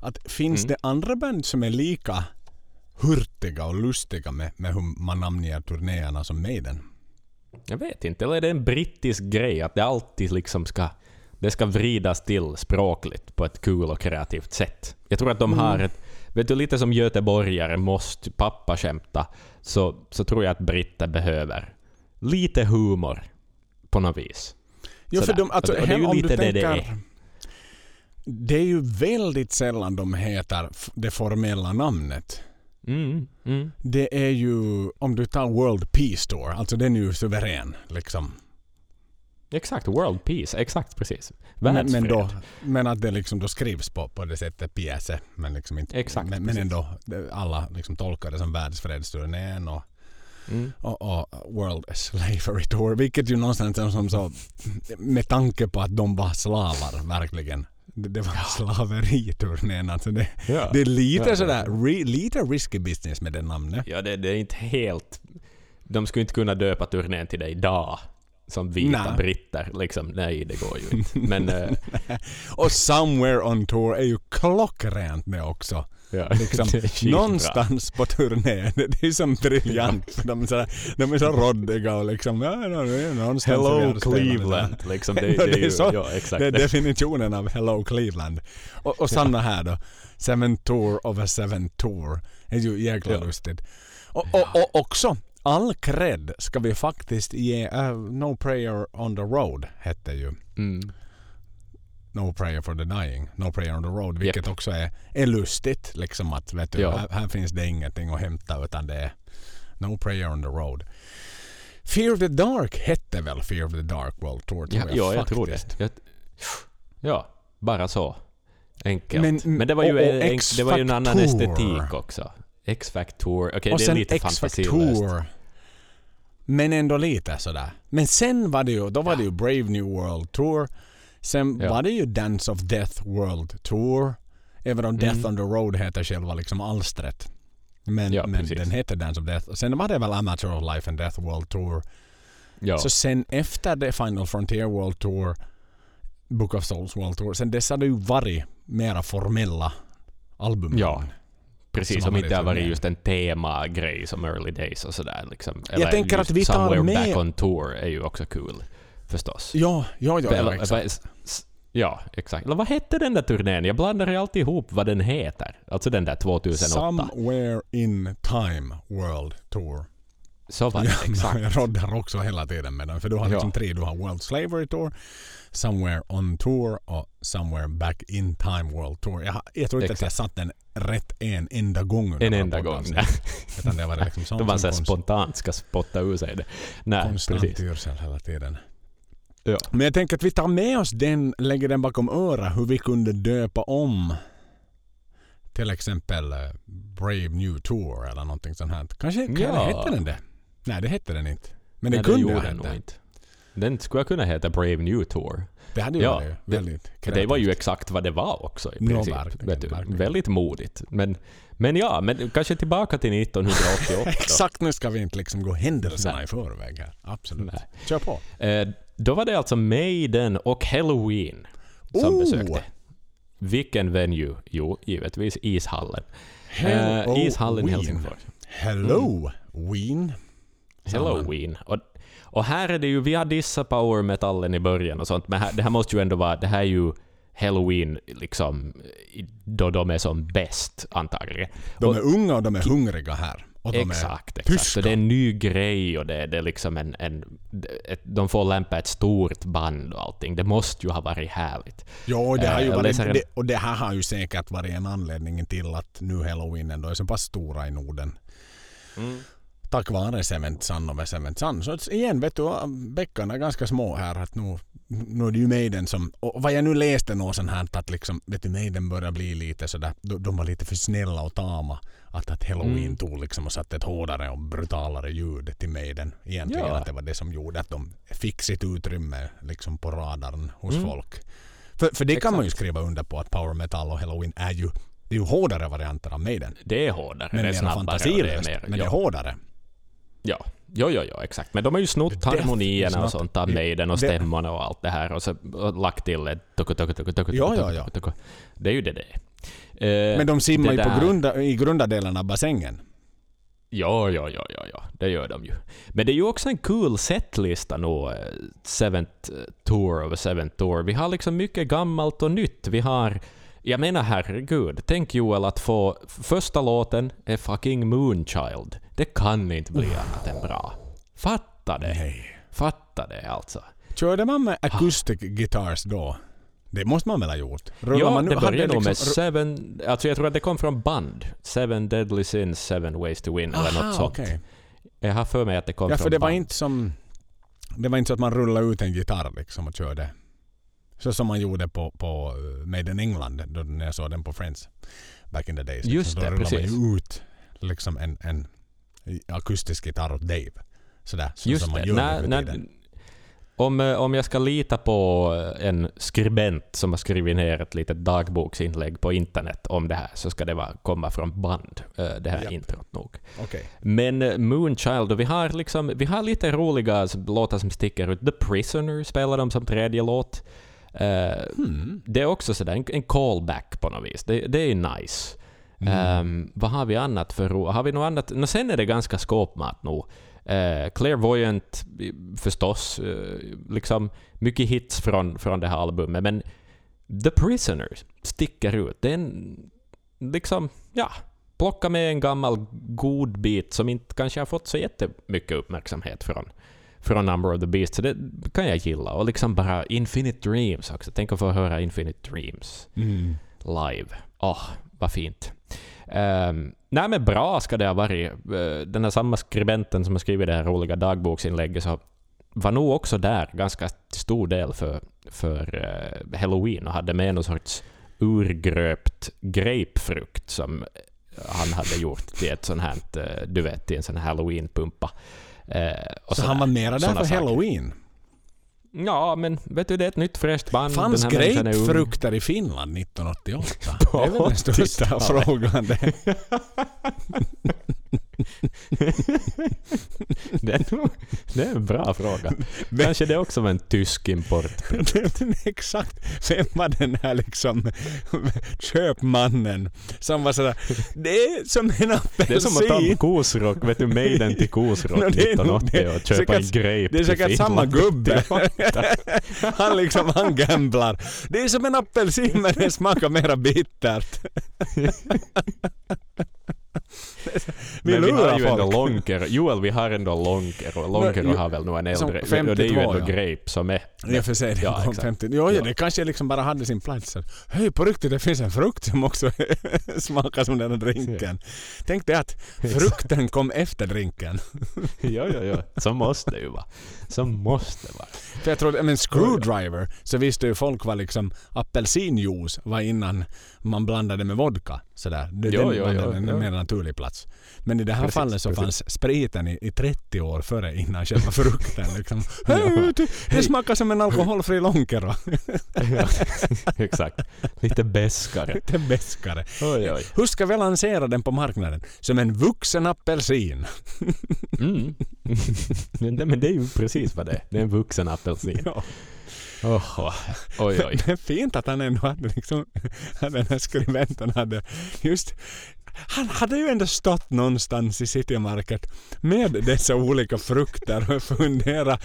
[SPEAKER 1] Att finns
[SPEAKER 2] Mm.
[SPEAKER 1] det andra band som är lika hurtiga och lustiga med, med hur man namnger turnéerna som Maiden?
[SPEAKER 2] Jag vet inte, eller är det en brittisk grej att det alltid liksom ska, det ska vridas till språkligt på ett kul och kreativt sätt? Jag tror att de har ett, vet du, lite som göteborgare måste pappa skämta, så, så tror jag att britter behöver lite humor på något vis.
[SPEAKER 1] Jo, för de, alltså,
[SPEAKER 2] Och det- är ju lite det det är.
[SPEAKER 1] det är ju väldigt sällan de heter det formella namnet.
[SPEAKER 2] Mm, mm.
[SPEAKER 1] Det är ju, om du tar World Peace Tour, alltså den är ju suverän liksom.
[SPEAKER 2] Exakt, world peace, exakt precis.
[SPEAKER 1] Men,
[SPEAKER 2] Världsfred.
[SPEAKER 1] men, då, men att det liksom då skrivs på, på det sättet pjäse. Men, liksom inte,
[SPEAKER 2] Exakt,
[SPEAKER 1] men, men ändå, alla liksom tolkar det som världsfredsturnén och,
[SPEAKER 2] Mm.
[SPEAKER 1] och, och World Slavery Tour. Vilket ju någonstans är som så, med tanke på att de var slavar verkligen. Det, det var slaveriturnén. Alltså det,
[SPEAKER 2] Ja.
[SPEAKER 1] det är lite
[SPEAKER 2] Ja,
[SPEAKER 1] sådär, re, lite risky business med det namnet.
[SPEAKER 2] Ja, det, det är inte helt... De skulle inte kunna döpa turnén till det idag. Som vita
[SPEAKER 1] Nej.
[SPEAKER 2] britter. Liksom. Nej, det går ju inte. Men... eh,
[SPEAKER 1] Och Somewhere on Tour är ju klockrent det också.
[SPEAKER 2] ja,
[SPEAKER 1] Liksom,
[SPEAKER 2] det
[SPEAKER 1] någonstans på turnén. Det är som briljant. De är så, de är så roddiga och liksom... Ja, någonstans
[SPEAKER 2] Hello. Cleveland. Liksom, det, är ju,
[SPEAKER 1] så.
[SPEAKER 2] ja, exakt.
[SPEAKER 1] Det är definitionen av Hello Cleveland. Och, och Sanna här då. Seven Tour of a Seven Tour. Det är ju jäkla
[SPEAKER 2] Ja.
[SPEAKER 1] lustigt. Och, och, och också, all cred ska vi faktiskt ge... äh, no Prayer on the Road hette ju.
[SPEAKER 2] Mm.
[SPEAKER 1] No Prayer for the Dying. No Prayer on the Road. Vilket också är, är lustigt. Liksom att vet du,
[SPEAKER 2] Ja.
[SPEAKER 1] här, här finns det ingenting att hämta utan det är No Prayer on the Road. Fear of the Dark hette väl Fear of the Dark World Tour?
[SPEAKER 2] Ja,
[SPEAKER 1] tror jag,
[SPEAKER 2] ja, jag tror det. Jag, ja, bara så. Enkelt.
[SPEAKER 1] Men-
[SPEAKER 2] Men, det var ju,
[SPEAKER 1] och- och
[SPEAKER 2] en, det var ju en annan estetik också. X-Factor. Okej,
[SPEAKER 1] och
[SPEAKER 2] det är lite fantasilöst.
[SPEAKER 1] Men ändå lite sådär. Men sen var det ju, då var det ju Brave New World Tour. Sen
[SPEAKER 2] Ja.
[SPEAKER 1] var det ju Dance of Death World Tour. Även om Death
[SPEAKER 2] Mm.
[SPEAKER 1] on the Road heter själva liksom alstret. Men,
[SPEAKER 2] Ja,
[SPEAKER 1] men
[SPEAKER 2] precis.
[SPEAKER 1] den heter Dance of Death. Sen var det väl Amateur of Life and Death World Tour.
[SPEAKER 2] Ja.
[SPEAKER 1] Så sen efter det Final Frontier World Tour, Book of Souls World Tour, sen dess har det ju varit mera formella album.
[SPEAKER 2] Ja. Precis,
[SPEAKER 1] som
[SPEAKER 2] om inte det har
[SPEAKER 1] varit
[SPEAKER 2] just en temagrej som Early Days och sådär. Liksom.
[SPEAKER 1] tänker
[SPEAKER 2] just
[SPEAKER 1] att vi tar
[SPEAKER 2] Somewhere
[SPEAKER 1] med-
[SPEAKER 2] Back on Tour är ju också kul. Förstås.
[SPEAKER 1] Ja, ja, ja, ja,
[SPEAKER 2] Eller-
[SPEAKER 1] exakt.
[SPEAKER 2] Ja, exakt. Eller vad hette den där turnén? Jag blandar ju alltid ihop vad den heter. Alltså den där 2008.
[SPEAKER 1] Somewhere in Time World Tour.
[SPEAKER 2] Så var det, exakt.
[SPEAKER 1] Jag roddar också hela tiden med den. För du har liksom
[SPEAKER 2] Ja.
[SPEAKER 1] tre. Du har World Slavery Tour, Somewhere on Tour och Somewhere Back in Time World Tour. Jag, jag tror inte att jag satt den rätt en enda gång
[SPEAKER 2] En enda gång. Nej.
[SPEAKER 1] Utan det var liksom sånt
[SPEAKER 2] Då man så spontant ska spotta ur sig det. Nej,
[SPEAKER 1] konstant
[SPEAKER 2] precis.
[SPEAKER 1] yrsel hela tiden.
[SPEAKER 2] Ja.
[SPEAKER 1] Men jag tänker att vi tar med oss den, lägger den bakom örat, hur vi kunde döpa om till exempel eh, Brave New Tour eller någonting sånt här. Kanske,
[SPEAKER 2] Ja.
[SPEAKER 1] kanske hette den det? Nej, det hette den inte. Men
[SPEAKER 2] Nej,
[SPEAKER 1] det kunde
[SPEAKER 2] gjorde
[SPEAKER 1] ha
[SPEAKER 2] den
[SPEAKER 1] hett
[SPEAKER 2] nog
[SPEAKER 1] det.
[SPEAKER 2] inte. Den skulle kunna heta Brave New Tour.
[SPEAKER 1] Det hade ju
[SPEAKER 2] Ja,
[SPEAKER 1] varit väldigt
[SPEAKER 2] Det var ju
[SPEAKER 1] kreativt.
[SPEAKER 2] exakt vad det var också i princip.
[SPEAKER 1] verkligen.
[SPEAKER 2] Väldigt modigt. Men, men ja, men kanske tillbaka till 1988 då.
[SPEAKER 1] Exakt, nu ska vi inte liksom gå händelserna i förväg här. Absolut.
[SPEAKER 2] Nej.
[SPEAKER 1] Kör på.
[SPEAKER 2] Eh, då var det alltså Maiden och Halloween som
[SPEAKER 1] Oh!
[SPEAKER 2] besökte. Vilken venue? Jo, givetvis ishallen.
[SPEAKER 1] Hello,
[SPEAKER 2] Eh, ishallen i. Helsingfors.
[SPEAKER 1] Hello, Ween.
[SPEAKER 2] Halloween. Och, och här är det ju, vi har dissat power metallen i början och sånt, men här, det här måste ju ändå vara, det här är ju Halloween liksom då de är som bäst antagligen.
[SPEAKER 1] De
[SPEAKER 2] Och-
[SPEAKER 1] är unga och de är hungriga här. Och
[SPEAKER 2] exakt, exakt. Så det är en ny grej och det, det är liksom en... en ett, de får lämpa ett stort band och allting. Det måste ju ha varit härligt.
[SPEAKER 1] Jo, det har
[SPEAKER 2] Eh,
[SPEAKER 1] ju
[SPEAKER 2] jag
[SPEAKER 1] varit, det, och det här har ju säkert varit en anledning till att nu halloween ändå är så pass stora i Norden. Tack vare Cement Sun och Cement Sun. Så igen, vet du, bäckarna är ganska små här. Att nu, nu är det ju Maiden som... Och vad jag nu läste något sånt här att liksom, vet du, Maiden börjar bli lite sådär... De, de var lite för snälla och tama. Att, att Halloween
[SPEAKER 2] Mm.
[SPEAKER 1] tog liksom och satte ett hårdare och brutalare ljud till Maiden. Egentligen
[SPEAKER 2] Ja.
[SPEAKER 1] att det var det som gjorde att de fick sitt utrymme liksom på radarn hos
[SPEAKER 2] Mm.
[SPEAKER 1] folk. För, för det kan man ju
[SPEAKER 2] Exakt.
[SPEAKER 1] skriva under på att power metal och halloween är ju, det är ju hårdare varianter av Maiden.
[SPEAKER 2] Det är hårdare,
[SPEAKER 1] Men
[SPEAKER 2] det är snabbare och det är mer...
[SPEAKER 1] Men det
[SPEAKER 2] ja.
[SPEAKER 1] är hårdare.
[SPEAKER 2] Ja, jo, jo, jo, exakt. Men de har ju snott
[SPEAKER 1] is
[SPEAKER 2] harmonierna och sånt av Maiden och stämmorna och allt det här och så och lagt till ett tuku, tuku, tuku, tuku,
[SPEAKER 1] Ja, ja, ja.
[SPEAKER 2] tuku. Det är ju det det är. Eh,
[SPEAKER 1] Men de simmar ju på grunda, i grunda delen av bassängen.
[SPEAKER 2] Ja, ja, ja, ja, ja, det gör de ju. Men det är ju också en cool setlista nu, eh, Seventh Tour of a Seventh Tour. Vi har liksom mycket gammalt och nytt. Vi har, jag menar herregud, tänk Joel att få, första låten är fucking Moonchild. Det kan inte bli annat än bra. Fatta det.
[SPEAKER 1] Nej.
[SPEAKER 2] Fatta det alltså.
[SPEAKER 1] Körde man med acoustic guitars då? Det måste man väl ha gjort? Rullar
[SPEAKER 2] Ja,
[SPEAKER 1] man nu-
[SPEAKER 2] det började nog med
[SPEAKER 1] liksom-
[SPEAKER 2] Seven... Alltså jag tror att det kom från band. Seven Deadly Sins, Seven Ways to Win eller
[SPEAKER 1] Aha,
[SPEAKER 2] något sånt.
[SPEAKER 1] okej.
[SPEAKER 2] Jag har för mig att det kom
[SPEAKER 1] Ja,
[SPEAKER 2] från
[SPEAKER 1] för det var
[SPEAKER 2] band.
[SPEAKER 1] inte som... Det var inte så att man rullade ut en gitarr liksom och körde. Så som man gjorde på, på eh, Made in England då när jag såg den på Friends. Back in the days.
[SPEAKER 2] Just
[SPEAKER 1] liksom.
[SPEAKER 2] det,
[SPEAKER 1] Då
[SPEAKER 2] precis.
[SPEAKER 1] man ju ut liksom en, en akustisk gitarr åt Dave. Sådär, så
[SPEAKER 2] Just
[SPEAKER 1] som man
[SPEAKER 2] det.
[SPEAKER 1] gör
[SPEAKER 2] När, när,
[SPEAKER 1] tiden.
[SPEAKER 2] om, eh, om jag ska lita på eh, en skribent som har skrivit ner ett litet dagboksinlägg på internet om det här så ska det vara, komma från band, det här
[SPEAKER 1] Japp.
[SPEAKER 2] introt nog.
[SPEAKER 1] Okej.
[SPEAKER 2] Men Moonchild, och vi har, liksom, vi har lite roliga låtar som sticker ut. The Prisoner spelar de som tredje låt. Eh,
[SPEAKER 1] Hmm.
[SPEAKER 2] Det är också sådär en, en callback på något vis. Det, det är nice.
[SPEAKER 1] Mm.
[SPEAKER 2] Ehm, vad har vi annat för? Har vi något annat? Nå, sen är det ganska skåpmat nu. Uh, Clairvoyant förstås. eh, liksom mycket hits från, från det här albumet. Men The Prisoners sticker ut. Det är en... Liksom, ja. Plocka med en gammal god bit som inte kanske har fått så jättemycket uppmärksamhet från, från Number of the Beast. Så det kan jag gilla. Och liksom bara Infinite Dreams också. Tänk att få höra Infinite Dreams
[SPEAKER 1] Mm.
[SPEAKER 2] live. Åh, vad fint. Um, nej men bra ska det ha varit. Eh, den här samma skribenten som har skrivit det här roliga dagboksinlägget så var nog också där ganska stor del för, för eh, halloween och hade med någon sorts urgröpt grapefrukt som han hade gjort till ett sånt här, eh, du vet, till en sån halloween-pumpa. Eh, och
[SPEAKER 1] Så
[SPEAKER 2] sådär.
[SPEAKER 1] han var mera där för
[SPEAKER 2] saker.
[SPEAKER 1] halloween?
[SPEAKER 2] Ja, men vet du, det är ett nytt fräscht band.
[SPEAKER 1] Fanns grapefrukter i Finland 1988? Det är väl den största
[SPEAKER 2] 80-talet.
[SPEAKER 1] frågan. Det.
[SPEAKER 2] Det är, nog, det är en bra fråga. Kanske det också var en tysk import.
[SPEAKER 1] Men Exakt. Vem var den här liksom köpmannen som var sådär Det är som en apelsin.
[SPEAKER 2] Det är som att ta en kosrock, vet du, Maiden till kosrock
[SPEAKER 1] No, det är nog
[SPEAKER 2] 1980
[SPEAKER 1] det.
[SPEAKER 2] och köpa en
[SPEAKER 1] Säkert-
[SPEAKER 2] grape
[SPEAKER 1] Det är säkert samma gubbe. han liksom, han gamblar. Det är som en apelsin men den smakar mera bittert.
[SPEAKER 2] Men vi har ju ändå
[SPEAKER 1] folk.
[SPEAKER 2] Lonkero. Joel, vi har ändå Lonkero. Lonkero
[SPEAKER 1] jo,
[SPEAKER 2] har väl nog en
[SPEAKER 1] som
[SPEAKER 2] äldre...
[SPEAKER 1] 52,
[SPEAKER 2] och det är ju ändå
[SPEAKER 1] ja.
[SPEAKER 2] grape som är...
[SPEAKER 1] I och för sig,
[SPEAKER 2] Ja,
[SPEAKER 1] ja,
[SPEAKER 2] exakt.
[SPEAKER 1] 50. Jo, ja.
[SPEAKER 2] Ja.
[SPEAKER 1] det kanske liksom bara hade sin plats. Hej, på riktigt, det finns en frukt som också smakar som den här drinken. Tänk dig att frukten kom efter drinken.
[SPEAKER 2] ja, ja, ja. Så måste det ju vara. Så måste det vara.
[SPEAKER 1] För jag tror, men screwdriver, så visste ju folk vad liksom apelsinjuice var innan man blandade med vodka. Sådär. Det,
[SPEAKER 2] Jo,
[SPEAKER 1] den,
[SPEAKER 2] jo, jo,
[SPEAKER 1] en,
[SPEAKER 2] jo.
[SPEAKER 1] mer naturlig plats. Men i det här
[SPEAKER 2] Precis,
[SPEAKER 1] fallet så
[SPEAKER 2] precis.
[SPEAKER 1] fanns spriten i, i 30 år före innan själva frukten. Liksom. Vet du, det smakar som en alkoholfri Lonkero.
[SPEAKER 2] Ja, exakt. Lite beskare.
[SPEAKER 1] Lite beskare.
[SPEAKER 2] Oj, oj.
[SPEAKER 1] Hur ska vi lansera den på marknaden? Som en vuxen apelsin.
[SPEAKER 2] Mm. Men men det är ju precis vad det är. Det är en vuxen apelsin.
[SPEAKER 1] Ja.
[SPEAKER 2] Oho. Oj, oj.
[SPEAKER 1] Det är fint att han ändå hade liksom, att den här skribenten hade just han hade ju ändå stått någonstans i City Market med dessa olika frukter och funderat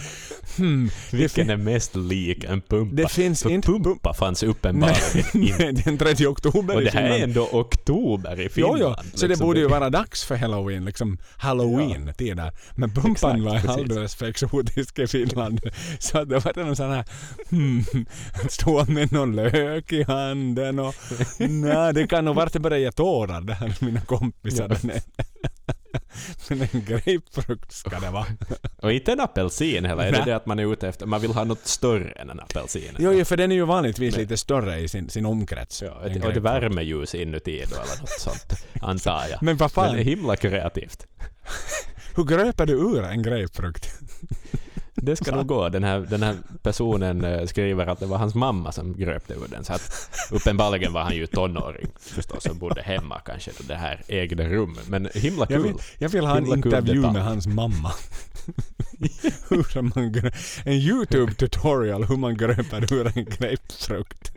[SPEAKER 1] hmm, det,
[SPEAKER 2] Vilken är mest lik en pumpa?
[SPEAKER 1] det finns
[SPEAKER 2] För
[SPEAKER 1] inte...
[SPEAKER 2] pumpa fanns uppenbarligen inte.
[SPEAKER 1] Den 3 oktober
[SPEAKER 2] Och det här är ändå oktober i
[SPEAKER 1] Jo,
[SPEAKER 2] Finland.
[SPEAKER 1] jo, så det
[SPEAKER 2] liksom.
[SPEAKER 1] borde ju vara dags för halloween, liksom halloween-tider. Men pumpan
[SPEAKER 2] Exakt,
[SPEAKER 1] var
[SPEAKER 2] precis.
[SPEAKER 1] alldeles för exotisk i Finland. Så det var någon sån här, hmm, stå med någon lök i handen och nej, det kan nog vara att det börjar tårar det här mina kompisar. Men, men en grapefrukt ska det vara.
[SPEAKER 2] Och inte en apelsin heller. Är det det att man är ute efter? Man vill ha något större än en apelsin.
[SPEAKER 1] Jo, jo, för den är ju vanligtvis
[SPEAKER 2] Men-
[SPEAKER 1] lite större i sin, sin omkrets.
[SPEAKER 2] Ja,
[SPEAKER 1] En
[SPEAKER 2] och det
[SPEAKER 1] grapefrukt.
[SPEAKER 2] värmer ljus inuti då eller något sånt, antar jag.
[SPEAKER 1] Men vad fan,
[SPEAKER 2] Men det är himla kreativt.
[SPEAKER 1] hur gröper du ur en grapefrukt?
[SPEAKER 2] Det ska nog gå. Den här, den här personen eh, skriver att det var hans mamma som gröpte ur den. Så att uppenbarligen var han ju tonåring förstås och bodde hemma kanske då det här ägde rum. Men himla
[SPEAKER 1] Jag
[SPEAKER 2] kul.
[SPEAKER 1] vill, jag vill ha en intervju med hans mamma. hur man grö- en YouTube tutorial hur man gröper ur en grapefrukt.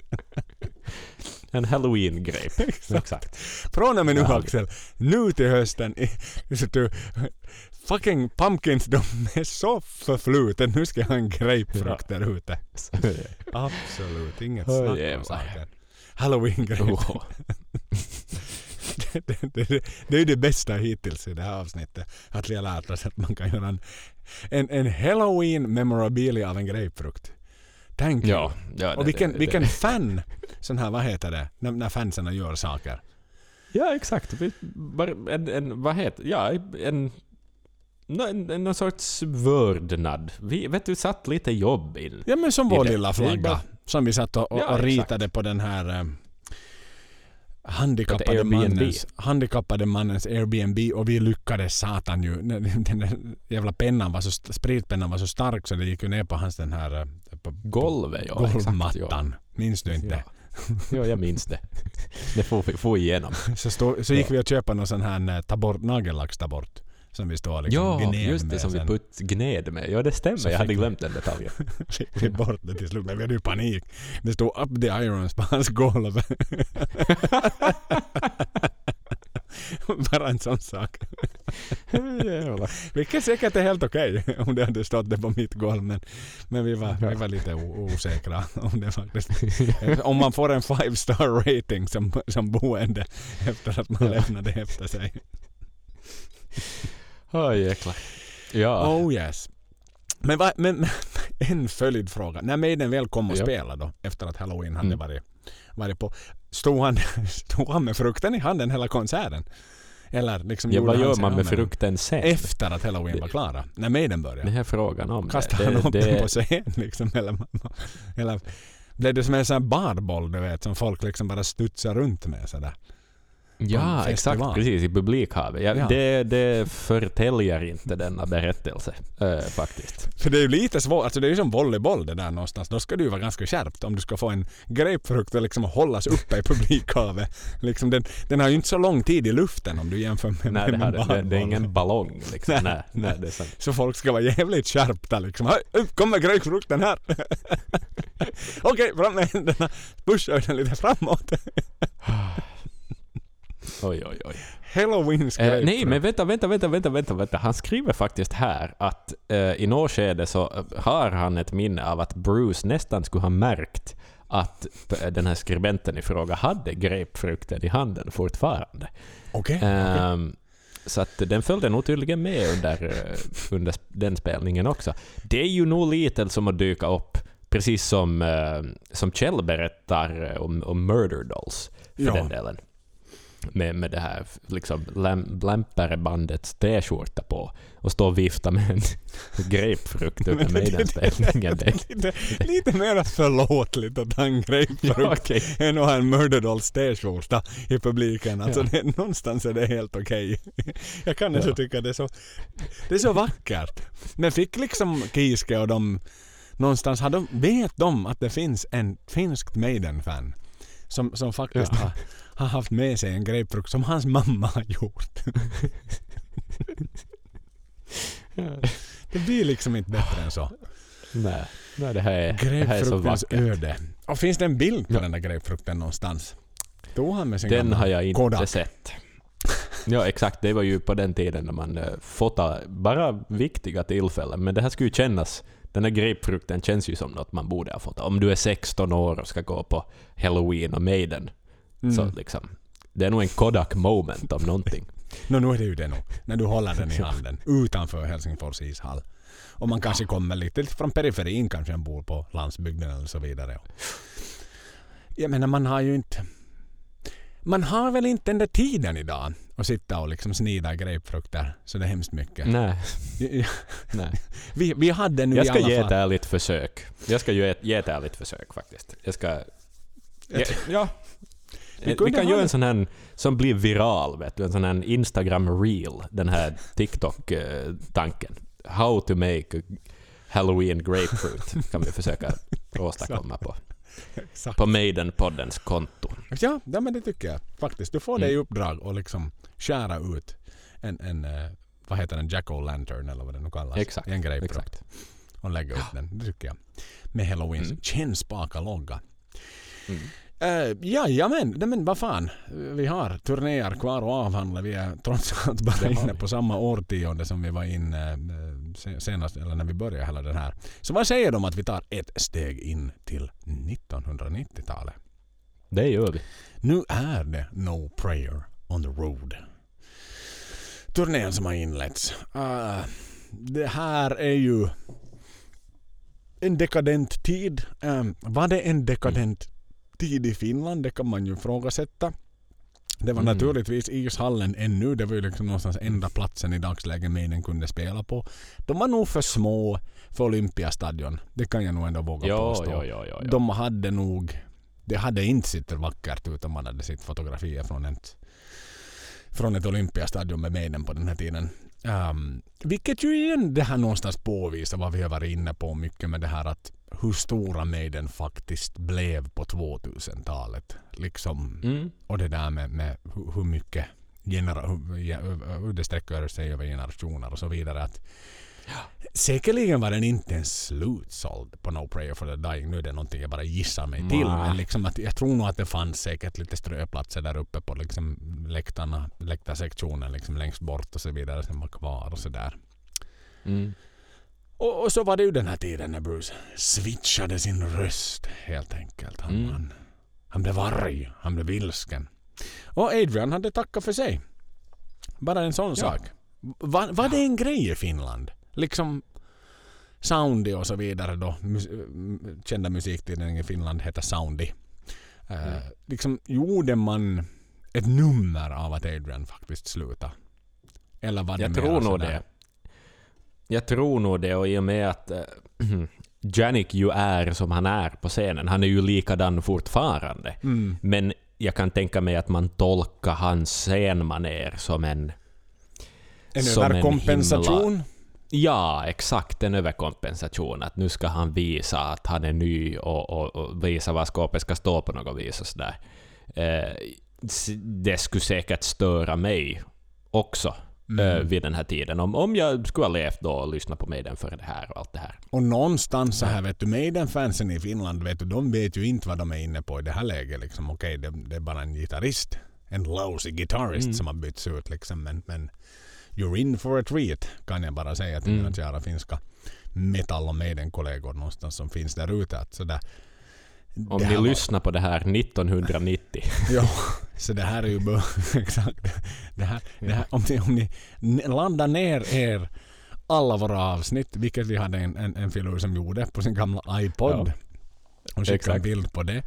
[SPEAKER 2] En halloween-grape. Exakt.
[SPEAKER 1] Från och med nu. Axel, nu till hösten. du, fucking pumpkins, de är så förflutet. Nu ska jag ha en grapefrukt där ute. Absolut, inget snack om saken. Halloween grape.
[SPEAKER 2] Åh.
[SPEAKER 1] det, det, det, det är ju det bästa hittills i det här avsnittet. Att vi har lärt oss att man kan göra en, en, en halloween memorabilia av en grapefrukt. You.
[SPEAKER 2] Ja, ja,
[SPEAKER 1] Och vilken, vilken fan, sån här, vad heter det, när, när fansen gör saker.
[SPEAKER 2] Ja, exakt. En, en, vad heter Ja, en... nå- En, en, någon sorts vördnad. Vi vet du, satt lite jobb in.
[SPEAKER 1] Ja men som vår lilla flagga. Som vi satt och, och,
[SPEAKER 2] Ja,
[SPEAKER 1] och ritade på den här eh, handikappade mannens, handikappade mannens Airbnb och vi lyckades satan ju. Den, där jävla pennan var så, spritpennan var så stark så det gick ju ner på hans den här eh, på,
[SPEAKER 2] Golvet, ja. Exakt,
[SPEAKER 1] golvmattan. Minns du inte?
[SPEAKER 2] Ja. ja, jag minns det. Det får vi få igenom.
[SPEAKER 1] Så, stå, så gick
[SPEAKER 2] Ja.
[SPEAKER 1] vi och köpte någon sån här eh, ta bort, nagellack ta bort. Som vi står liksom
[SPEAKER 2] ja,
[SPEAKER 1] gned
[SPEAKER 2] just det
[SPEAKER 1] med
[SPEAKER 2] som vi
[SPEAKER 1] sen.
[SPEAKER 2] putt, gned med. Ja, det stämmer.
[SPEAKER 1] Så
[SPEAKER 2] jag hade
[SPEAKER 1] vi-
[SPEAKER 2] glömt den detaljen.
[SPEAKER 1] fick vi bort det till slut. Men vi hade ju panik. Det stod up the irons på hans golv. Bara en sån sak. Vilket säkert är helt okej om det hade stått det på mitt golv. Men, men vi, var, vi var lite osäkra om det faktiskt. om man får en five star rating som, som boende efter att man
[SPEAKER 2] Ja.
[SPEAKER 1] lämnade efter sig.
[SPEAKER 2] Åh, jäklar. Ja.
[SPEAKER 1] Oh yes. Men, vad- men men en följdfråga. När Maiden väl kom och
[SPEAKER 2] Ja.
[SPEAKER 1] spelade då, efter att Halloween hade
[SPEAKER 2] Mm.
[SPEAKER 1] varit, varit på, stod han, stod han med frukten i handen hela konserten? Eller liksom
[SPEAKER 2] ja, vad gör man med frukten sen?
[SPEAKER 1] Efter att Halloween var klara. När Maiden började.
[SPEAKER 2] Det är frågan om
[SPEAKER 1] Kastade
[SPEAKER 2] det.
[SPEAKER 1] han upp
[SPEAKER 2] det,
[SPEAKER 1] den på scen liksom? Eller, eller blev det som en sån här badboll du vet som folk liksom bara studsar runt med sådär?
[SPEAKER 2] Ja, exakt. Precis, i publikhavet. Ja,
[SPEAKER 1] Ja.
[SPEAKER 2] Det, det förtäljer inte denna berättelse, äh, faktiskt.
[SPEAKER 1] För det är ju lite svårt, alltså det är ju som volleyboll det där någonstans. Då ska du vara ganska skärpt om du ska få en grapefrukt att liksom hållas uppe i publikhavet. Liksom den, den har ju inte så lång tid i luften om du jämför med,
[SPEAKER 2] Nej, det,
[SPEAKER 1] med
[SPEAKER 2] här,
[SPEAKER 1] en
[SPEAKER 2] det, det är ingen ballong. Liksom.
[SPEAKER 1] Nej,
[SPEAKER 2] nej, nej, det är sant.
[SPEAKER 1] Så folk ska vara jävligt skärpta liksom. Upp kommer grapefrukten här! Okej, fram med händerna. Pusha den lite framåt.
[SPEAKER 2] Oj, oj, oj.
[SPEAKER 1] Halloweens
[SPEAKER 2] Eh,
[SPEAKER 1] grapefrukt.
[SPEAKER 2] nej, men vänta, vänta, vänta, vänta, vänta, vänta. Han skriver faktiskt här att eh, i något skede så eh, har han ett minne av att Bruce nästan skulle ha märkt att eh, den här skribenten i fråga hade grapefrukten i handen fortfarande.
[SPEAKER 1] Okej.
[SPEAKER 2] Ehm, så att den följde nog tydligen med under, eh, under den spelningen också. Det är ju nog lite som att dyka upp, precis som, eh, som Kjell berättar eh, om, om Murder Dolls, för
[SPEAKER 1] Ja.
[SPEAKER 2] den delen. Med, med det här liksom Blämpare-bandets t-skjorta på och stå och vifta med en grapefrukt under Maiden-spelningen.
[SPEAKER 1] lite, lite mer förlåtligt att ha en grapefrukt
[SPEAKER 2] Ja, okej.
[SPEAKER 1] än att ha en Murderdolls t-skjorta i publiken. Alltså
[SPEAKER 2] Ja.
[SPEAKER 1] det, någonstans är det helt okej. Jag kan nästan
[SPEAKER 2] Ja.
[SPEAKER 1] tycka det är så, det är så vackert. Men fick liksom Kiske och de någonstans, har de, vet de att det finns en finskt Maiden-fan som, som faktiskt
[SPEAKER 2] Ja.
[SPEAKER 1] har, har haft med sig en grapefrukt som hans mamma har gjort. Det blir liksom inte bättre än så.
[SPEAKER 2] Nej, nej det, här är, det här är så vackert.
[SPEAKER 1] öde. Och finns det en bild på
[SPEAKER 2] Ja.
[SPEAKER 1] den där grapefrukten någonstans? Tog han med sin
[SPEAKER 2] Den har jag inte
[SPEAKER 1] Kodak?
[SPEAKER 2] sett. Ja, exakt. Det var ju på den tiden när man uh, fotade bara viktiga tillfällen. Men det här skulle ju kännas... Den här grapefrukten känns ju som något man borde ha fått. Om du är 16 år och ska gå på Halloween och Maiden.
[SPEAKER 1] Mm.
[SPEAKER 2] Så liksom, det är nog en Kodak moment om någonting.
[SPEAKER 1] Nå, nu är det ju det nog. När du håller den i handen utanför Helsingfors ishall. Och man kanske kommer lite från periferin, kanske en bor på landsbygden eller så vidare. Jag menar, man har ju inte... Man har väl inte den där tiden idag att sitta och liksom snida grapefrukter så det är hemskt mycket.
[SPEAKER 2] Nej, nej.
[SPEAKER 1] Vi, vi hade nu
[SPEAKER 2] Jag
[SPEAKER 1] i
[SPEAKER 2] ska
[SPEAKER 1] alla
[SPEAKER 2] ge
[SPEAKER 1] fall...
[SPEAKER 2] ett ärligt försök. Jag ska ge ett, ge ett ärligt försök faktiskt. Jag ska... Ja, ja.
[SPEAKER 1] Vi
[SPEAKER 2] Vi,
[SPEAKER 1] kunde
[SPEAKER 2] kan göra en sån här som blir viral, vet du. En sån här Instagram reel. Den här TikTok-tanken. How to make Halloween grapefruit kan vi försöka åstadkomma på,
[SPEAKER 1] Exakt.
[SPEAKER 2] på Maiden-poddens konto.
[SPEAKER 1] Ja, ja, men det tycker jag faktiskt. Du får det i
[SPEAKER 2] Mm.
[SPEAKER 1] uppdrag att liksom skära ut en, en eh, vad heter den, jack-o'-lantern eller vad det nu kallas.
[SPEAKER 2] Exakt,
[SPEAKER 1] En grapefrukt.
[SPEAKER 2] Exakt.
[SPEAKER 1] Och lägga upp den, det tycker jag. Med Halloweens
[SPEAKER 2] Mm.
[SPEAKER 1] kännspaka logga.
[SPEAKER 2] Mm.
[SPEAKER 1] Uh, jajamän, nej men vad fan. Vi har turnéer kvar att avhandla. Vi är trots allt bara inne på samma årtionde som vi var inne eh, se- senast, eller när vi började hela den här. Så vad säger de att vi tar ett steg in till 1990-talet?
[SPEAKER 2] Det gör vi.
[SPEAKER 1] Nu är det No Prayer on the Road. Turnén som har inletts. Uh, det här är ju en dekadent tid. Um, var det en dekadent tid i Finland? Det kan man ju ifrågasätta. Det var
[SPEAKER 2] Mm.
[SPEAKER 1] naturligtvis ishallen ännu. Det var ju liksom någonstans enda platsen i dagsläget Maiden kunde spela på. De var nog för små för Olympiastadion. Det kan jag nog ändå våga
[SPEAKER 2] Ja,
[SPEAKER 1] påstå.
[SPEAKER 2] ja, ja, ja, ja.
[SPEAKER 1] De hade nog... Det hade inte sett vackert ut om man hade sett fotografier från ett, från ett Olympiastadion med Maiden på den här tiden. Um, vilket ju igen det här någonstans påvisar vad vi har varit inne på mycket med det här att hur stora Maiden faktiskt blev på 2000-talet. Liksom,
[SPEAKER 2] Mm.
[SPEAKER 1] och det där med, med hur, hur mycket genera, hur, hur det sträcker sig över generationer och så vidare. Att Säkerligen var den inte ens slutsåld på No Prayer for the Dying. Nu är det någonting jag bara gissar mig till.
[SPEAKER 2] Nej.
[SPEAKER 1] Men liksom att jag tror nog att det fanns säkert lite ströplatser där uppe på liksom läktarna, läktarsektionen liksom längst bort och så vidare som var kvar och sådär.
[SPEAKER 2] Mm.
[SPEAKER 1] Och, och så var det ju den här tiden när Bruce switchade sin röst helt enkelt. Han,
[SPEAKER 2] Mm.
[SPEAKER 1] han, han blev arg, han blev ilsken. Och Adrian hade tackat för sig. Bara en sån sak. Var, var det en grej i Finland? Liksom Soundi och så vidare då. Mus, kända musiktidningen i Finland heter Soundi. Eh,
[SPEAKER 2] Mm.
[SPEAKER 1] liksom gjorde man ett nummer av att Adrian faktiskt slutade? Eller var det
[SPEAKER 2] Jag tror nog det. Jag tror nog det och i och med att äh, Janik ju är som han är på scenen. Han är ju likadan fortfarande.
[SPEAKER 1] Mm.
[SPEAKER 2] Men jag kan tänka mig att man tolkar hans scenmaner som en...
[SPEAKER 1] En överkompensation?
[SPEAKER 2] Ja, exakt. En överkompensation. Att nu ska han visa att han är ny och, och, och visa var skåpet ska stå på något vis och sådär. Eh, det skulle säkert störa mig också
[SPEAKER 1] Mm.
[SPEAKER 2] eh, vid den här tiden. Om, om jag skulle ha levt då och lyssnat på Maiden före det här och allt det här.
[SPEAKER 1] Och någonstans så här vet du, Maiden-fansen i Finland vet du, de vet ju inte vad de är inne på i det här läget. Liksom, Okej, det, det är bara en gitarrist. En lousy guitarist
[SPEAKER 2] Mm.
[SPEAKER 1] som har bytts ut liksom. Men, men you're in for a treat kan jag bara säga till
[SPEAKER 2] Mm.
[SPEAKER 1] mina kära finska metal och Maiden-kollegor någonstans som finns där ute. Att sådär,
[SPEAKER 2] Om ni
[SPEAKER 1] var-
[SPEAKER 2] lyssnar på det här 1990.
[SPEAKER 1] Ja, så det här är ju. Exakt. Det här, det här, om, ni, om ni laddar ner er alla våra avsnitt, vilket vi hade en, en, en filur som gjorde på sin gamla iPod
[SPEAKER 2] Ja.
[SPEAKER 1] och skickade en bild på det.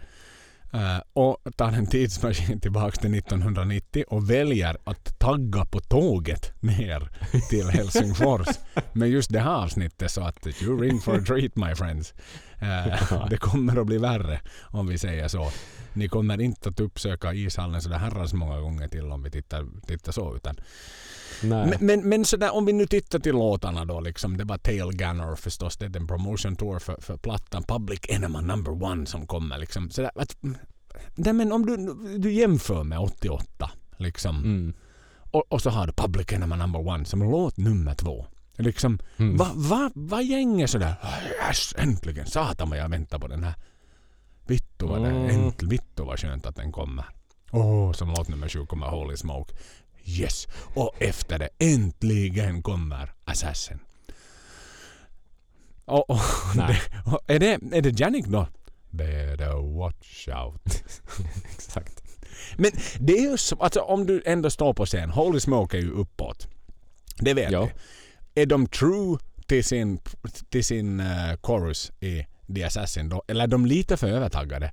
[SPEAKER 1] Eh, och tar en tidsmaskin tillbaka till 1990 och väljer att tagga på tåget ner till Helsingfors med just det här avsnittet så att you ring for a treat my friends. Eh, det kommer att bli värre om vi säger så. Ni kommer inte att uppsöka ishallen så där herrans många gånger till om vi tittar, tittar så utan. Men, men, men sådär, om vi nu tittar till låtarna då liksom. Det var Tail Gunner förstås. Det är en promotion tour för, för plattan Public Enema number one som kommer liksom. Sådär, att, nej, men om du, du jämför med 88 liksom.
[SPEAKER 2] Mm.
[SPEAKER 1] Och, och så har du Public Enema number one som låt nummer två. Liksom,
[SPEAKER 2] Mm.
[SPEAKER 1] vad va, va gänger sådär? Yes, äntligen! Satan vad jag väntar på den här. Vittu vad
[SPEAKER 2] Mm.
[SPEAKER 1] vittu vad skönt att den kommer. Åh, som låt nummer sju kommer Holy Smoke. Yes! Och efter det äntligen kommer Assassin. Och, och, det, och är, det, är det Janik då? Better watch out.
[SPEAKER 2] Exakt.
[SPEAKER 1] Men det är ju så, alltså om du ändå står på scen, Holy Smoke är ju uppåt. Det vet
[SPEAKER 2] Ja.
[SPEAKER 1] vi. Är de true till sin, till sin uh, chorus i The Assassin då? Eller är de lite för övertaggade?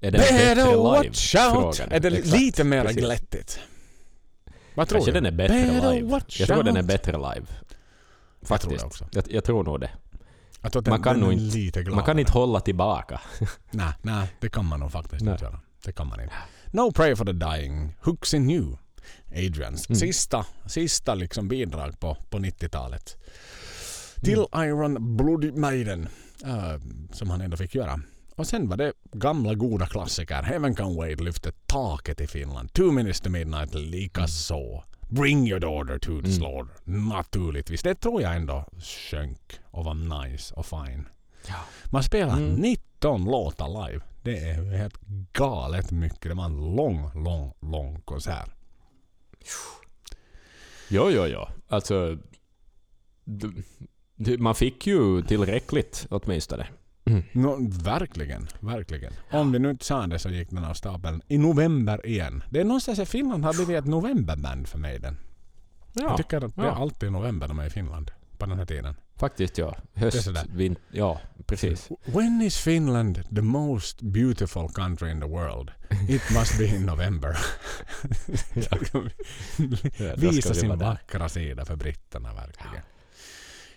[SPEAKER 2] Är den bättre live?
[SPEAKER 1] watch out!
[SPEAKER 2] Frågan.
[SPEAKER 1] Är det
[SPEAKER 2] Exakt,
[SPEAKER 1] lite mer
[SPEAKER 2] precis.
[SPEAKER 1] glättigt? Vad tror
[SPEAKER 2] Kanske
[SPEAKER 1] du?
[SPEAKER 2] den är bättre
[SPEAKER 1] Better
[SPEAKER 2] live. Jag tror den är
[SPEAKER 1] out.
[SPEAKER 2] bättre live.
[SPEAKER 1] Jag tror
[SPEAKER 2] Faktiskt.
[SPEAKER 1] också.
[SPEAKER 2] Jag, jag tror nog det.
[SPEAKER 1] Jag tror att
[SPEAKER 2] Man
[SPEAKER 1] den,
[SPEAKER 2] kan
[SPEAKER 1] den
[SPEAKER 2] inte-
[SPEAKER 1] lite gladare.
[SPEAKER 2] Man kan inte hålla tillbaka.
[SPEAKER 1] Nej, nej, det kan man nog faktiskt
[SPEAKER 2] Nej.
[SPEAKER 1] inte göra. Det kan man inte. No Pray for the Dying, Hooks in You. Adrians
[SPEAKER 2] Mm.
[SPEAKER 1] sista, sista liksom bidrag på, på 90-talet. Till Iron Bloody Maiden. eh, som han ändå fick göra. Och sen var det gamla goda klassiker. Heaven Can Wait lyfte taket i Finland. Two Minutes to Midnight lika så. Bring your daughter to the
[SPEAKER 2] Mm.
[SPEAKER 1] slaughter. Naturligtvis. Det tror jag ändå sjönk och var nice och fine. Man spelar
[SPEAKER 2] Mm.
[SPEAKER 1] 19 låtar live. Det är helt galet mycket. Det var en lång, lång, lång konsert.
[SPEAKER 2] Jo, jo, jo. Alltså... d- d- Man fick ju tillräckligt åtminstone.
[SPEAKER 1] Nå, verkligen, verkligen. Om vi nu inte sa det så gick den av stapeln i november igen. Det är någonstans i Finland har blivit ett novemberband för mig. Den.
[SPEAKER 2] Ja,
[SPEAKER 1] Jag tycker att det är
[SPEAKER 2] ja.
[SPEAKER 1] alltid november de är i Finland på den här tiden.
[SPEAKER 2] faktiskt ja. Höst,
[SPEAKER 1] sådär.
[SPEAKER 2] vint... Ja, precis.
[SPEAKER 1] When is Finland the most beautiful country in the world? It must be in November.
[SPEAKER 2] Ja,
[SPEAKER 1] Visa
[SPEAKER 2] vi
[SPEAKER 1] sin vackra sida för britterna verkligen.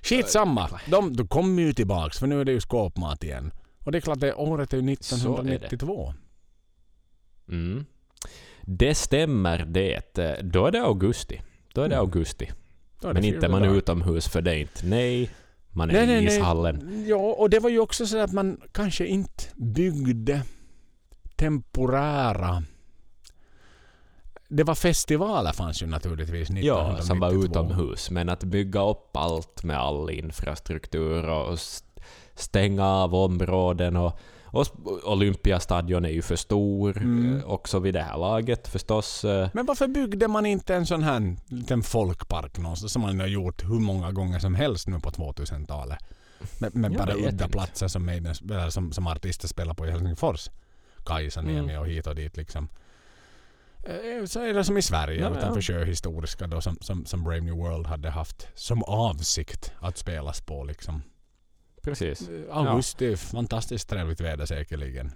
[SPEAKER 1] Skitsamma. De, de kommer ju tillbaks för nu är det ju skåpmat igen. Och det är klart det året är ju
[SPEAKER 2] Så är det.
[SPEAKER 1] 1992.
[SPEAKER 2] Mm. Det stämmer det. Då är det augusti. Då är det
[SPEAKER 1] Mm.
[SPEAKER 2] augusti.
[SPEAKER 1] Då är det
[SPEAKER 2] Men inte man
[SPEAKER 1] dagar.
[SPEAKER 2] utomhus för det är inte. Nej, man är
[SPEAKER 1] Nej,
[SPEAKER 2] i
[SPEAKER 1] nej, nej.
[SPEAKER 2] ishallen.
[SPEAKER 1] Ja, och det var ju också så att man kanske inte byggde temporära... Det var festivaler fanns ju naturligtvis 1992.
[SPEAKER 2] Ja, som var utomhus. Men att bygga upp allt med all infrastruktur och stänga av områden och, och Olympiastadion är ju för stor
[SPEAKER 1] Mm.
[SPEAKER 2] eh, också vid det här laget förstås. eh.
[SPEAKER 1] Men varför byggde man inte en sån här liten folkpark någonstans som man har gjort hur många gånger som helst nu på 2000-talet? Med, med bara udda platser som, som, som artister spelar på i Helsingfors. Kajsaniemi
[SPEAKER 2] Mm.
[SPEAKER 1] och hit och dit liksom. Eh, Så är det som i Sverige
[SPEAKER 2] Ja,
[SPEAKER 1] utanför
[SPEAKER 2] ja.
[SPEAKER 1] Sjöhistoriska då som, som, som Brave New World hade haft som avsikt att spelas på liksom.
[SPEAKER 2] Precis.
[SPEAKER 1] Eh, Augusti, fantastiskt trevligt väder säkerligen.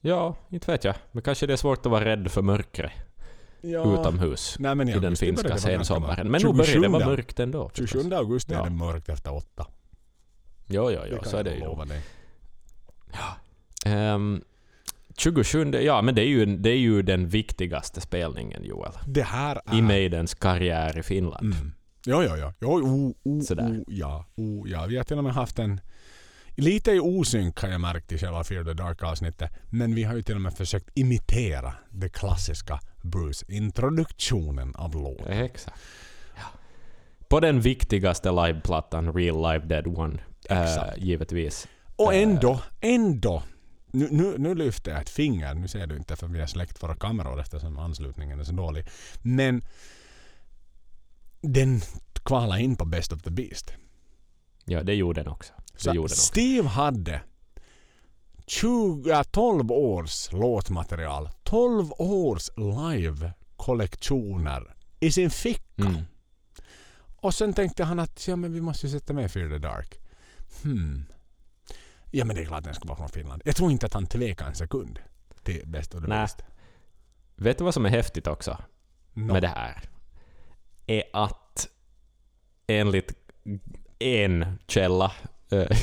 [SPEAKER 2] Ja, inte vet jag. Men kanske det är svårt att vara rädd för mörkret utomhus
[SPEAKER 1] Nej, men
[SPEAKER 2] i den
[SPEAKER 1] augusti
[SPEAKER 2] finska
[SPEAKER 1] började det
[SPEAKER 2] sensommaren. Men nu börjar det vara
[SPEAKER 1] 27
[SPEAKER 2] mörkt ändå. förstås.
[SPEAKER 1] 27 augusti är
[SPEAKER 2] Ja.
[SPEAKER 1] det mörkt efter åtta.
[SPEAKER 2] Jo, jo, jo,
[SPEAKER 1] kan
[SPEAKER 2] så är det ju.
[SPEAKER 1] dig.
[SPEAKER 2] Um, 27, ja men det är, ju, det är ju den viktigaste spelningen Joel.
[SPEAKER 1] Det här är...
[SPEAKER 2] I Maidens karriär i Finland.
[SPEAKER 1] Mm. Ja, ja, ja. Jo, oh, oh,
[SPEAKER 2] Sådär.
[SPEAKER 1] oh, ja, oh, ja. Vi har till och med haft en... Lite i osynk har jag märkt i själva Fear the Dark-avsnittet. Men vi har ju till och med försökt imitera det klassiska Bruce-introduktionen av låten.
[SPEAKER 2] Exakt. Ja. På den viktigaste liveplattan, Real Live Dead One.
[SPEAKER 1] Exakt.
[SPEAKER 2] eh, givetvis.
[SPEAKER 1] Och
[SPEAKER 2] Eh.
[SPEAKER 1] ändå, ändå. Nu, nu, nu lyfter jag ett finger. Nu ser du inte för vi har släckt våra kameror eftersom anslutningen är så dålig. Men den kvalade in på Best of the Beast.
[SPEAKER 2] Ja, det gjorde den också. Det
[SPEAKER 1] Så
[SPEAKER 2] gjorde den också.
[SPEAKER 1] Steve hade 20, ja, 12 års låtmaterial, 12 års live-kollektioner i sin ficka.
[SPEAKER 2] Mm.
[SPEAKER 1] Och sen tänkte han att ja, men vi måste ju sätta med Fear the Dark. Hmm. Ja men det är klart den ska vara från Finland. Jag tror inte att han tvekar en sekund till Bäst och det bästa.
[SPEAKER 2] Vet du vad som är häftigt också
[SPEAKER 1] No.
[SPEAKER 2] med det här? Är att enligt en källa, eh,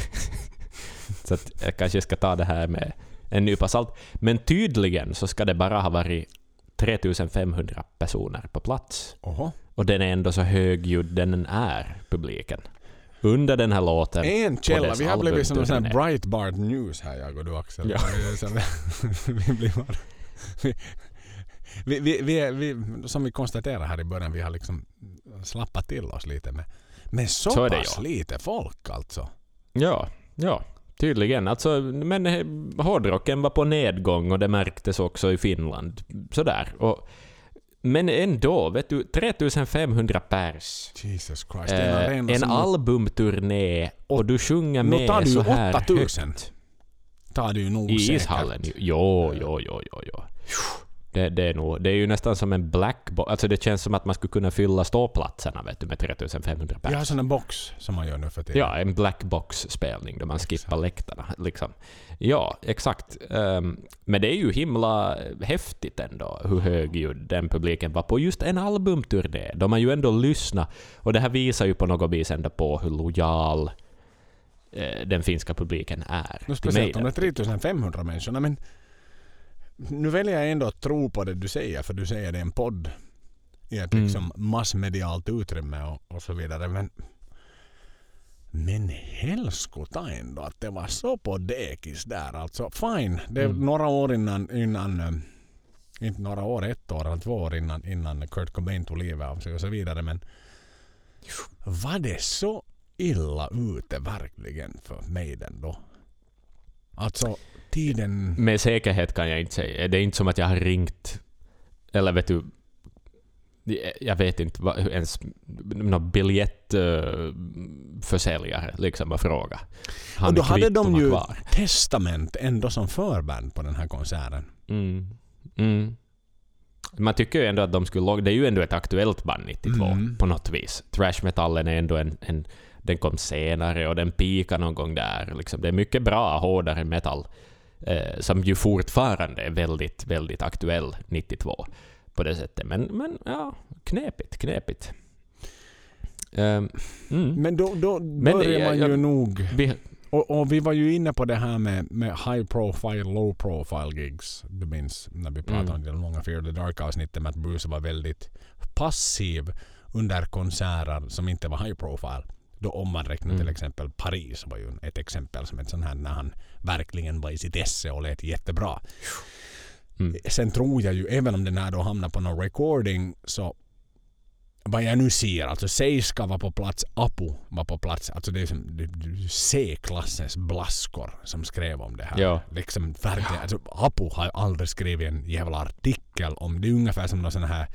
[SPEAKER 2] så att jag kanske ska ta det här med en nypa salt, men tydligen så ska det bara ha varit 3500 personer på plats.
[SPEAKER 1] Oho.
[SPEAKER 2] Och den är ändå så högljudd den är, publiken. Under den här låten.
[SPEAKER 1] En källa. Vi har blivit som en. Breitbart News här, jag och du Axel.
[SPEAKER 2] Ja.
[SPEAKER 1] Vi blir bara... Vi, vi, vi, vi, som vi konstaterade här i början, vi har liksom slappat till oss lite med, med så,
[SPEAKER 2] Så
[SPEAKER 1] pass
[SPEAKER 2] ja.
[SPEAKER 1] lite folk alltså.
[SPEAKER 2] Ja, ja. Tydligen. Alltså, men eh, hårdrocken var på nedgång och det märktes också i Finland. Sådär. Och, men ändå, vet du, 3500 pers.
[SPEAKER 1] Jesus Christ.
[SPEAKER 2] Eh,
[SPEAKER 1] en arena
[SPEAKER 2] en albumturné och du sjunger med
[SPEAKER 1] tar du ju
[SPEAKER 2] så här
[SPEAKER 1] 8000.
[SPEAKER 2] högt.
[SPEAKER 1] tar det ju nog
[SPEAKER 2] I ishallen. Jo, jo, jo, jo, jo. Det, det, är nog, det är ju nästan som en blackbox. Alltså det känns som att man skulle kunna fylla ståplatserna vet du, med 3500 pers.
[SPEAKER 1] Vi har sån en box som man gör nu för tiden.
[SPEAKER 2] Ja, en blackbox-spelning då man skippar läktarna. Liksom. Ja, exakt. Ehm, men det är ju himla häftigt ändå hur högljudd den publiken var på just en albumturné. De har ju ändå lyssnat. Och det här visar ju på något vis ändå på hur lojal eh, den finska publiken är. Till
[SPEAKER 1] speciellt om det
[SPEAKER 2] Maiden.
[SPEAKER 1] är 3500 människor. Men nu väljer jag ändå att tro på det du säger, för du säger det är en podd i ett
[SPEAKER 2] Mm.
[SPEAKER 1] liksom massmedialt utrymme och, och så vidare. Men, men helskotta ändå att det var så på dekis där. Alltså fine, det är
[SPEAKER 2] Mm.
[SPEAKER 1] några år innan, innan eh, inte några år, ett år eller två år innan, innan Kurt Cobain tog livet av sig och så vidare. Men var det så illa ute verkligen för Maiden då? Alltså tiden...
[SPEAKER 2] Med säkerhet kan jag inte säga. Det är inte som att jag har ringt, eller vet du, jag vet inte vad, ens någon biljettförsäljare liksom och fråga. Han
[SPEAKER 1] och då hade de ju
[SPEAKER 2] kvar.
[SPEAKER 1] Testament ändå som förband på den här konserten.
[SPEAKER 2] Mm. Mm. Man tycker ju ändå att de skulle... Det är ju ändå ett aktuellt band 92
[SPEAKER 1] Mm.
[SPEAKER 2] på något vis. Thrash-metallen är ändå en, en... Den kom senare och den pikade någon gång där. Liksom. Det är mycket bra, hårdare metal. Eh, som ju fortfarande är väldigt, väldigt aktuell 92 på det sättet. Men, men ja, knepigt, knepigt. Ehm, mm.
[SPEAKER 1] Men då, då
[SPEAKER 2] Men
[SPEAKER 1] börjar
[SPEAKER 2] jag-
[SPEAKER 1] man
[SPEAKER 2] jag-
[SPEAKER 1] ju nog...
[SPEAKER 2] Vi,
[SPEAKER 1] Och, och vi var ju inne på det här med, med high profile, low profile gigs. Du minns när vi pratade
[SPEAKER 2] Mm.
[SPEAKER 1] om det långa Fear the Dark avsnittet med att Bruce var väldigt passiv under konserter som inte var high profile. Då om man räknar
[SPEAKER 2] Mm.
[SPEAKER 1] till exempel Paris var ju ett exempel som ett sånt här när han verkligen var i sitt esse och lät jättebra.
[SPEAKER 2] mm.
[SPEAKER 1] Sen tror jag ju, även om den här då hamnar på någon recording, så vad jag nu ser, alltså Seiska var på plats, Apu var på plats. Alltså det är som C-klassens blaskor som skrev om det här.
[SPEAKER 2] Ja.
[SPEAKER 1] Liksom verkligen, alltså Apu har aldrig skrivit en jävla artikel om, det är ungefär som någon sån här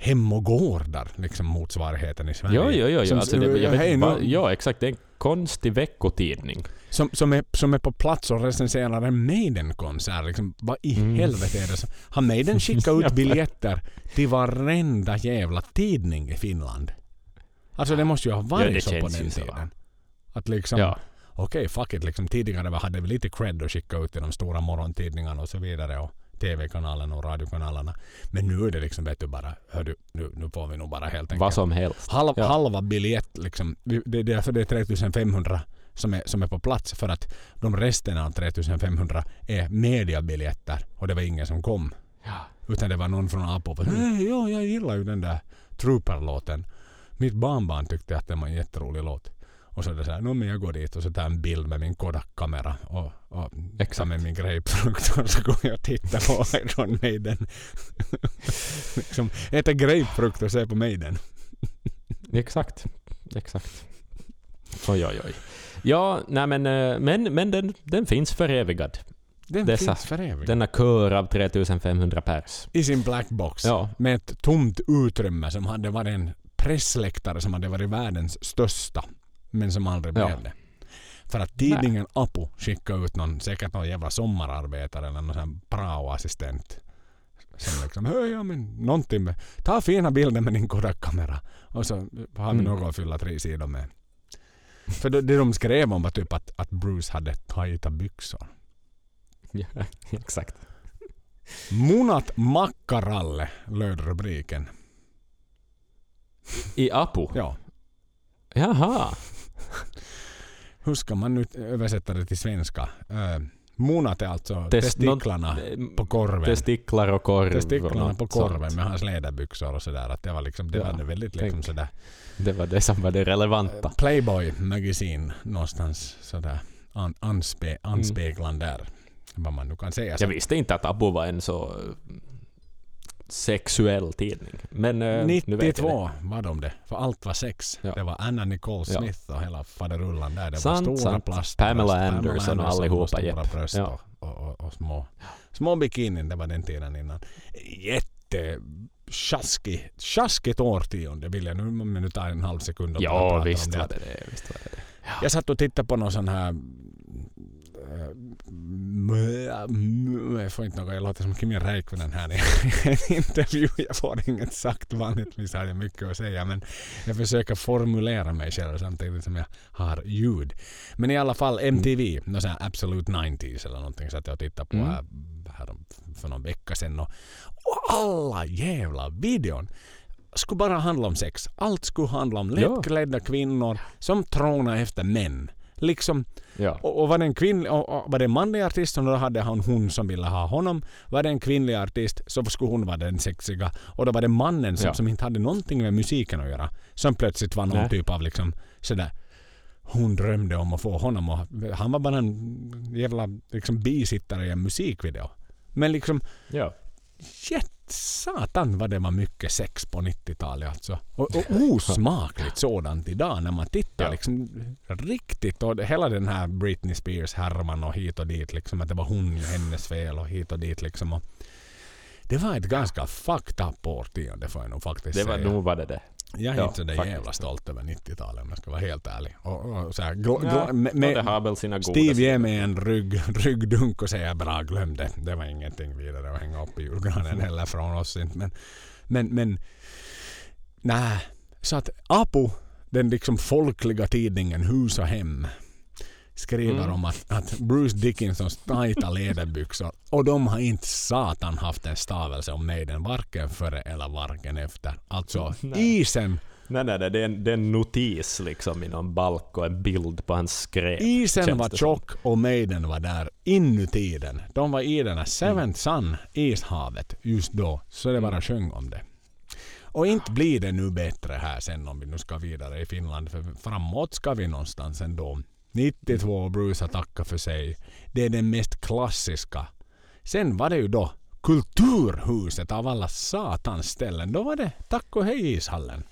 [SPEAKER 1] Hem och gårdar, liksom motsvarigheten i Sverige.
[SPEAKER 2] Jo, jo, jo. jo.
[SPEAKER 1] Som,
[SPEAKER 2] Alltså, det, jag vet, vad- ja, exakt. Det är en konstig veckotidning.
[SPEAKER 1] som, som, är, som är på plats och recenserar en Maiden-konsert. Liksom, vad i
[SPEAKER 2] Mm.
[SPEAKER 1] helvete är det som... Har Maiden skickat ut biljetter till varenda jävla tidning i Finland? Alltså det måste ju ha varit
[SPEAKER 2] det
[SPEAKER 1] så på den tiden. Att liksom...
[SPEAKER 2] Ja.
[SPEAKER 1] Okej, fuck it. Liksom, tidigare hade vi lite cred att skicka ut till de stora morgontidningarna och så vidare. Och TV-kanalerna och radiokanalerna. Men nu är det liksom, vet du bara, hör du, nu, nu får vi nog bara helt enkelt
[SPEAKER 2] Vad som helst.
[SPEAKER 1] Halv,
[SPEAKER 2] Ja.
[SPEAKER 1] Halva biljett liksom. Vi- Det är därför det är 3500 som är, som är på plats. För att de resten av 3500 är mediabiljetter. Och det var ingen som kom.
[SPEAKER 2] Ja.
[SPEAKER 1] Utan det var någon från Apo.
[SPEAKER 2] Mm.
[SPEAKER 1] Hej, ja, jag gillar ju den där Trooper-låten. Mitt barnbarn tyckte att det var en jätterolig låt. Och så är det så här, "Nå, men jag går dit och så tar en bild med min Kodak-kamera och, och
[SPEAKER 2] Exakt.
[SPEAKER 1] med min grapefrukt och så går jag och tittar på Iron Maiden. liksom, äter grapefrukt och ser på Maiden.
[SPEAKER 2] Exakt. Exakt. Oj, oj, oj. Ja, nej men, eh, men, men den, den finns förevigad.
[SPEAKER 1] Den
[SPEAKER 2] Dessa-
[SPEAKER 1] finns för evigt.
[SPEAKER 2] Denna kör av 3500 pers.
[SPEAKER 1] I sin blackbox.
[SPEAKER 2] Ja.
[SPEAKER 1] Med ett tomt utrymme som hade varit en pressläktare som hade varit världens största. Men som aldrig
[SPEAKER 2] Ja.
[SPEAKER 1] blev det. För att tidningen Apu skickade ut någon, säkert någon jävla sommararbetare eller någon sån prao-assistent. Som liksom, hej ja men någonting med, ta fina bilder med din Kodak-kamera. Och så har vi
[SPEAKER 2] Mm.
[SPEAKER 1] något att fylla tre sidor med. För det, det de skrev om var typ att, att Bruce hade tajta byxor.
[SPEAKER 2] Ja, exakt.
[SPEAKER 1] Munat makkaralle löd rubriken.
[SPEAKER 2] I Apu?
[SPEAKER 1] Ja.
[SPEAKER 2] Jaha.
[SPEAKER 1] Hur ska man nu översätta det till svenska? Munat är alltså
[SPEAKER 2] Test-
[SPEAKER 1] testiklarna
[SPEAKER 2] någon-
[SPEAKER 1] på korven.
[SPEAKER 2] Testiklar och korv.
[SPEAKER 1] testiklarna på korven
[SPEAKER 2] sånt.
[SPEAKER 1] med hans läderbyxor och sådär. Att det var liksom, det
[SPEAKER 2] Ja,
[SPEAKER 1] var väldigt liksom sådär.
[SPEAKER 2] Det var det som var det relevanta.
[SPEAKER 1] Playboy Magazine någonstans sådär an, anspe, anspeglande där. Vad man nu kan säga.
[SPEAKER 2] Jag visste inte att Abu var en så eh, sexuell tidning. Men eh, nu vet jag
[SPEAKER 1] 92 var de det. För allt var sex.
[SPEAKER 2] Ja.
[SPEAKER 1] Det var Anna Nicole
[SPEAKER 2] Ja.
[SPEAKER 1] Smith och hela faderullan där. Det
[SPEAKER 2] Sant,
[SPEAKER 1] var stora
[SPEAKER 2] sant.
[SPEAKER 1] plastbröst.
[SPEAKER 2] Pamela Anderson och allihopa,
[SPEAKER 1] stora bröst
[SPEAKER 2] Ja.
[SPEAKER 1] och, och, och, små, små bikinin. Det var den tiden innan. Jätte tjaskig, tjaskigt årtionde vill jag nu, om jag nu tar en halv sekund och
[SPEAKER 2] Ja,
[SPEAKER 1] pratar
[SPEAKER 2] visst
[SPEAKER 1] om det.
[SPEAKER 2] var det det. Visst var det det.
[SPEAKER 1] Jag satt och tittade på någon sån här... Jag får inte något, jag låter som Kimi Räikkönen här i en intervju. Jag får inget sagt. Vanligtvis har jag mycket att säga men jag försöker formulera mig själv samtidigt som jag har ljud. Men i alla fall MTV, någon sån Absolute 90s eller någonting så att jag tittar på
[SPEAKER 2] Mm.
[SPEAKER 1] här, här för någon vecka sedan. Och, och alla jävla videon skulle bara handla om sex. Allt skulle handla om lättklädda kvinnor som trånar efter män. Liksom,
[SPEAKER 2] Ja.
[SPEAKER 1] och, och var det en kvinnlig, och, och var det en manlig artist och då hade han hon som ville ha honom. Var det en kvinnlig artist så skulle hon vara den sexiga. Och då var det mannen som,
[SPEAKER 2] Ja.
[SPEAKER 1] som inte hade någonting med musiken att göra. Som plötsligt var någon
[SPEAKER 2] Nej.
[SPEAKER 1] typ av liksom sådär hon drömde om att få honom och han var bara en jävla liksom bisittare i en musikvideo. Men liksom
[SPEAKER 2] ja.
[SPEAKER 1] Jätt satan vad det var mycket sex på 90-talet alltså. Och, och osmakligt sådant idag när man tittar
[SPEAKER 2] Ja.
[SPEAKER 1] liksom riktigt. Och hela den här Britney Spears härvan och hit och dit liksom. Att det var hon, hennes fel och hit och dit liksom. Och det var ett ganska fucked up årtionde får jag nog faktiskt
[SPEAKER 2] Det var
[SPEAKER 1] säga.
[SPEAKER 2] nog var det det.
[SPEAKER 1] Jag är
[SPEAKER 2] ja,
[SPEAKER 1] inte så
[SPEAKER 2] faktiskt.
[SPEAKER 1] jävla stolt över 90-talet om jag ska vara helt ärlig. Och, och så här, gl-
[SPEAKER 2] Ja,
[SPEAKER 1] gl- med,
[SPEAKER 2] det har väl sina goda
[SPEAKER 1] Steve ger mig en rygg, ryggdunk och säger bra glöm det. Det var ingenting vidare att hänga upp i julgranen heller från oss. Inte. Men, men, men nej. Så att Apo, den liksom folkliga tidningen Hus och Hem skriver
[SPEAKER 2] Mm.
[SPEAKER 1] om att, att Bruce Dickinsons tajta läderbyxor och de har inte satan haft en stavelse om Maiden varken före eller varken efter. Alltså
[SPEAKER 2] Nej.
[SPEAKER 1] isen
[SPEAKER 2] Nej, nej, nej, det är, en, det är en notis liksom i någon balk och en bild på hans skrev.
[SPEAKER 1] Isen var tjock och Maiden var där inuti den. De var i den här Seventh Sun, ishavet, just då. Så det bara sjöng om det. Och inte blir det nu bättre här sen om vi nu ska vidare i Finland. För framåt ska vi någonstans ändå. 92 Bruce har tackat för sig. Det är den mest klassiska. Sen var det ju då Kulturhuset av alla satans ställen. Då var det tack och hej ishallen.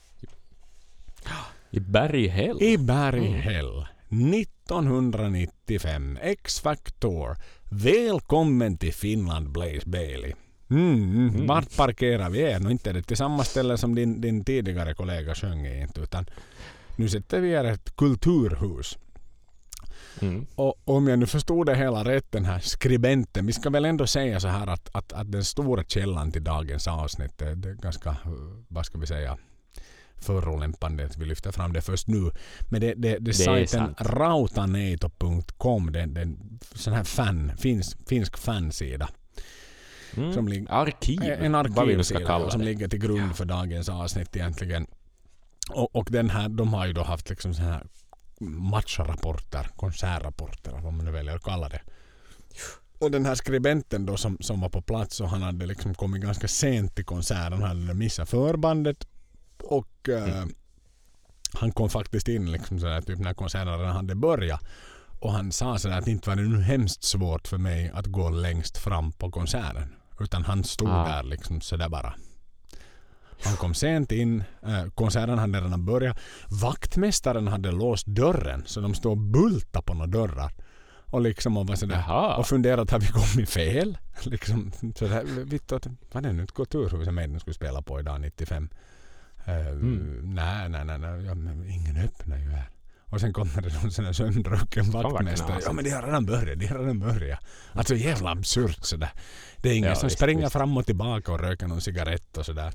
[SPEAKER 2] I Berghäll?
[SPEAKER 1] I Berghäll 1995 X-Factor. Välkommen till Finland Blaze Bailey. Mm, mm. Vart parkerar vi er? Nu inte det till samma ställe som din, din tidigare kollega sjöng i utan nu sätter vi er ett kulturhus.
[SPEAKER 2] Mm.
[SPEAKER 1] Och om jag nu förstod det hela rätt den här skribenten. Vi ska väl ändå säga så här att, att, att den stora källan till dagens avsnitt det, det är ganska, eh, vad ska vi säga, förolämpande att vi lyfter fram det först nu. Men det, det, det,
[SPEAKER 2] är
[SPEAKER 1] sajten rautaneito.com, det är en sån här fan, finsk, finsk fansida.
[SPEAKER 2] Mm.
[SPEAKER 1] Som lig-
[SPEAKER 2] Arkiv?
[SPEAKER 1] En
[SPEAKER 2] nu ska
[SPEAKER 1] arkivsida
[SPEAKER 2] kalla
[SPEAKER 1] som
[SPEAKER 2] det.
[SPEAKER 1] ligger till grund för dagens avsnitt egentligen. Och, och den här, de har ju då haft liksom så här matchrapporter, konsertrapporter, vad man nu väljer att kalla det. Och den här skribenten då som, som var på plats och han hade liksom kommit ganska sent till konserten. Han hade missat förbandet och eh, han kom faktiskt in liksom sådär, typ när konserten redan hade börjat. Och han sa sådär att inte var det nu hemskt svårt för mig att gå längst fram på konserten. Utan han stod
[SPEAKER 2] Ah.
[SPEAKER 1] där liksom sådär bara. Han kom sent in. Eh, konserten hade redan börjat. Vaktmästaren hade låst dörren så de stod och bultade på några dörrar. Och liksom och var sådär.
[SPEAKER 2] Jaha.
[SPEAKER 1] Och funderade att har vi kommit fel? Liksom sådär. Du att var det nu ett kulturhus Maiden skulle spela på idag 95? Eh,
[SPEAKER 2] Mm.
[SPEAKER 1] Nej, nej, nej. nej. Ja, men ingen öppnar ju här. Och sen kommer det någon sån här sömndrucken vaktmästare. Ja men de har redan börjat, de har redan börjat. Alltså jävla absurt sådär. Det är ingen
[SPEAKER 2] Ja,
[SPEAKER 1] som
[SPEAKER 2] visst,
[SPEAKER 1] springer
[SPEAKER 2] visst.
[SPEAKER 1] fram och tillbaka och röker någon cigarett och sådär.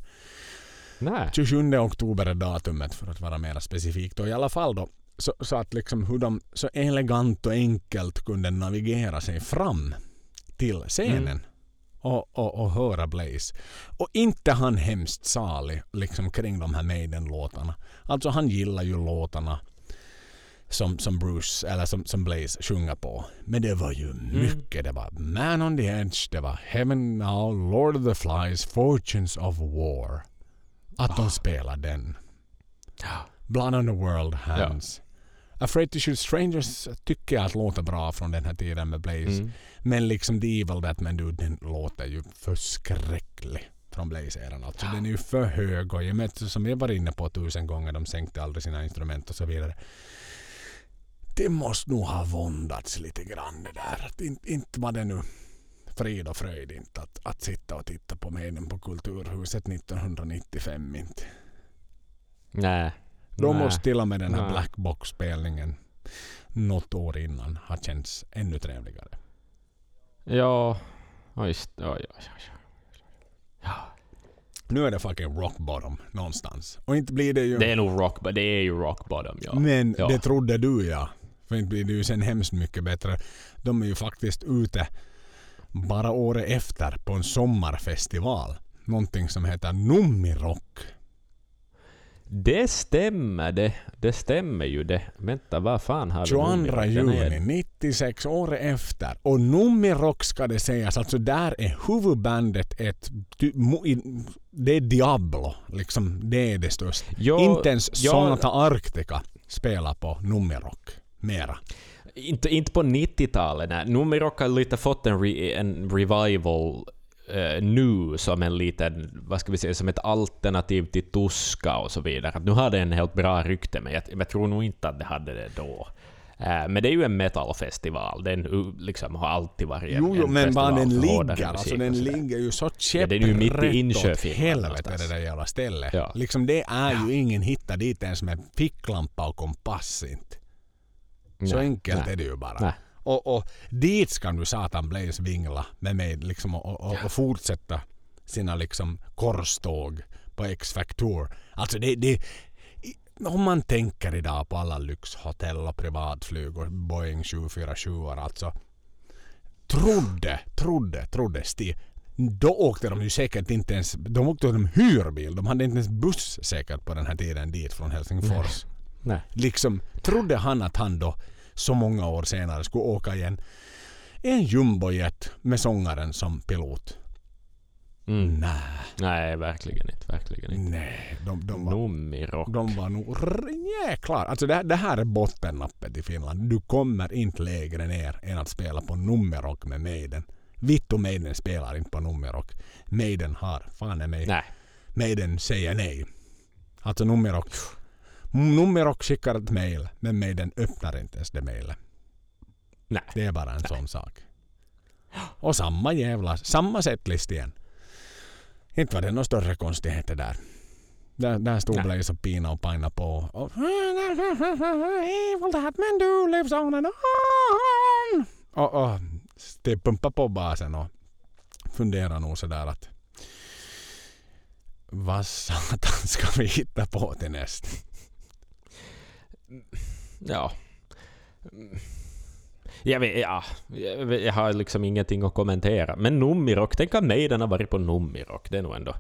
[SPEAKER 2] Nej.
[SPEAKER 1] 27 oktober är datumet för att vara mer specifikt. Och i alla fall då så, så att liksom hur de så elegant och enkelt kunde navigera sig fram till scenen.
[SPEAKER 2] Mm.
[SPEAKER 1] Och, och, och höra Blaze. Och inte han hemskt salig liksom kring de här Maiden-låtarna. Alltså han gillar ju låtarna som, som Bruce, eller som, som Blaze sjunger på. Men det var ju mycket. Det var Man on the Edge, det var Heaven Now, Lord of the Flies, Fortunes of War. Att de spelar den. Blood on the World, Hands. Afraid to shoot strangers tycker jag att låter bra från den här tiden med Blaze.
[SPEAKER 2] Mm.
[SPEAKER 1] Men liksom The Evil That Man Do, den låter ju förskräcklig från Blaze-eran. Alltså den är ju för hög och vet, som jag var inne på tusen gånger, de sänkte aldrig sina instrument och så vidare. Det måste nog ha våndats lite grann det där. Inte, inte var det nu frid och fröjd inte att, att sitta och titta på Maiden på Kulturhuset 1995 inte.
[SPEAKER 2] Nej.
[SPEAKER 1] Då måste till och med den här. Black Box-spelningen något år innan ha känts ännu trevligare.
[SPEAKER 2] Ja. Ja, just oj, oj, oj. Ja.
[SPEAKER 1] Nu är det fucking rock bottom någonstans. Och inte blir det ju...
[SPEAKER 2] Det är nog rock, det är ju rock bottom, ja.
[SPEAKER 1] Men
[SPEAKER 2] ja.
[SPEAKER 1] det trodde du ja. För inte blir det ju sen hemskt mycket bättre. De är ju faktiskt ute bara året efter på en sommarfestival. Någonting som heter Nummirock.
[SPEAKER 2] Det stämmer det. Det stämmer ju det. Vänta, vad fan har vi
[SPEAKER 1] 22
[SPEAKER 2] nu? Den är-
[SPEAKER 1] juni 96, året efter. Och Nummirock ska det sägas, alltså där är huvudbandet ett... Det är Diablo, liksom. Det är det största.
[SPEAKER 2] Ja,
[SPEAKER 1] Inte ens. Sonata Arctica spelar på Nummirock. Mera.
[SPEAKER 2] Inte, inte på 90-talet. Nej. Numerock har lite fått en, re, en revival eh, nu som en liten, vad ska vi säga, som ett alternativ till Tuska och så vidare. Att Nu har det en helt bra rykte, men jag, jag tror nog inte att det hade det då. Eh, men det är ju en metalfestival. Den liksom har alltid varit en,
[SPEAKER 1] Jo, jo
[SPEAKER 2] en
[SPEAKER 1] men var den ligger, alltså den ligger ju så
[SPEAKER 2] Ja, den är ju mitt i
[SPEAKER 1] käpprätt
[SPEAKER 2] Inköping
[SPEAKER 1] helvete det där jävla stället.
[SPEAKER 2] Ja.
[SPEAKER 1] Liksom det är ju ingen hitta dit ens med ficklampa och kompass inte. Så
[SPEAKER 2] Nej,
[SPEAKER 1] enkelt
[SPEAKER 2] nej.
[SPEAKER 1] är det ju bara.
[SPEAKER 2] Nej.
[SPEAKER 1] Och, och dit ska nu satan Blaze vingla med mig liksom och, och, och fortsätta sina liksom korståg på X-Factor. Alltså det, det om man tänker idag på alla lyxhotell och privatflyg och Boeing 747 alltså. Trodde, trodde, trodde Stig. Då åkte de ju säkert inte ens, de åkte de hyrbil. De hade inte ens buss säkert på den här tiden dit från Helsingfors
[SPEAKER 2] Nej.
[SPEAKER 1] liksom trodde han att han då så många år senare skulle åka igen en jumbojet med sångaren som pilot.
[SPEAKER 2] Mm.
[SPEAKER 1] Nej,
[SPEAKER 2] Nej, verkligen inte. Verkligen inte.
[SPEAKER 1] nej. De, de, var,
[SPEAKER 2] Numerock.
[SPEAKER 1] de var nog jäklar. Alltså det, det här är bottennappet i Finland. Du kommer inte lägre ner än att spela på nummerrock med Maiden. Vittu Maiden spelar inte på nummerrock. Maiden har, fan är mig.
[SPEAKER 2] Nej.
[SPEAKER 1] Maiden säger nej. Alltså nummerrock. Nummerrock skickar ett mail men Maiden öppnar inte ens det mailet.
[SPEAKER 2] Nej.
[SPEAKER 1] Det är bara en sån sak. Och samma jävla, samma setlist igen. Inte var det några större konstigheter där. Där, där stod
[SPEAKER 2] Nej.
[SPEAKER 1] Blaze och pina och pina på. Och, Evil that man do lives on and on. Och, och det pumpar på basen och funderar nog sådär att vad satan ska vi hitta på till näst?
[SPEAKER 2] Ja. Jag, vet, ja. jag, har liksom ingenting att kommentera. Men Numirock, tänk att Maiden har varit på Numirock. Det är nog ändå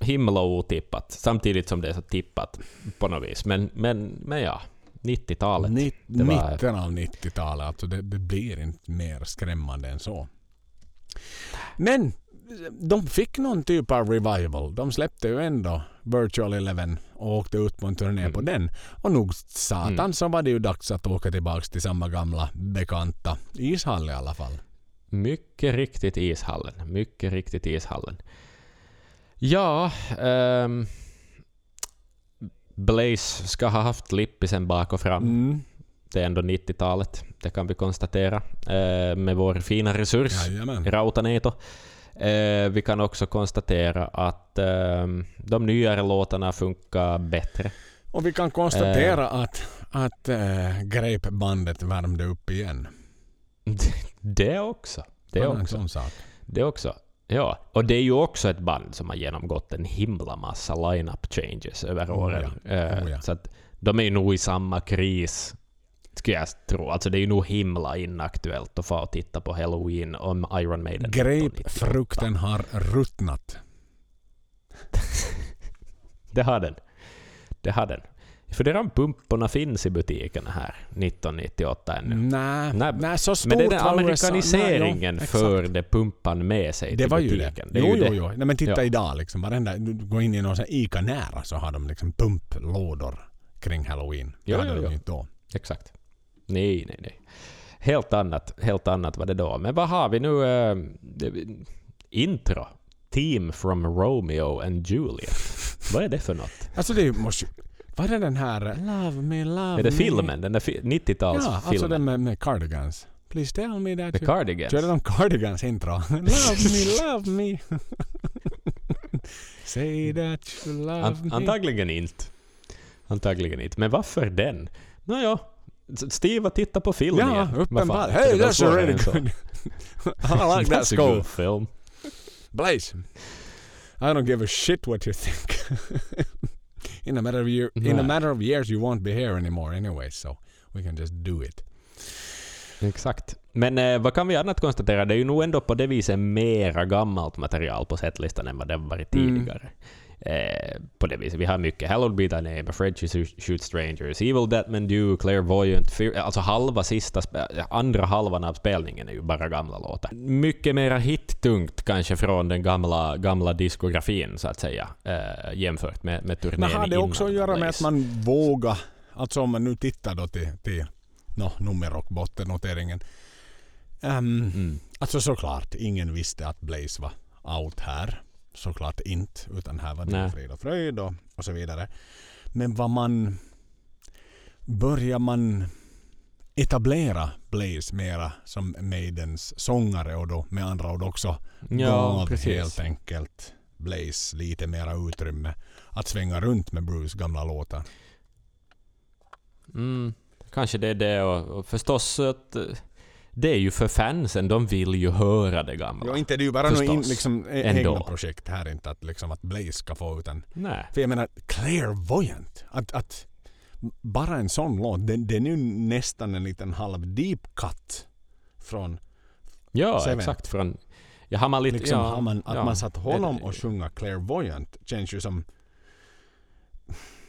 [SPEAKER 2] himla otippat. Samtidigt som det är så tippat på något vis. Men, men, men ja, 90-talet.
[SPEAKER 1] Nitt-
[SPEAKER 2] det var-
[SPEAKER 1] Mitten av 90-talet. Alltså det, det blir inte mer skrämmande än så. Men de fick någon typ av revival. De släppte ju ändå Virtual Eleven och åkte ut på en turné
[SPEAKER 2] Mm.
[SPEAKER 1] på den. Och nog satan
[SPEAKER 2] Mm.
[SPEAKER 1] så var det ju dags att åka tillbaks till samma gamla bekanta ishall i alla fall.
[SPEAKER 2] Mycket riktigt ishallen. Mycket riktigt ishallen. Ja, ehm, Blaze ska ha haft lippisen bak och fram.
[SPEAKER 1] Mm.
[SPEAKER 2] Det är ändå 90-talet, det kan vi konstatera. Eh, med vår fina resurs,
[SPEAKER 1] Jajamän.
[SPEAKER 2] Rautaneito. Eh, vi kan också konstatera att ehm, de nyare låtarna funkar bättre.
[SPEAKER 1] Och vi kan konstatera att, att äh, Grape-bandet värmde upp igen.
[SPEAKER 2] Det också. Det
[SPEAKER 1] en
[SPEAKER 2] också.
[SPEAKER 1] sån sak.
[SPEAKER 2] Det också. Ja, och det är ju också ett band som har genomgått en himla massa line-up changes över
[SPEAKER 1] Oh
[SPEAKER 2] åren.
[SPEAKER 1] ja,
[SPEAKER 2] Eh,
[SPEAKER 1] oh ja.
[SPEAKER 2] Så att de är nog i samma kris, skulle jag tro. Alltså det är ju nog himla inaktuellt att få och titta på Halloween om Iron Maiden. 1998.
[SPEAKER 1] Grapefrukten har ruttnat.
[SPEAKER 2] Det har den. Det har den. Jag funderar om pumporna finns i butikerna här 1998 ännu.
[SPEAKER 1] Nej,
[SPEAKER 2] Nej,
[SPEAKER 1] nej, så stort
[SPEAKER 2] Men det är den amerikaniseringen
[SPEAKER 1] Nej, jo,
[SPEAKER 2] förde pumpan med sig
[SPEAKER 1] Det
[SPEAKER 2] till
[SPEAKER 1] var ju det.
[SPEAKER 2] butiken.
[SPEAKER 1] jo,
[SPEAKER 2] ju
[SPEAKER 1] jo,
[SPEAKER 2] det.
[SPEAKER 1] jo. Nej, men titta
[SPEAKER 2] Ja.
[SPEAKER 1] idag liksom. Varenda, du går in i någon Ica nära så har de liksom pumplådor kring halloween. Det
[SPEAKER 2] Jo,
[SPEAKER 1] hade
[SPEAKER 2] jo,
[SPEAKER 1] de
[SPEAKER 2] jo.
[SPEAKER 1] ju inte då.
[SPEAKER 2] Exakt. Nej, nej, nej. Helt annat, helt annat var det då. Men vad har vi nu? eh, det- intro. Team from Romeo and Juliet. Vad är det för något?
[SPEAKER 1] Alltså det måste ju... Vad är den här... Love me, love
[SPEAKER 2] Är det
[SPEAKER 1] me.
[SPEAKER 2] filmen? Den där fi- 90-talsfilmen?
[SPEAKER 1] Ja, alltså den med, med Cardigans. Please tell me that
[SPEAKER 2] The
[SPEAKER 1] you...
[SPEAKER 2] Cardigans?
[SPEAKER 1] Körde de Cardigans intro? love me, love me. Say that you love
[SPEAKER 2] An-
[SPEAKER 1] me.
[SPEAKER 2] antagligen inte. Antagligen inte. Men varför den? Nåja, Steve har tittat på filmen
[SPEAKER 1] Ja,
[SPEAKER 2] igen.
[SPEAKER 1] Uppenbart. Hey, that's a really good... I like that score.
[SPEAKER 2] film.
[SPEAKER 1] Blaze. I don't give a shit what you think. in a matter of year, in a
[SPEAKER 2] Nej.
[SPEAKER 1] matter of years you won't be here anymore anyway, so we can just do it.
[SPEAKER 2] Exakt. Men eh, vad kan vi annat konstatera? Det är ju nog ändå på det viset mera gammalt material på setlistan än vad det varit
[SPEAKER 1] Mm.
[SPEAKER 2] Eh, på det viset. Vi har mycket Hallowed Be Thy Name, Afraid to Shoot- Strangers, Evil Men Do, Clairvoyant, Fear, alltså halva sista, spe- andra halvan av spelningen är ju bara gamla låtar. Mycket mera hittungt kanske från den gamla, gamla diskografin så att säga, eh, jämfört med, med turnén
[SPEAKER 1] Men har det också att
[SPEAKER 2] innan
[SPEAKER 1] göra med att man vågar, alltså om man nu tittar då till, till no, nummer och bottennoteringen. Um,
[SPEAKER 2] Mm.
[SPEAKER 1] Alltså såklart, ingen visste att Blaze var out här. Såklart inte, utan här var det
[SPEAKER 2] Nej.
[SPEAKER 1] frid och fröjd och, och så vidare. Men vad man... Börjar man etablera Blaze mera som Maidens sångare och då med andra ord också
[SPEAKER 2] Ja,
[SPEAKER 1] gav helt enkelt Blaze lite mera utrymme att svänga runt med Bruce gamla låtar.
[SPEAKER 2] Mm, kanske det är det och, och förstås att eh, det är ju för fansen, de vill ju höra det gamla.
[SPEAKER 1] Ja, inte det är ju bara
[SPEAKER 2] Förstås.
[SPEAKER 1] liksom, e- egna projekt här inte att, liksom, att Blaze ska få utan
[SPEAKER 2] Nej.
[SPEAKER 1] För jag menar, clairvoyant. Att, att bara en sån låt, den, den är ju nästan en liten halv deep cut. Från,
[SPEAKER 2] Ja,
[SPEAKER 1] Seven.
[SPEAKER 2] exakt. Från, ja, har man lite...
[SPEAKER 1] liksom,
[SPEAKER 2] ja,
[SPEAKER 1] man, att
[SPEAKER 2] ja,
[SPEAKER 1] man satt honom
[SPEAKER 2] det-
[SPEAKER 1] och sjunga clairvoyant känns ju som...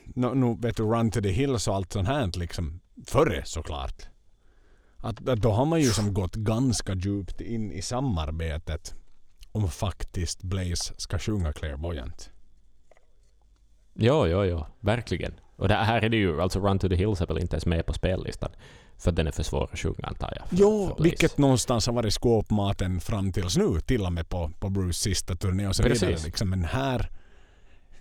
[SPEAKER 1] Nu, nu vet du, Run to the Hills och allt sånt här liksom. Före såklart. Att, att då har man ju som gått ganska djupt in i samarbetet om faktiskt Blaze ska sjunga clairvoyant.
[SPEAKER 2] Ja, ja, ja. Verkligen. Och det här är det ju, alltså Run to the Hills är väl inte ens med på spellistan. För den är för svår att sjunga antar jag. för-
[SPEAKER 1] Jo, vilket någonstans har varit skåpmaten fram tills nu. Till och med på, på Bruce sista turné och så
[SPEAKER 2] Precis.
[SPEAKER 1] vidare. Liksom. Men här,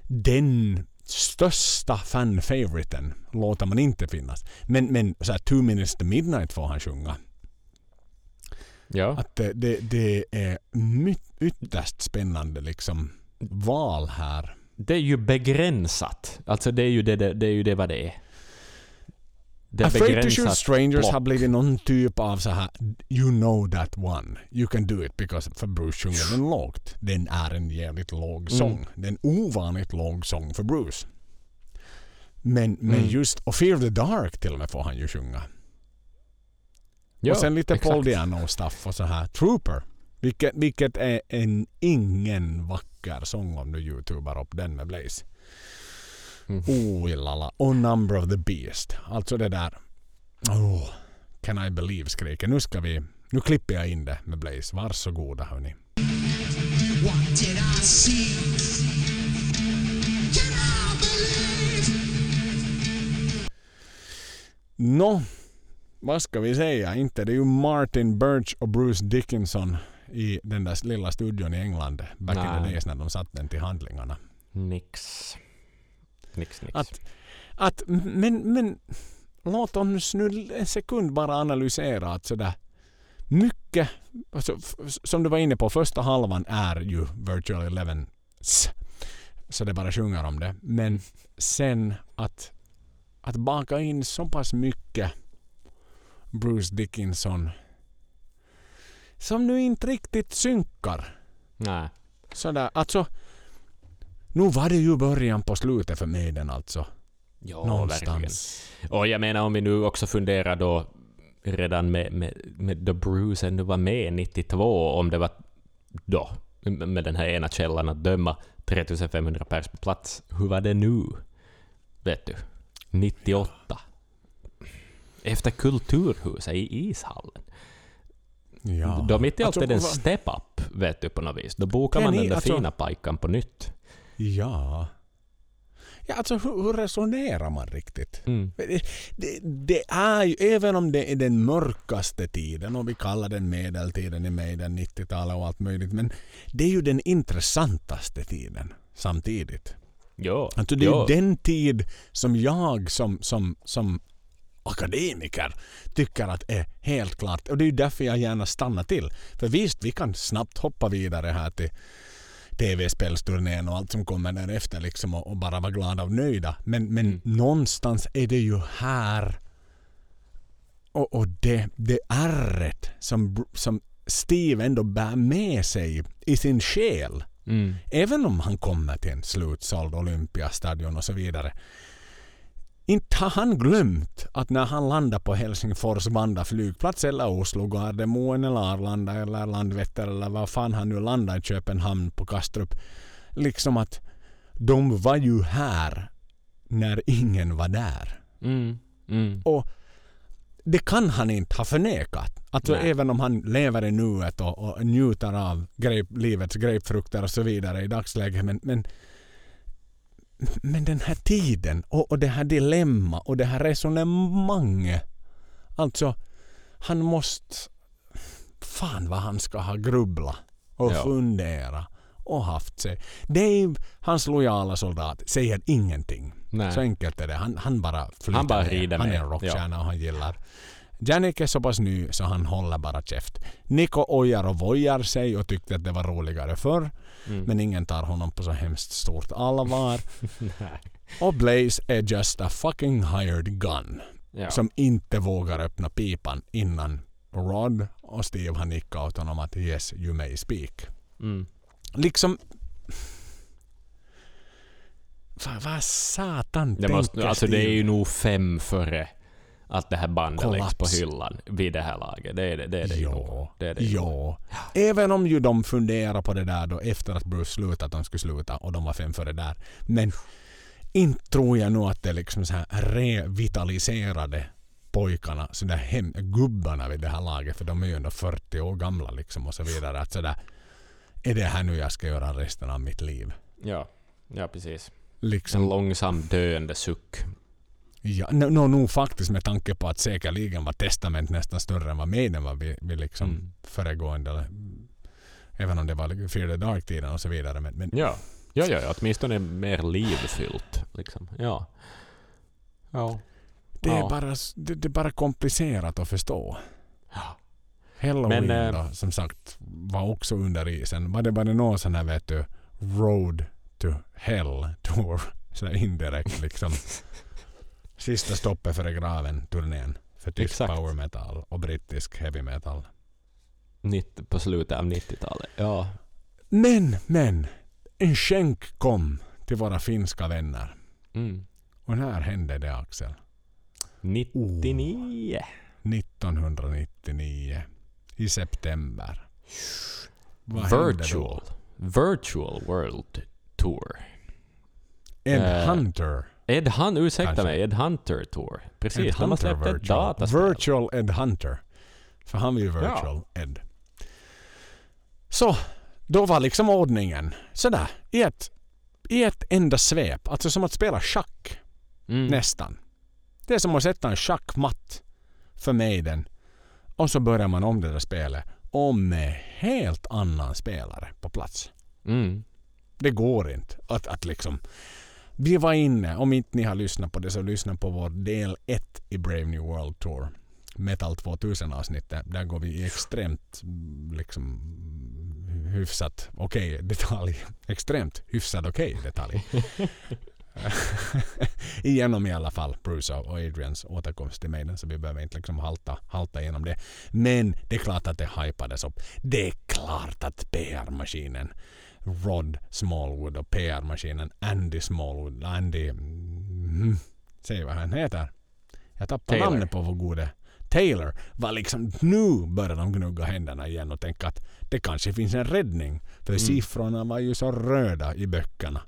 [SPEAKER 1] den största fan-favoriten låter man inte finnas. Men, men så här, Two minutes to midnight får han sjunga.
[SPEAKER 2] Ja.
[SPEAKER 1] Att det, det, det är ytterst spännande liksom val här.
[SPEAKER 2] Det är ju begränsat. Alltså det är ju det, det, det, är ju det vad det är. Det
[SPEAKER 1] Afraid to shoot strangers
[SPEAKER 2] block.
[SPEAKER 1] har blivit någon typ av så här You know that one. You can do it because för Bruce sjunger den lågt. Den är en jävligt låg
[SPEAKER 2] Mm.
[SPEAKER 1] sång. Det är en ovanligt låg sång för Bruce. Men, men
[SPEAKER 2] Mm.
[SPEAKER 1] just, och Fear the Dark till och med får han ju sjunga.
[SPEAKER 2] Ja,
[SPEAKER 1] och sen lite
[SPEAKER 2] exakt.
[SPEAKER 1] Paul Diano-stuff och så här. Trooper. Vilket, vilket är en ingen vacker sång om du youtubar upp den med Blaze.
[SPEAKER 2] Mm.
[SPEAKER 1] Oh, illala. Och Number of the Beast. Alltså det där. Oh, can I believe skriker. Nu ska vi... Nu klipper jag in det med Blaze. Varsågoda hörni.
[SPEAKER 4] What did I see?
[SPEAKER 1] Nå, vad ska vi säga? Inte det är ju Martin Birch och Bruce Dickinson i den där lilla studion i England back in the days när de satt den till handlingarna.
[SPEAKER 2] Nix. Nix, nix.
[SPEAKER 1] Att, att, men, men låt oss nu en sekund bara analysera att sådär mycket, alltså, som du var inne på, första halvan är ju Virtual Elevens. Så det bara sjunger om det. Men sen att, att baka in så pass mycket Bruce Dickinson som nu inte riktigt synkar
[SPEAKER 2] Nej.
[SPEAKER 1] Sådär, alltså. Nu var det ju början på slutet för Maiden alltså.
[SPEAKER 2] Ja, verkligen.
[SPEAKER 1] Någonstans.
[SPEAKER 2] Och jag menar om vi nu också funderar då redan med, med, med då Bruce ännu var med 92, om det var då, med den här ena källan att döma, 3500 pers på plats. Hur var det nu? Vet du? 98. Efter Kulturhuset i ishallen.
[SPEAKER 1] Ja.
[SPEAKER 2] Mitt i allt
[SPEAKER 1] Alltså,
[SPEAKER 2] är det en step-up, vet du på något vis. Då bokar man
[SPEAKER 1] ni-
[SPEAKER 2] den där
[SPEAKER 1] alltså-
[SPEAKER 2] fina pajkan på nytt.
[SPEAKER 1] Ja. Ja, alltså hur, hur resonerar man riktigt?
[SPEAKER 2] Mm.
[SPEAKER 1] Det, det, det är ju, även om det är den mörkaste tiden och vi kallar den medeltiden i Maiden, 90-talet och allt möjligt, men det är ju den intressantaste tiden samtidigt.
[SPEAKER 2] Jo,
[SPEAKER 1] Alltså det är
[SPEAKER 2] jo.
[SPEAKER 1] ju den tid som jag som, som, som akademiker tycker att är helt klart. Och det är ju därför jag gärna stannar till. För visst, vi kan snabbt hoppa vidare här till tv-spelsturnén och allt som kommer därefter liksom och, och bara vara glada och nöjda. Men, men
[SPEAKER 2] Mm.
[SPEAKER 1] någonstans är det ju här och, och det, det ärret som, som Steve ändå bär med sig i sin själ.
[SPEAKER 2] Mm.
[SPEAKER 1] Även om han kommer till en slutsåld Olympiastadion och så vidare. Inte har han glömt att när han landar på Helsingfors Vanda flygplats eller Oslo, Gardermoen eller Arlanda eller Landvetter eller vad fan han nu landar i Köpenhamn på Kastrup. Liksom att de var ju här när ingen var där.
[SPEAKER 2] Mm. Mm.
[SPEAKER 1] Och det kan han inte ha förnekat. Alltså
[SPEAKER 2] Nej.
[SPEAKER 1] även om han lever i nuet och, och njuter av grape, livets grapefrukter och så vidare i dagsläget. Men, men, men den här tiden och, och det här dilemma och det här resonemanget. Alltså, han måste... Fan vad han ska ha grubbla och
[SPEAKER 2] Ja.
[SPEAKER 1] fundera och haft sig. Dave, hans lojala soldat, säger ingenting.
[SPEAKER 2] Nej.
[SPEAKER 1] Så enkelt är det. Han, han bara flyter
[SPEAKER 2] Han bara
[SPEAKER 1] med.
[SPEAKER 2] rider
[SPEAKER 1] Han är
[SPEAKER 2] med.
[SPEAKER 1] en rockstjärna och han gillar. Janik är så pass ny så han håller bara käft. Nico ojar och vojar sig och tyckte att det var roligare förr.
[SPEAKER 2] Mm.
[SPEAKER 1] Men ingen tar honom på så hemskt stort allvar. Och Blaze är just a fucking hired gun.
[SPEAKER 2] Ja.
[SPEAKER 1] Som inte vågar öppna pipan innan Rod och Steve har nickat åt honom att yes, you may speak.
[SPEAKER 2] Mm.
[SPEAKER 1] Liksom... Vad vad satan
[SPEAKER 2] Det, måste,
[SPEAKER 1] tänker
[SPEAKER 2] alltså det är
[SPEAKER 1] Steve?
[SPEAKER 2] ju nog fem före att det här bandet läggs på
[SPEAKER 1] Kollaps.
[SPEAKER 2] hyllan vid det här laget. Det är det, det, är det ju nog.
[SPEAKER 1] Ja,
[SPEAKER 2] Det är det ju
[SPEAKER 1] ja. Även om ju de funderar på det där då efter att Bruce slutade att de skulle sluta och de var fem före där. Men inte tror jag nog att det liksom så här revitaliserade pojkarna, så där hem, gubbarna vid det här laget för de är ju ändå 40 år gamla liksom och så vidare. Att så där, är det här nu jag ska göra resten av mitt liv?
[SPEAKER 2] Ja. ja, precis.
[SPEAKER 1] Liksom.
[SPEAKER 2] En långsam döende suck.
[SPEAKER 1] Ja, no, no, nog faktiskt med tanke på att säkerligen var Testament nästan större än vad Maiden var vid, vid liksom
[SPEAKER 2] Mm.
[SPEAKER 1] föregående. Även om det var Fear the Dark-tiden och så vidare. Men, men
[SPEAKER 2] Ja. Ja, ja, ja, åtminstone mer livfyllt. Liksom. Ja. Ja.
[SPEAKER 1] det, är
[SPEAKER 2] Ja.
[SPEAKER 1] bara, det, det är bara komplicerat att förstå.
[SPEAKER 2] Ja.
[SPEAKER 1] Halloween
[SPEAKER 2] Men, eh,
[SPEAKER 1] då, som sagt, var också under isen. Var det bara någon sån här, vet du, Road to Hell tour? Så indirekt liksom. Sista stoppet före graven-turnén. För tysk
[SPEAKER 2] Exakt.
[SPEAKER 1] power metal och brittisk heavy metal.
[SPEAKER 2] 90, på slutet av 90-talet. Ja.
[SPEAKER 1] Men, men. En skänk kom till våra finska vänner.
[SPEAKER 2] Mm.
[SPEAKER 1] Och när hände det Axel?
[SPEAKER 2] 99.
[SPEAKER 1] 1999. I september. Vad?
[SPEAKER 2] Virtual. Virtual World Tour.
[SPEAKER 1] Ed
[SPEAKER 2] Eh,
[SPEAKER 1] Hunter.
[SPEAKER 2] Ed Hunt, ursäkta
[SPEAKER 1] Kanske.
[SPEAKER 2] mig, Ed Hunter Tour. Precis,
[SPEAKER 1] Ed
[SPEAKER 2] de har släppt ett
[SPEAKER 1] virtual.
[SPEAKER 2] dataspel.
[SPEAKER 1] Virtual Ed Hunter. För han var ju virtual Ed. Så, då var liksom ordningen sådär i ett, i ett enda svep. Alltså som att spela schack.
[SPEAKER 2] Mm.
[SPEAKER 1] Nästan. Det är som att sätta en schackmatt för Maiden. Och så börjar man om det där spelet. Och med helt annan spelare på plats.
[SPEAKER 2] Mm.
[SPEAKER 1] Det går inte att, att liksom... Vi var inne, om inte ni har lyssnat på det så lyssna på vår del 1 i Brave New World Tour. Metal 2000 avsnittet. Där går vi i extremt liksom hyfsat okej detalj. Extremt hyfsat okej detalj. igenom i alla fall Bruce och Adrians återkomst till Maiden så vi behöver inte liksom halta, halta igenom det. Men det är klart att det hypades upp. Det är klart att PR-maskinen Rod Smallwood och PR-maskinen Andy Smallwood, Andy... Mm, säg vad han heter. Jag tappar
[SPEAKER 2] Taylor.
[SPEAKER 1] namnet på vår gode Taylor var liksom, nu började de gnugga händerna igen och tänka att det kanske finns en räddning. För siffrorna var ju så röda i böckerna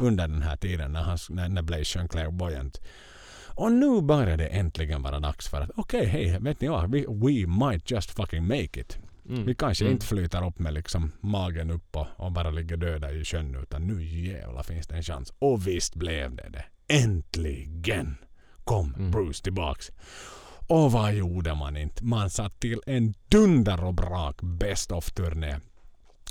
[SPEAKER 1] under den här tiden när, han, när, när Blaze sjöng Clairvoyant. Och nu börjar det äntligen vara dags för att okej, hej, vet ni vad? We, we might just fucking make it. Vi kanske inte flyter upp med liksom magen upp och, och bara ligger döda i sjön utan nu jävlar finns det en chans. Och visst blev det det. Äntligen kom Bruce tillbaks. Och vad gjorde man inte? Man satt till en dunder och brak Best of-turné.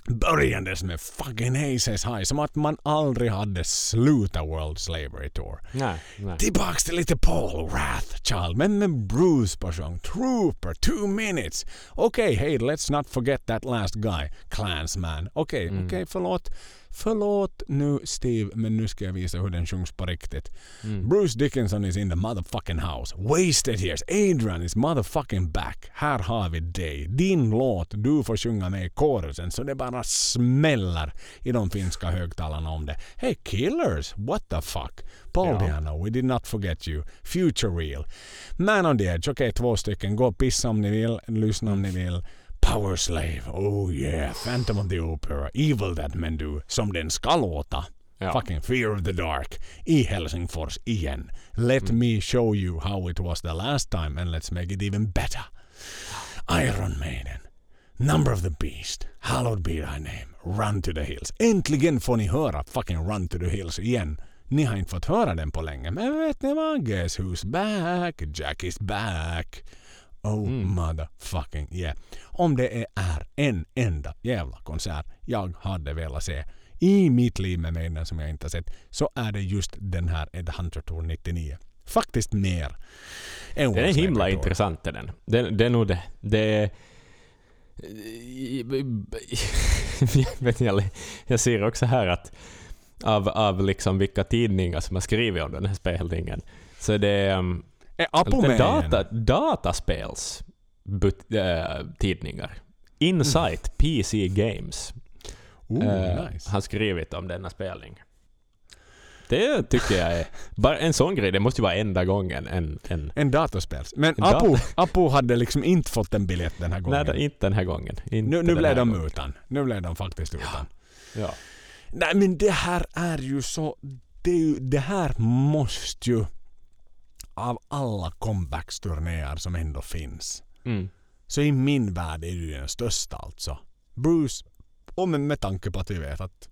[SPEAKER 1] Börjandes med fucking Aces High som att man aldrig hade slutat World Slavery Tour.
[SPEAKER 2] Nej, nej.
[SPEAKER 1] Tillbaks till lite Paul Rathchild men med Bruce på sång. Trooper, two minutes. Okej, hey, let's not forget that last guy. Clansman. Okej, okej, förlåt. Förlåt nu Steve, men nu ska jag visa hur den sjungs på riktigt. Bruce Dickinson is in the motherfucking house. Wasted years. Adrian is motherfucking back. Här har vi dig. Din låt. Du får sjunga med i korusen så det bara smäller i de finska högtalarna om det. Hey killers, what the fuck? Paul
[SPEAKER 2] Ja.
[SPEAKER 1] Diano, we did not forget you. Future real. Man on the edge, okej två stycken. Gå och pissa om ni vill, lyssna om ni vill. Power Slave, oh yeah. Phantom of the Opera, Evil That Men Do, som den ska låta.
[SPEAKER 2] Ja.
[SPEAKER 1] Fucking Fear of the Dark i Helsingfors igen. Let me show you how it was the last time and let's make it even better. Iron Maiden. Number of the Beast. Hallowed be thy name. Run to the hills. Äntligen får ni höra fucking Run to the hills igen. Ni har inte fått höra den på länge. Men vet ni vad? Guess who's back? Jack is back. Oh motherfucking yeah. Om det är, en enda jävla konsert jag hade velat se i mitt liv med Maiden som jag inte har sett så är det just den här Ed Hunter Tour 99. Faktiskt mer. än
[SPEAKER 2] Den är himla intressant den. Det, det är nog det. Det är... jag, vet, jag, jag ser också här att av, av liksom vilka tidningar som har skrivit om den här spelningen så är det um,
[SPEAKER 1] Är
[SPEAKER 2] lite
[SPEAKER 1] med
[SPEAKER 2] data, dataspels but, äh, tidningar. Insight PC Games
[SPEAKER 1] Oh,
[SPEAKER 2] äh,
[SPEAKER 1] nice.
[SPEAKER 2] har skrivit om denna spelning. Det tycker jag är... Bara en sån grej, det måste ju vara enda gången en... en
[SPEAKER 1] En dataspels. Men
[SPEAKER 2] En
[SPEAKER 1] Apo,
[SPEAKER 2] data-
[SPEAKER 1] Apo hade liksom inte fått en biljett den här gången.
[SPEAKER 2] nej, inte den här gången. Inte
[SPEAKER 1] nu nu blev de
[SPEAKER 2] gången.
[SPEAKER 1] utan. Nu blev de faktiskt utan.
[SPEAKER 2] Ja.
[SPEAKER 1] Nej men det här är ju så... Det, ju, det här måste ju... Av alla comebacksturnéer som ändå finns.
[SPEAKER 2] Mm.
[SPEAKER 1] Så i min värld är det den största alltså. Bruce, och med, med tanke på att vi vet att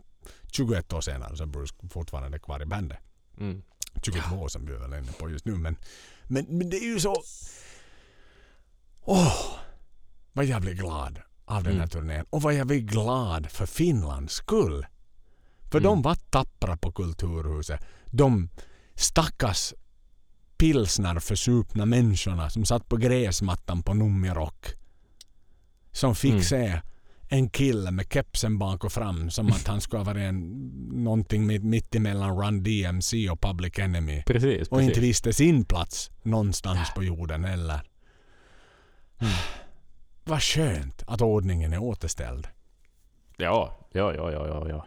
[SPEAKER 1] 21 år senare så är Bruce fortfarande kvar i bandet.
[SPEAKER 2] Mm.
[SPEAKER 1] 22 år som vi är väl inne på just nu men, men, men det är ju så... Åh! vad jag blir glad av den här
[SPEAKER 2] Mm.
[SPEAKER 1] turnén. Och vad jag blir glad för Finlands skull. För
[SPEAKER 2] Mm.
[SPEAKER 1] de var tappra på Kulturhuset. De stackars pilsnar försupna människorna som satt på gräsmattan på Numirock. Som fick
[SPEAKER 2] Mm.
[SPEAKER 1] se en kille med kepsen bak och fram som att han skulle ha varit en, någonting mitt, mitt emellan Run DMC och Public Enemy.
[SPEAKER 2] Precis,
[SPEAKER 1] Och inte
[SPEAKER 2] precis.
[SPEAKER 1] visste sin plats någonstans på jorden eller. Vad skönt att ordningen är återställd.
[SPEAKER 2] Ja, ja, ja, ja, ja, ja.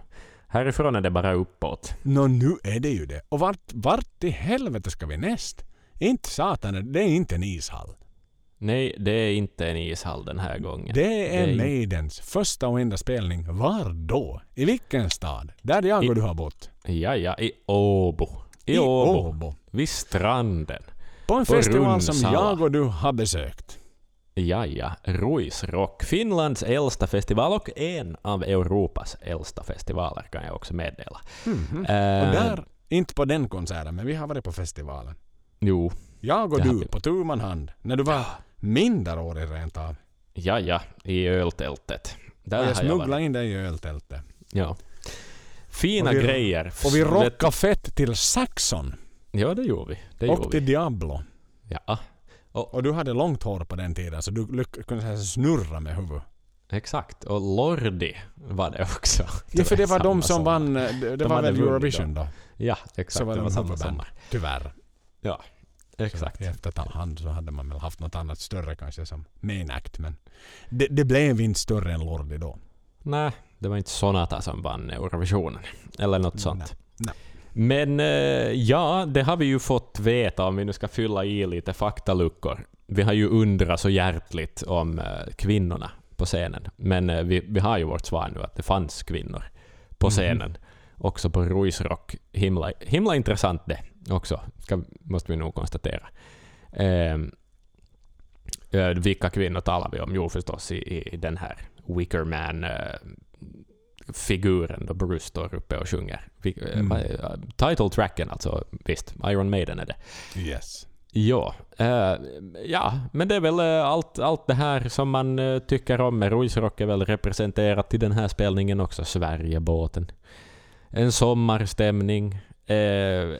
[SPEAKER 2] Härifrån är det bara uppåt.
[SPEAKER 1] Nå nu är det ju det. Och vart, vart i helvete ska vi näst? Inte satan, det är inte en ishall.
[SPEAKER 2] Nej, det är inte en ishall den här gången.
[SPEAKER 1] Det är
[SPEAKER 2] Det är-
[SPEAKER 1] Maidens första och enda spelning. Var då? I vilken stad? Där jag
[SPEAKER 2] I-
[SPEAKER 1] och du har bott.
[SPEAKER 2] Ja, ja, i Åbo. I, Åbo. Vid stranden.
[SPEAKER 1] På en
[SPEAKER 2] På
[SPEAKER 1] festival som
[SPEAKER 2] Rundsala.
[SPEAKER 1] jag och du har besökt.
[SPEAKER 2] Ja, ja. Ruisrock. Finlands äldsta festival och en av Europas äldsta festivaler kan jag också meddela.
[SPEAKER 1] Mhm.
[SPEAKER 2] Eh,
[SPEAKER 1] Och där, inte på den konserten, men vi har varit på festivalen.
[SPEAKER 2] Jo,
[SPEAKER 1] Jag och
[SPEAKER 2] Det
[SPEAKER 1] du på tu man hand. När du var minderårig rent av.
[SPEAKER 2] ja, ja, i öltältet. Där
[SPEAKER 1] Och jag smugglade in dig i öltältet.
[SPEAKER 2] Ja. Fina
[SPEAKER 1] Och vi-
[SPEAKER 2] grejer.
[SPEAKER 1] Och vi rockade fett till Saxon
[SPEAKER 2] Ja, det gjorde vi. Det gjorde
[SPEAKER 1] och till
[SPEAKER 2] vi.
[SPEAKER 1] Diablo.
[SPEAKER 2] Ja.
[SPEAKER 1] Och du hade långt hår på den tiden så du kunde snurra med huvudet.
[SPEAKER 2] Exakt. Och Lordi var det också.
[SPEAKER 1] Ja, för det var de som vann... Det,
[SPEAKER 2] De
[SPEAKER 1] var väl Eurovision då?
[SPEAKER 2] Ja, exakt.
[SPEAKER 1] Så var
[SPEAKER 2] det
[SPEAKER 1] de
[SPEAKER 2] var samma sommar.
[SPEAKER 1] Tyvärr.
[SPEAKER 2] Ja, exakt.
[SPEAKER 1] I efterhand så hade man väl haft något annat större kanske som main act. Men det, det blev inte större än Lordi då.
[SPEAKER 2] Nej, det var inte Sonata som vann Eurovisionen. Eller något sånt.
[SPEAKER 1] nej.
[SPEAKER 2] Men eh, ja, det har vi ju fått veta om vi nu ska fylla i lite faktaluckor. Vi har ju undrat så hjärtligt om eh, kvinnorna på scenen. Men eh, vi, vi har ju vårt svar nu att det fanns kvinnor på
[SPEAKER 1] Mhm.
[SPEAKER 2] scenen. Också på Ruisrock. Himla, himla intressant det också, ska, måste vi nog konstatera. Eh, eh, vilka kvinnor talar vi om? Jo, förstås i, i den här Wicker Man eh, figuren då Bruce står uppe och sjunger. Eh,
[SPEAKER 1] Mm.
[SPEAKER 2] är- Title tracken alltså, visst. Iron Maiden är det.
[SPEAKER 1] Yes.
[SPEAKER 2] Ja, eh, ja, men det är väl eh, allt, allt det här som man eh, tycker om. med Ruisrock är väl representerat i den här spelningen också. Sverigebåten. En sommarstämning. Eh,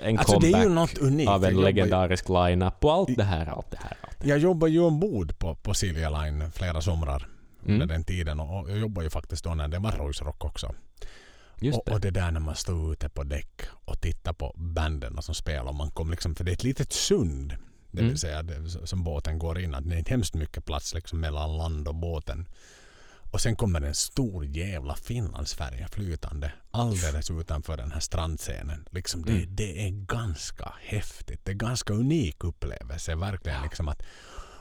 [SPEAKER 2] en
[SPEAKER 1] Alltså det är
[SPEAKER 2] comeback
[SPEAKER 1] ju något unikt.
[SPEAKER 2] av en
[SPEAKER 1] jobbar ju-
[SPEAKER 2] legendarisk line-up och allt det här, allt det här. Allt det.
[SPEAKER 1] Jag jobbar ju ombord på, på Silja Line flera somrar under
[SPEAKER 2] Mm.
[SPEAKER 1] den tiden och jag jobbar ju faktiskt då när det var Rock också.
[SPEAKER 2] Just
[SPEAKER 1] och,
[SPEAKER 2] det.
[SPEAKER 1] och det där när man står ute på däck och tittar på banden som spelar man kommer liksom, för det är ett litet sund. Det vill
[SPEAKER 2] Mm.
[SPEAKER 1] säga det, som båten går in. att Det är inte hemskt mycket plats liksom mellan land och båten. Och sen kommer en stor jävla Finlandsfärja flytande alldeles utanför den här strandscenen. Liksom det,
[SPEAKER 2] Mm.
[SPEAKER 1] det är ganska häftigt. Det är ganska unik upplevelse verkligen. Liksom att,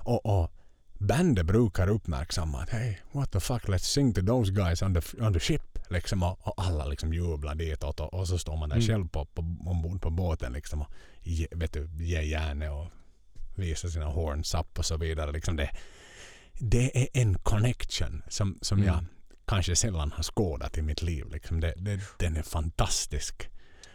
[SPEAKER 1] och, och bandet brukar uppmärksamma att hey, what the fuck, let's sing to those guys on the, on the ship. Liksom, och, och alla liksom jublar ditåt och, och så står man där
[SPEAKER 2] Mm.
[SPEAKER 1] själv på, på, ombord på båten liksom, och ge, vet du, ger järnet och visar sina horns up och så vidare. Liksom det, det är en connection som, som
[SPEAKER 2] Mm.
[SPEAKER 1] jag kanske sällan har skådat i mitt liv. Liksom det, det, den är fantastisk.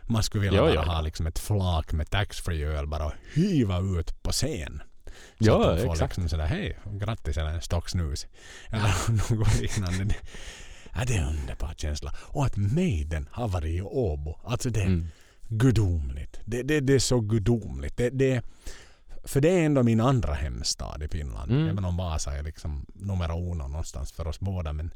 [SPEAKER 1] Man skulle vilja
[SPEAKER 2] Ja,
[SPEAKER 1] bara
[SPEAKER 2] ja.
[SPEAKER 1] ha liksom ett flak med taxfree öl bara och hyva ut på scen. Så
[SPEAKER 2] Ja,
[SPEAKER 1] att de får
[SPEAKER 2] exakt.
[SPEAKER 1] liksom sådär hej, grattis eller en stock snus. Eller något liknande. Det, ja, det är en underbar känsla. Och att Maiden har varit i Åbo. Alltså det är
[SPEAKER 2] Mm.
[SPEAKER 1] gudomligt. Det, det, det är så gudomligt. Det, det, för det är ändå min andra hemstad i Finland.
[SPEAKER 2] Mm.
[SPEAKER 1] Även om Vasa är liksom nummer uno någonstans för oss båda. Men,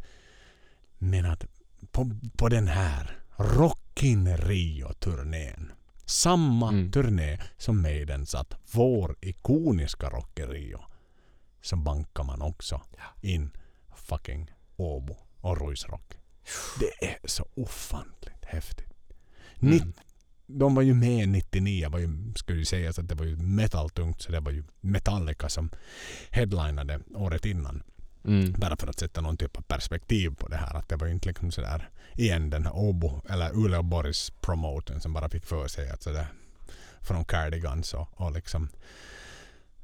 [SPEAKER 1] men att på, på den här Rockin Rio-turnén. Samma
[SPEAKER 2] Mm.
[SPEAKER 1] turné som Maiden satt. Vår ikoniska Rock in Rio. Så bankar man också in fucking Åbo och Ruisrock. Det är så ofantligt häftigt.
[SPEAKER 2] Mm.
[SPEAKER 1] De var ju med 99, var ju, skulle ju sägas att det var ju metaltungt så det var ju Metallica som headlinade året innan.
[SPEAKER 2] Mm.
[SPEAKER 1] Bara för att sätta någon typ av perspektiv på det här. Att det var ju inte liksom sådär igen den här Åbo eller Uleåborgs promoten som bara fick för sig att sådär från Cardigans och, och liksom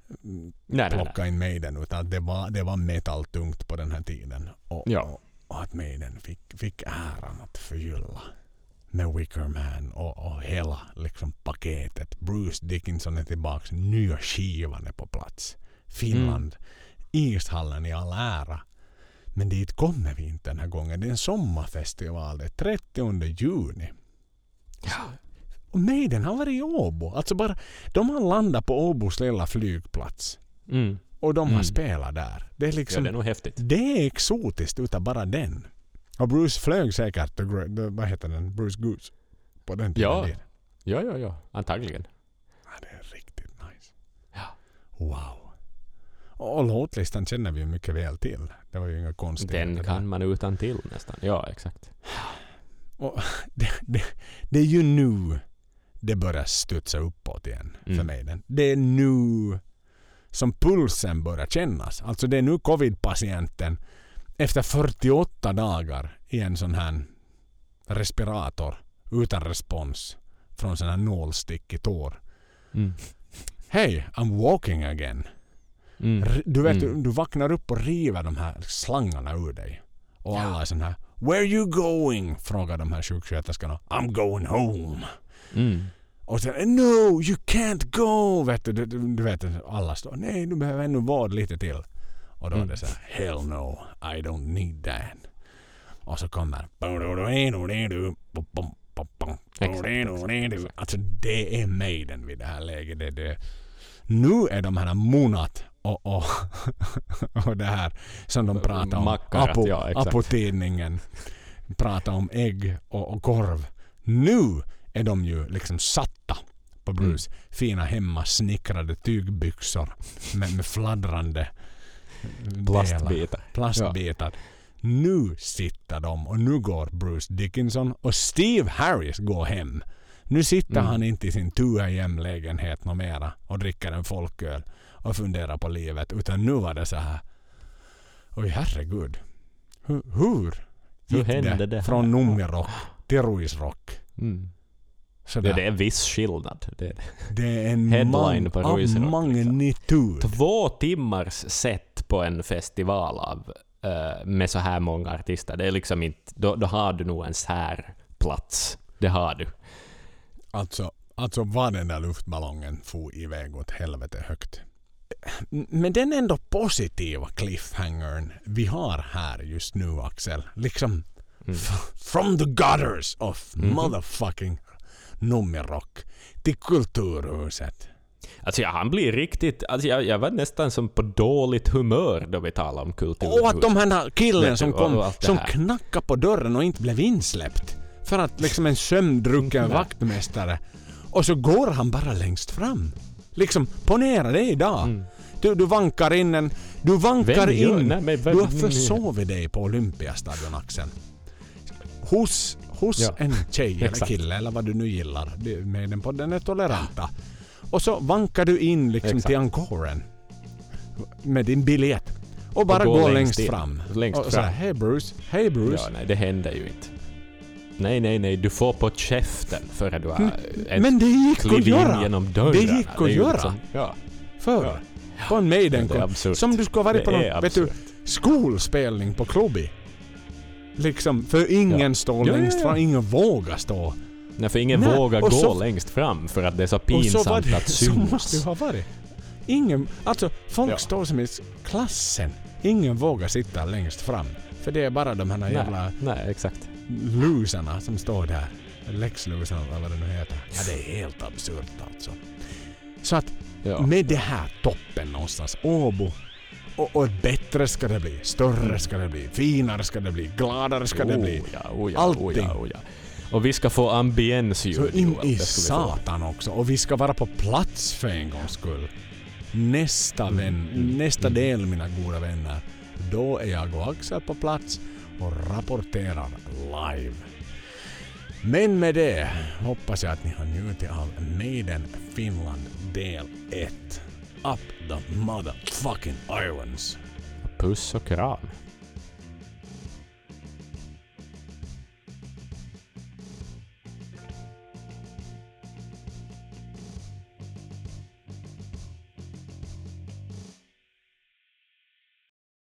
[SPEAKER 2] Nej, nej, nej.
[SPEAKER 1] plocka in Maiden utan att det var, det var metaltungt på den här tiden. Och,
[SPEAKER 2] Ja.
[SPEAKER 1] och, och att Maiden fick, fick äran att förgylla med Wicker Man och, och hela liksom paketet. Bruce Dickinson är tillbaka. Nya skivan är på plats. Finland. Ishallen i all ära. Men dit kommer vi inte den här gången. Det är en sommarfestival. Det är 30 juni. Och Maiden har varit i Åbo. Alltså bara, de har landat på Åbos lilla flygplats.
[SPEAKER 2] Mm.
[SPEAKER 1] Och de har
[SPEAKER 2] Mm.
[SPEAKER 1] spelat där. Det är
[SPEAKER 2] Ja,
[SPEAKER 1] liksom,
[SPEAKER 2] det är nog häftigt.
[SPEAKER 1] det är exotiskt utav bara den. Och Bruce flög säkert, the, the, vad heter den, Bruce Goose. På den tiden.
[SPEAKER 2] Ja.
[SPEAKER 1] dit.
[SPEAKER 2] Ja, ja, ja. Antagligen.
[SPEAKER 1] ja. Det är riktigt nice.
[SPEAKER 2] Ja.
[SPEAKER 1] Wow. Och, låtlistan känner vi ju mycket väl till. Det var ju inga konstigheter.
[SPEAKER 2] Den kan man utan till nästan. Ja, exakt.
[SPEAKER 1] Och det, det, det är ju nu det börjar studsa uppåt igen för
[SPEAKER 2] Mm.
[SPEAKER 1] mig. Den. Det är nu som pulsen börjar kännas. Alltså det är nu covid-patienten efter 48 dagar i en sån här respirator utan respons från sån här nålstick i tår.
[SPEAKER 2] Mm.
[SPEAKER 1] Hej, I'm walking again.
[SPEAKER 2] Mm.
[SPEAKER 1] Du vet,
[SPEAKER 2] Mm.
[SPEAKER 1] du, vaknar upp och river de här slangarna ur dig. Och alla är sån här Where you going? Frågar de här sjuksköterskorna. I'm going home.
[SPEAKER 2] Mm.
[SPEAKER 1] Och sen No, you can't go! Vet du, du, du, du vet, alla står Nej, du behöver ännu vård lite till. Och då är
[SPEAKER 2] Mm.
[SPEAKER 1] det så här Hell no, I don't need that. Och så kommer Alltså det är Maiden vid det här läget. Det, det. Nu är de här Monat och, och, och det här som de pratar om.
[SPEAKER 2] Mackarat,
[SPEAKER 1] Apo,
[SPEAKER 2] ja.
[SPEAKER 1] Apo-tidningen pratar om ägg och, och korv. Nu är de ju liksom satta på Bruce.
[SPEAKER 2] Mm.
[SPEAKER 1] Fina hemmasnickrade tygbyxor med, med fladdrande
[SPEAKER 2] Plastbitar.
[SPEAKER 1] plastbitar. Nu sitter de och nu går Bruce Dickinson och Steve Harris går hem. Nu sitter
[SPEAKER 2] Mm.
[SPEAKER 1] han inte i sin 2AM-lägenhet något mera och dricker en folköl och funderar på livet. Utan nu var det så här. Oj herregud. Hur, hur
[SPEAKER 2] Hur
[SPEAKER 1] gick
[SPEAKER 2] hände det här?
[SPEAKER 1] från nummerrock till ruisrock?
[SPEAKER 2] Mm.
[SPEAKER 1] Så
[SPEAKER 2] Det, är en viss skillnad. Det är det.
[SPEAKER 1] är en
[SPEAKER 2] headline på
[SPEAKER 1] av
[SPEAKER 2] ruisrock,
[SPEAKER 1] magnitud.
[SPEAKER 2] Två timmars set på en festival av, eh, med så här många artister. Det är liksom inte... Då, då har du nog en särplats. Det har du.
[SPEAKER 1] Alltså, alltså var den där luftballongen for iväg åt helvete högt. Men den ändå positiva cliffhangern vi har här just nu Axel. Liksom f- from the gutters of motherfucking nummerrock till Kulturhuset.
[SPEAKER 2] Alltså ja, han blir riktigt... Alltså jag, jag var nästan som på dåligt humör då vi talade om kulturhuset.
[SPEAKER 1] Och att de här killen som kom, som knackade på dörren och inte blev insläppt. För att liksom en sömndrucken
[SPEAKER 2] Nej.
[SPEAKER 1] vaktmästare. Och så går han bara längst fram. Liksom, ponera det idag. Du, du vankar in en... Du vankar
[SPEAKER 2] Mm. Vem
[SPEAKER 1] in...
[SPEAKER 2] nej, men vem-
[SPEAKER 1] du har försovit dig på Olympiastadion Axel. Hos, hos
[SPEAKER 2] Ja.
[SPEAKER 1] en tjej eller kille eller vad du nu gillar. Du- Med den podden är toleranta. Och så vankar du in liksom
[SPEAKER 2] Exakt.
[SPEAKER 1] till encoren. Med din biljett. Och bara
[SPEAKER 2] gå
[SPEAKER 1] gå
[SPEAKER 2] längst
[SPEAKER 1] längst fram.
[SPEAKER 2] Längst
[SPEAKER 1] och här,
[SPEAKER 2] fram.
[SPEAKER 1] hej Bruce, hej Bruce.
[SPEAKER 2] Ja, nej, det händer ju inte. Nej, nej, nej. Du får på käften före du har ens
[SPEAKER 1] Mm. Men det gick att göra.
[SPEAKER 2] genom dörrarna.
[SPEAKER 1] Det gick att
[SPEAKER 2] ju
[SPEAKER 1] göra.
[SPEAKER 2] liksom- ja.
[SPEAKER 1] Förr. På en maiden
[SPEAKER 2] Det.
[SPEAKER 1] Som du skulle ha varit
[SPEAKER 2] Det
[SPEAKER 1] på någon vet du, skolspelning på klubbi. Liksom, för ingen
[SPEAKER 2] Ja.
[SPEAKER 1] står
[SPEAKER 2] Ja,
[SPEAKER 1] längst fram, ingen vågar stå.
[SPEAKER 2] Nej, för ingen
[SPEAKER 1] Nej,
[SPEAKER 2] vågar gå
[SPEAKER 1] så-
[SPEAKER 2] längst fram för att det är så pinsamt
[SPEAKER 1] så det,
[SPEAKER 2] att
[SPEAKER 1] så måste det
[SPEAKER 2] synas.
[SPEAKER 1] ha varit. Ingen, alltså folk
[SPEAKER 2] Ja.
[SPEAKER 1] står som i klassen. Ingen vågar sitta längst fram. För det är bara de här jävla
[SPEAKER 2] Nej, nej, exakt.
[SPEAKER 1] lusarna som står där. Läxlusarna eller vad det nu heter. Ja, det är helt absurt alltså. Så att
[SPEAKER 2] Ja.
[SPEAKER 1] med det här toppen någonstans, Åbo. Och, och bättre ska det bli, större ska det bli, finare ska det bli, gladare ska det bli.
[SPEAKER 2] Oh, ja, oh, ja,
[SPEAKER 1] Allting.
[SPEAKER 2] Oh, ja, oh, ja. Och vi ska få ambiensljud.
[SPEAKER 1] Så in i satan också. Och vi ska vara på plats för en gångs skull. Nästa,
[SPEAKER 2] Mm,
[SPEAKER 1] vän, nästa del mina goda vänner. Då är jag och Axel på plats och rapporterar live. Men med det hoppas jag att ni har njutit av Maiden Finland del 1. Up the motherfucking irons.
[SPEAKER 2] Puss och kram.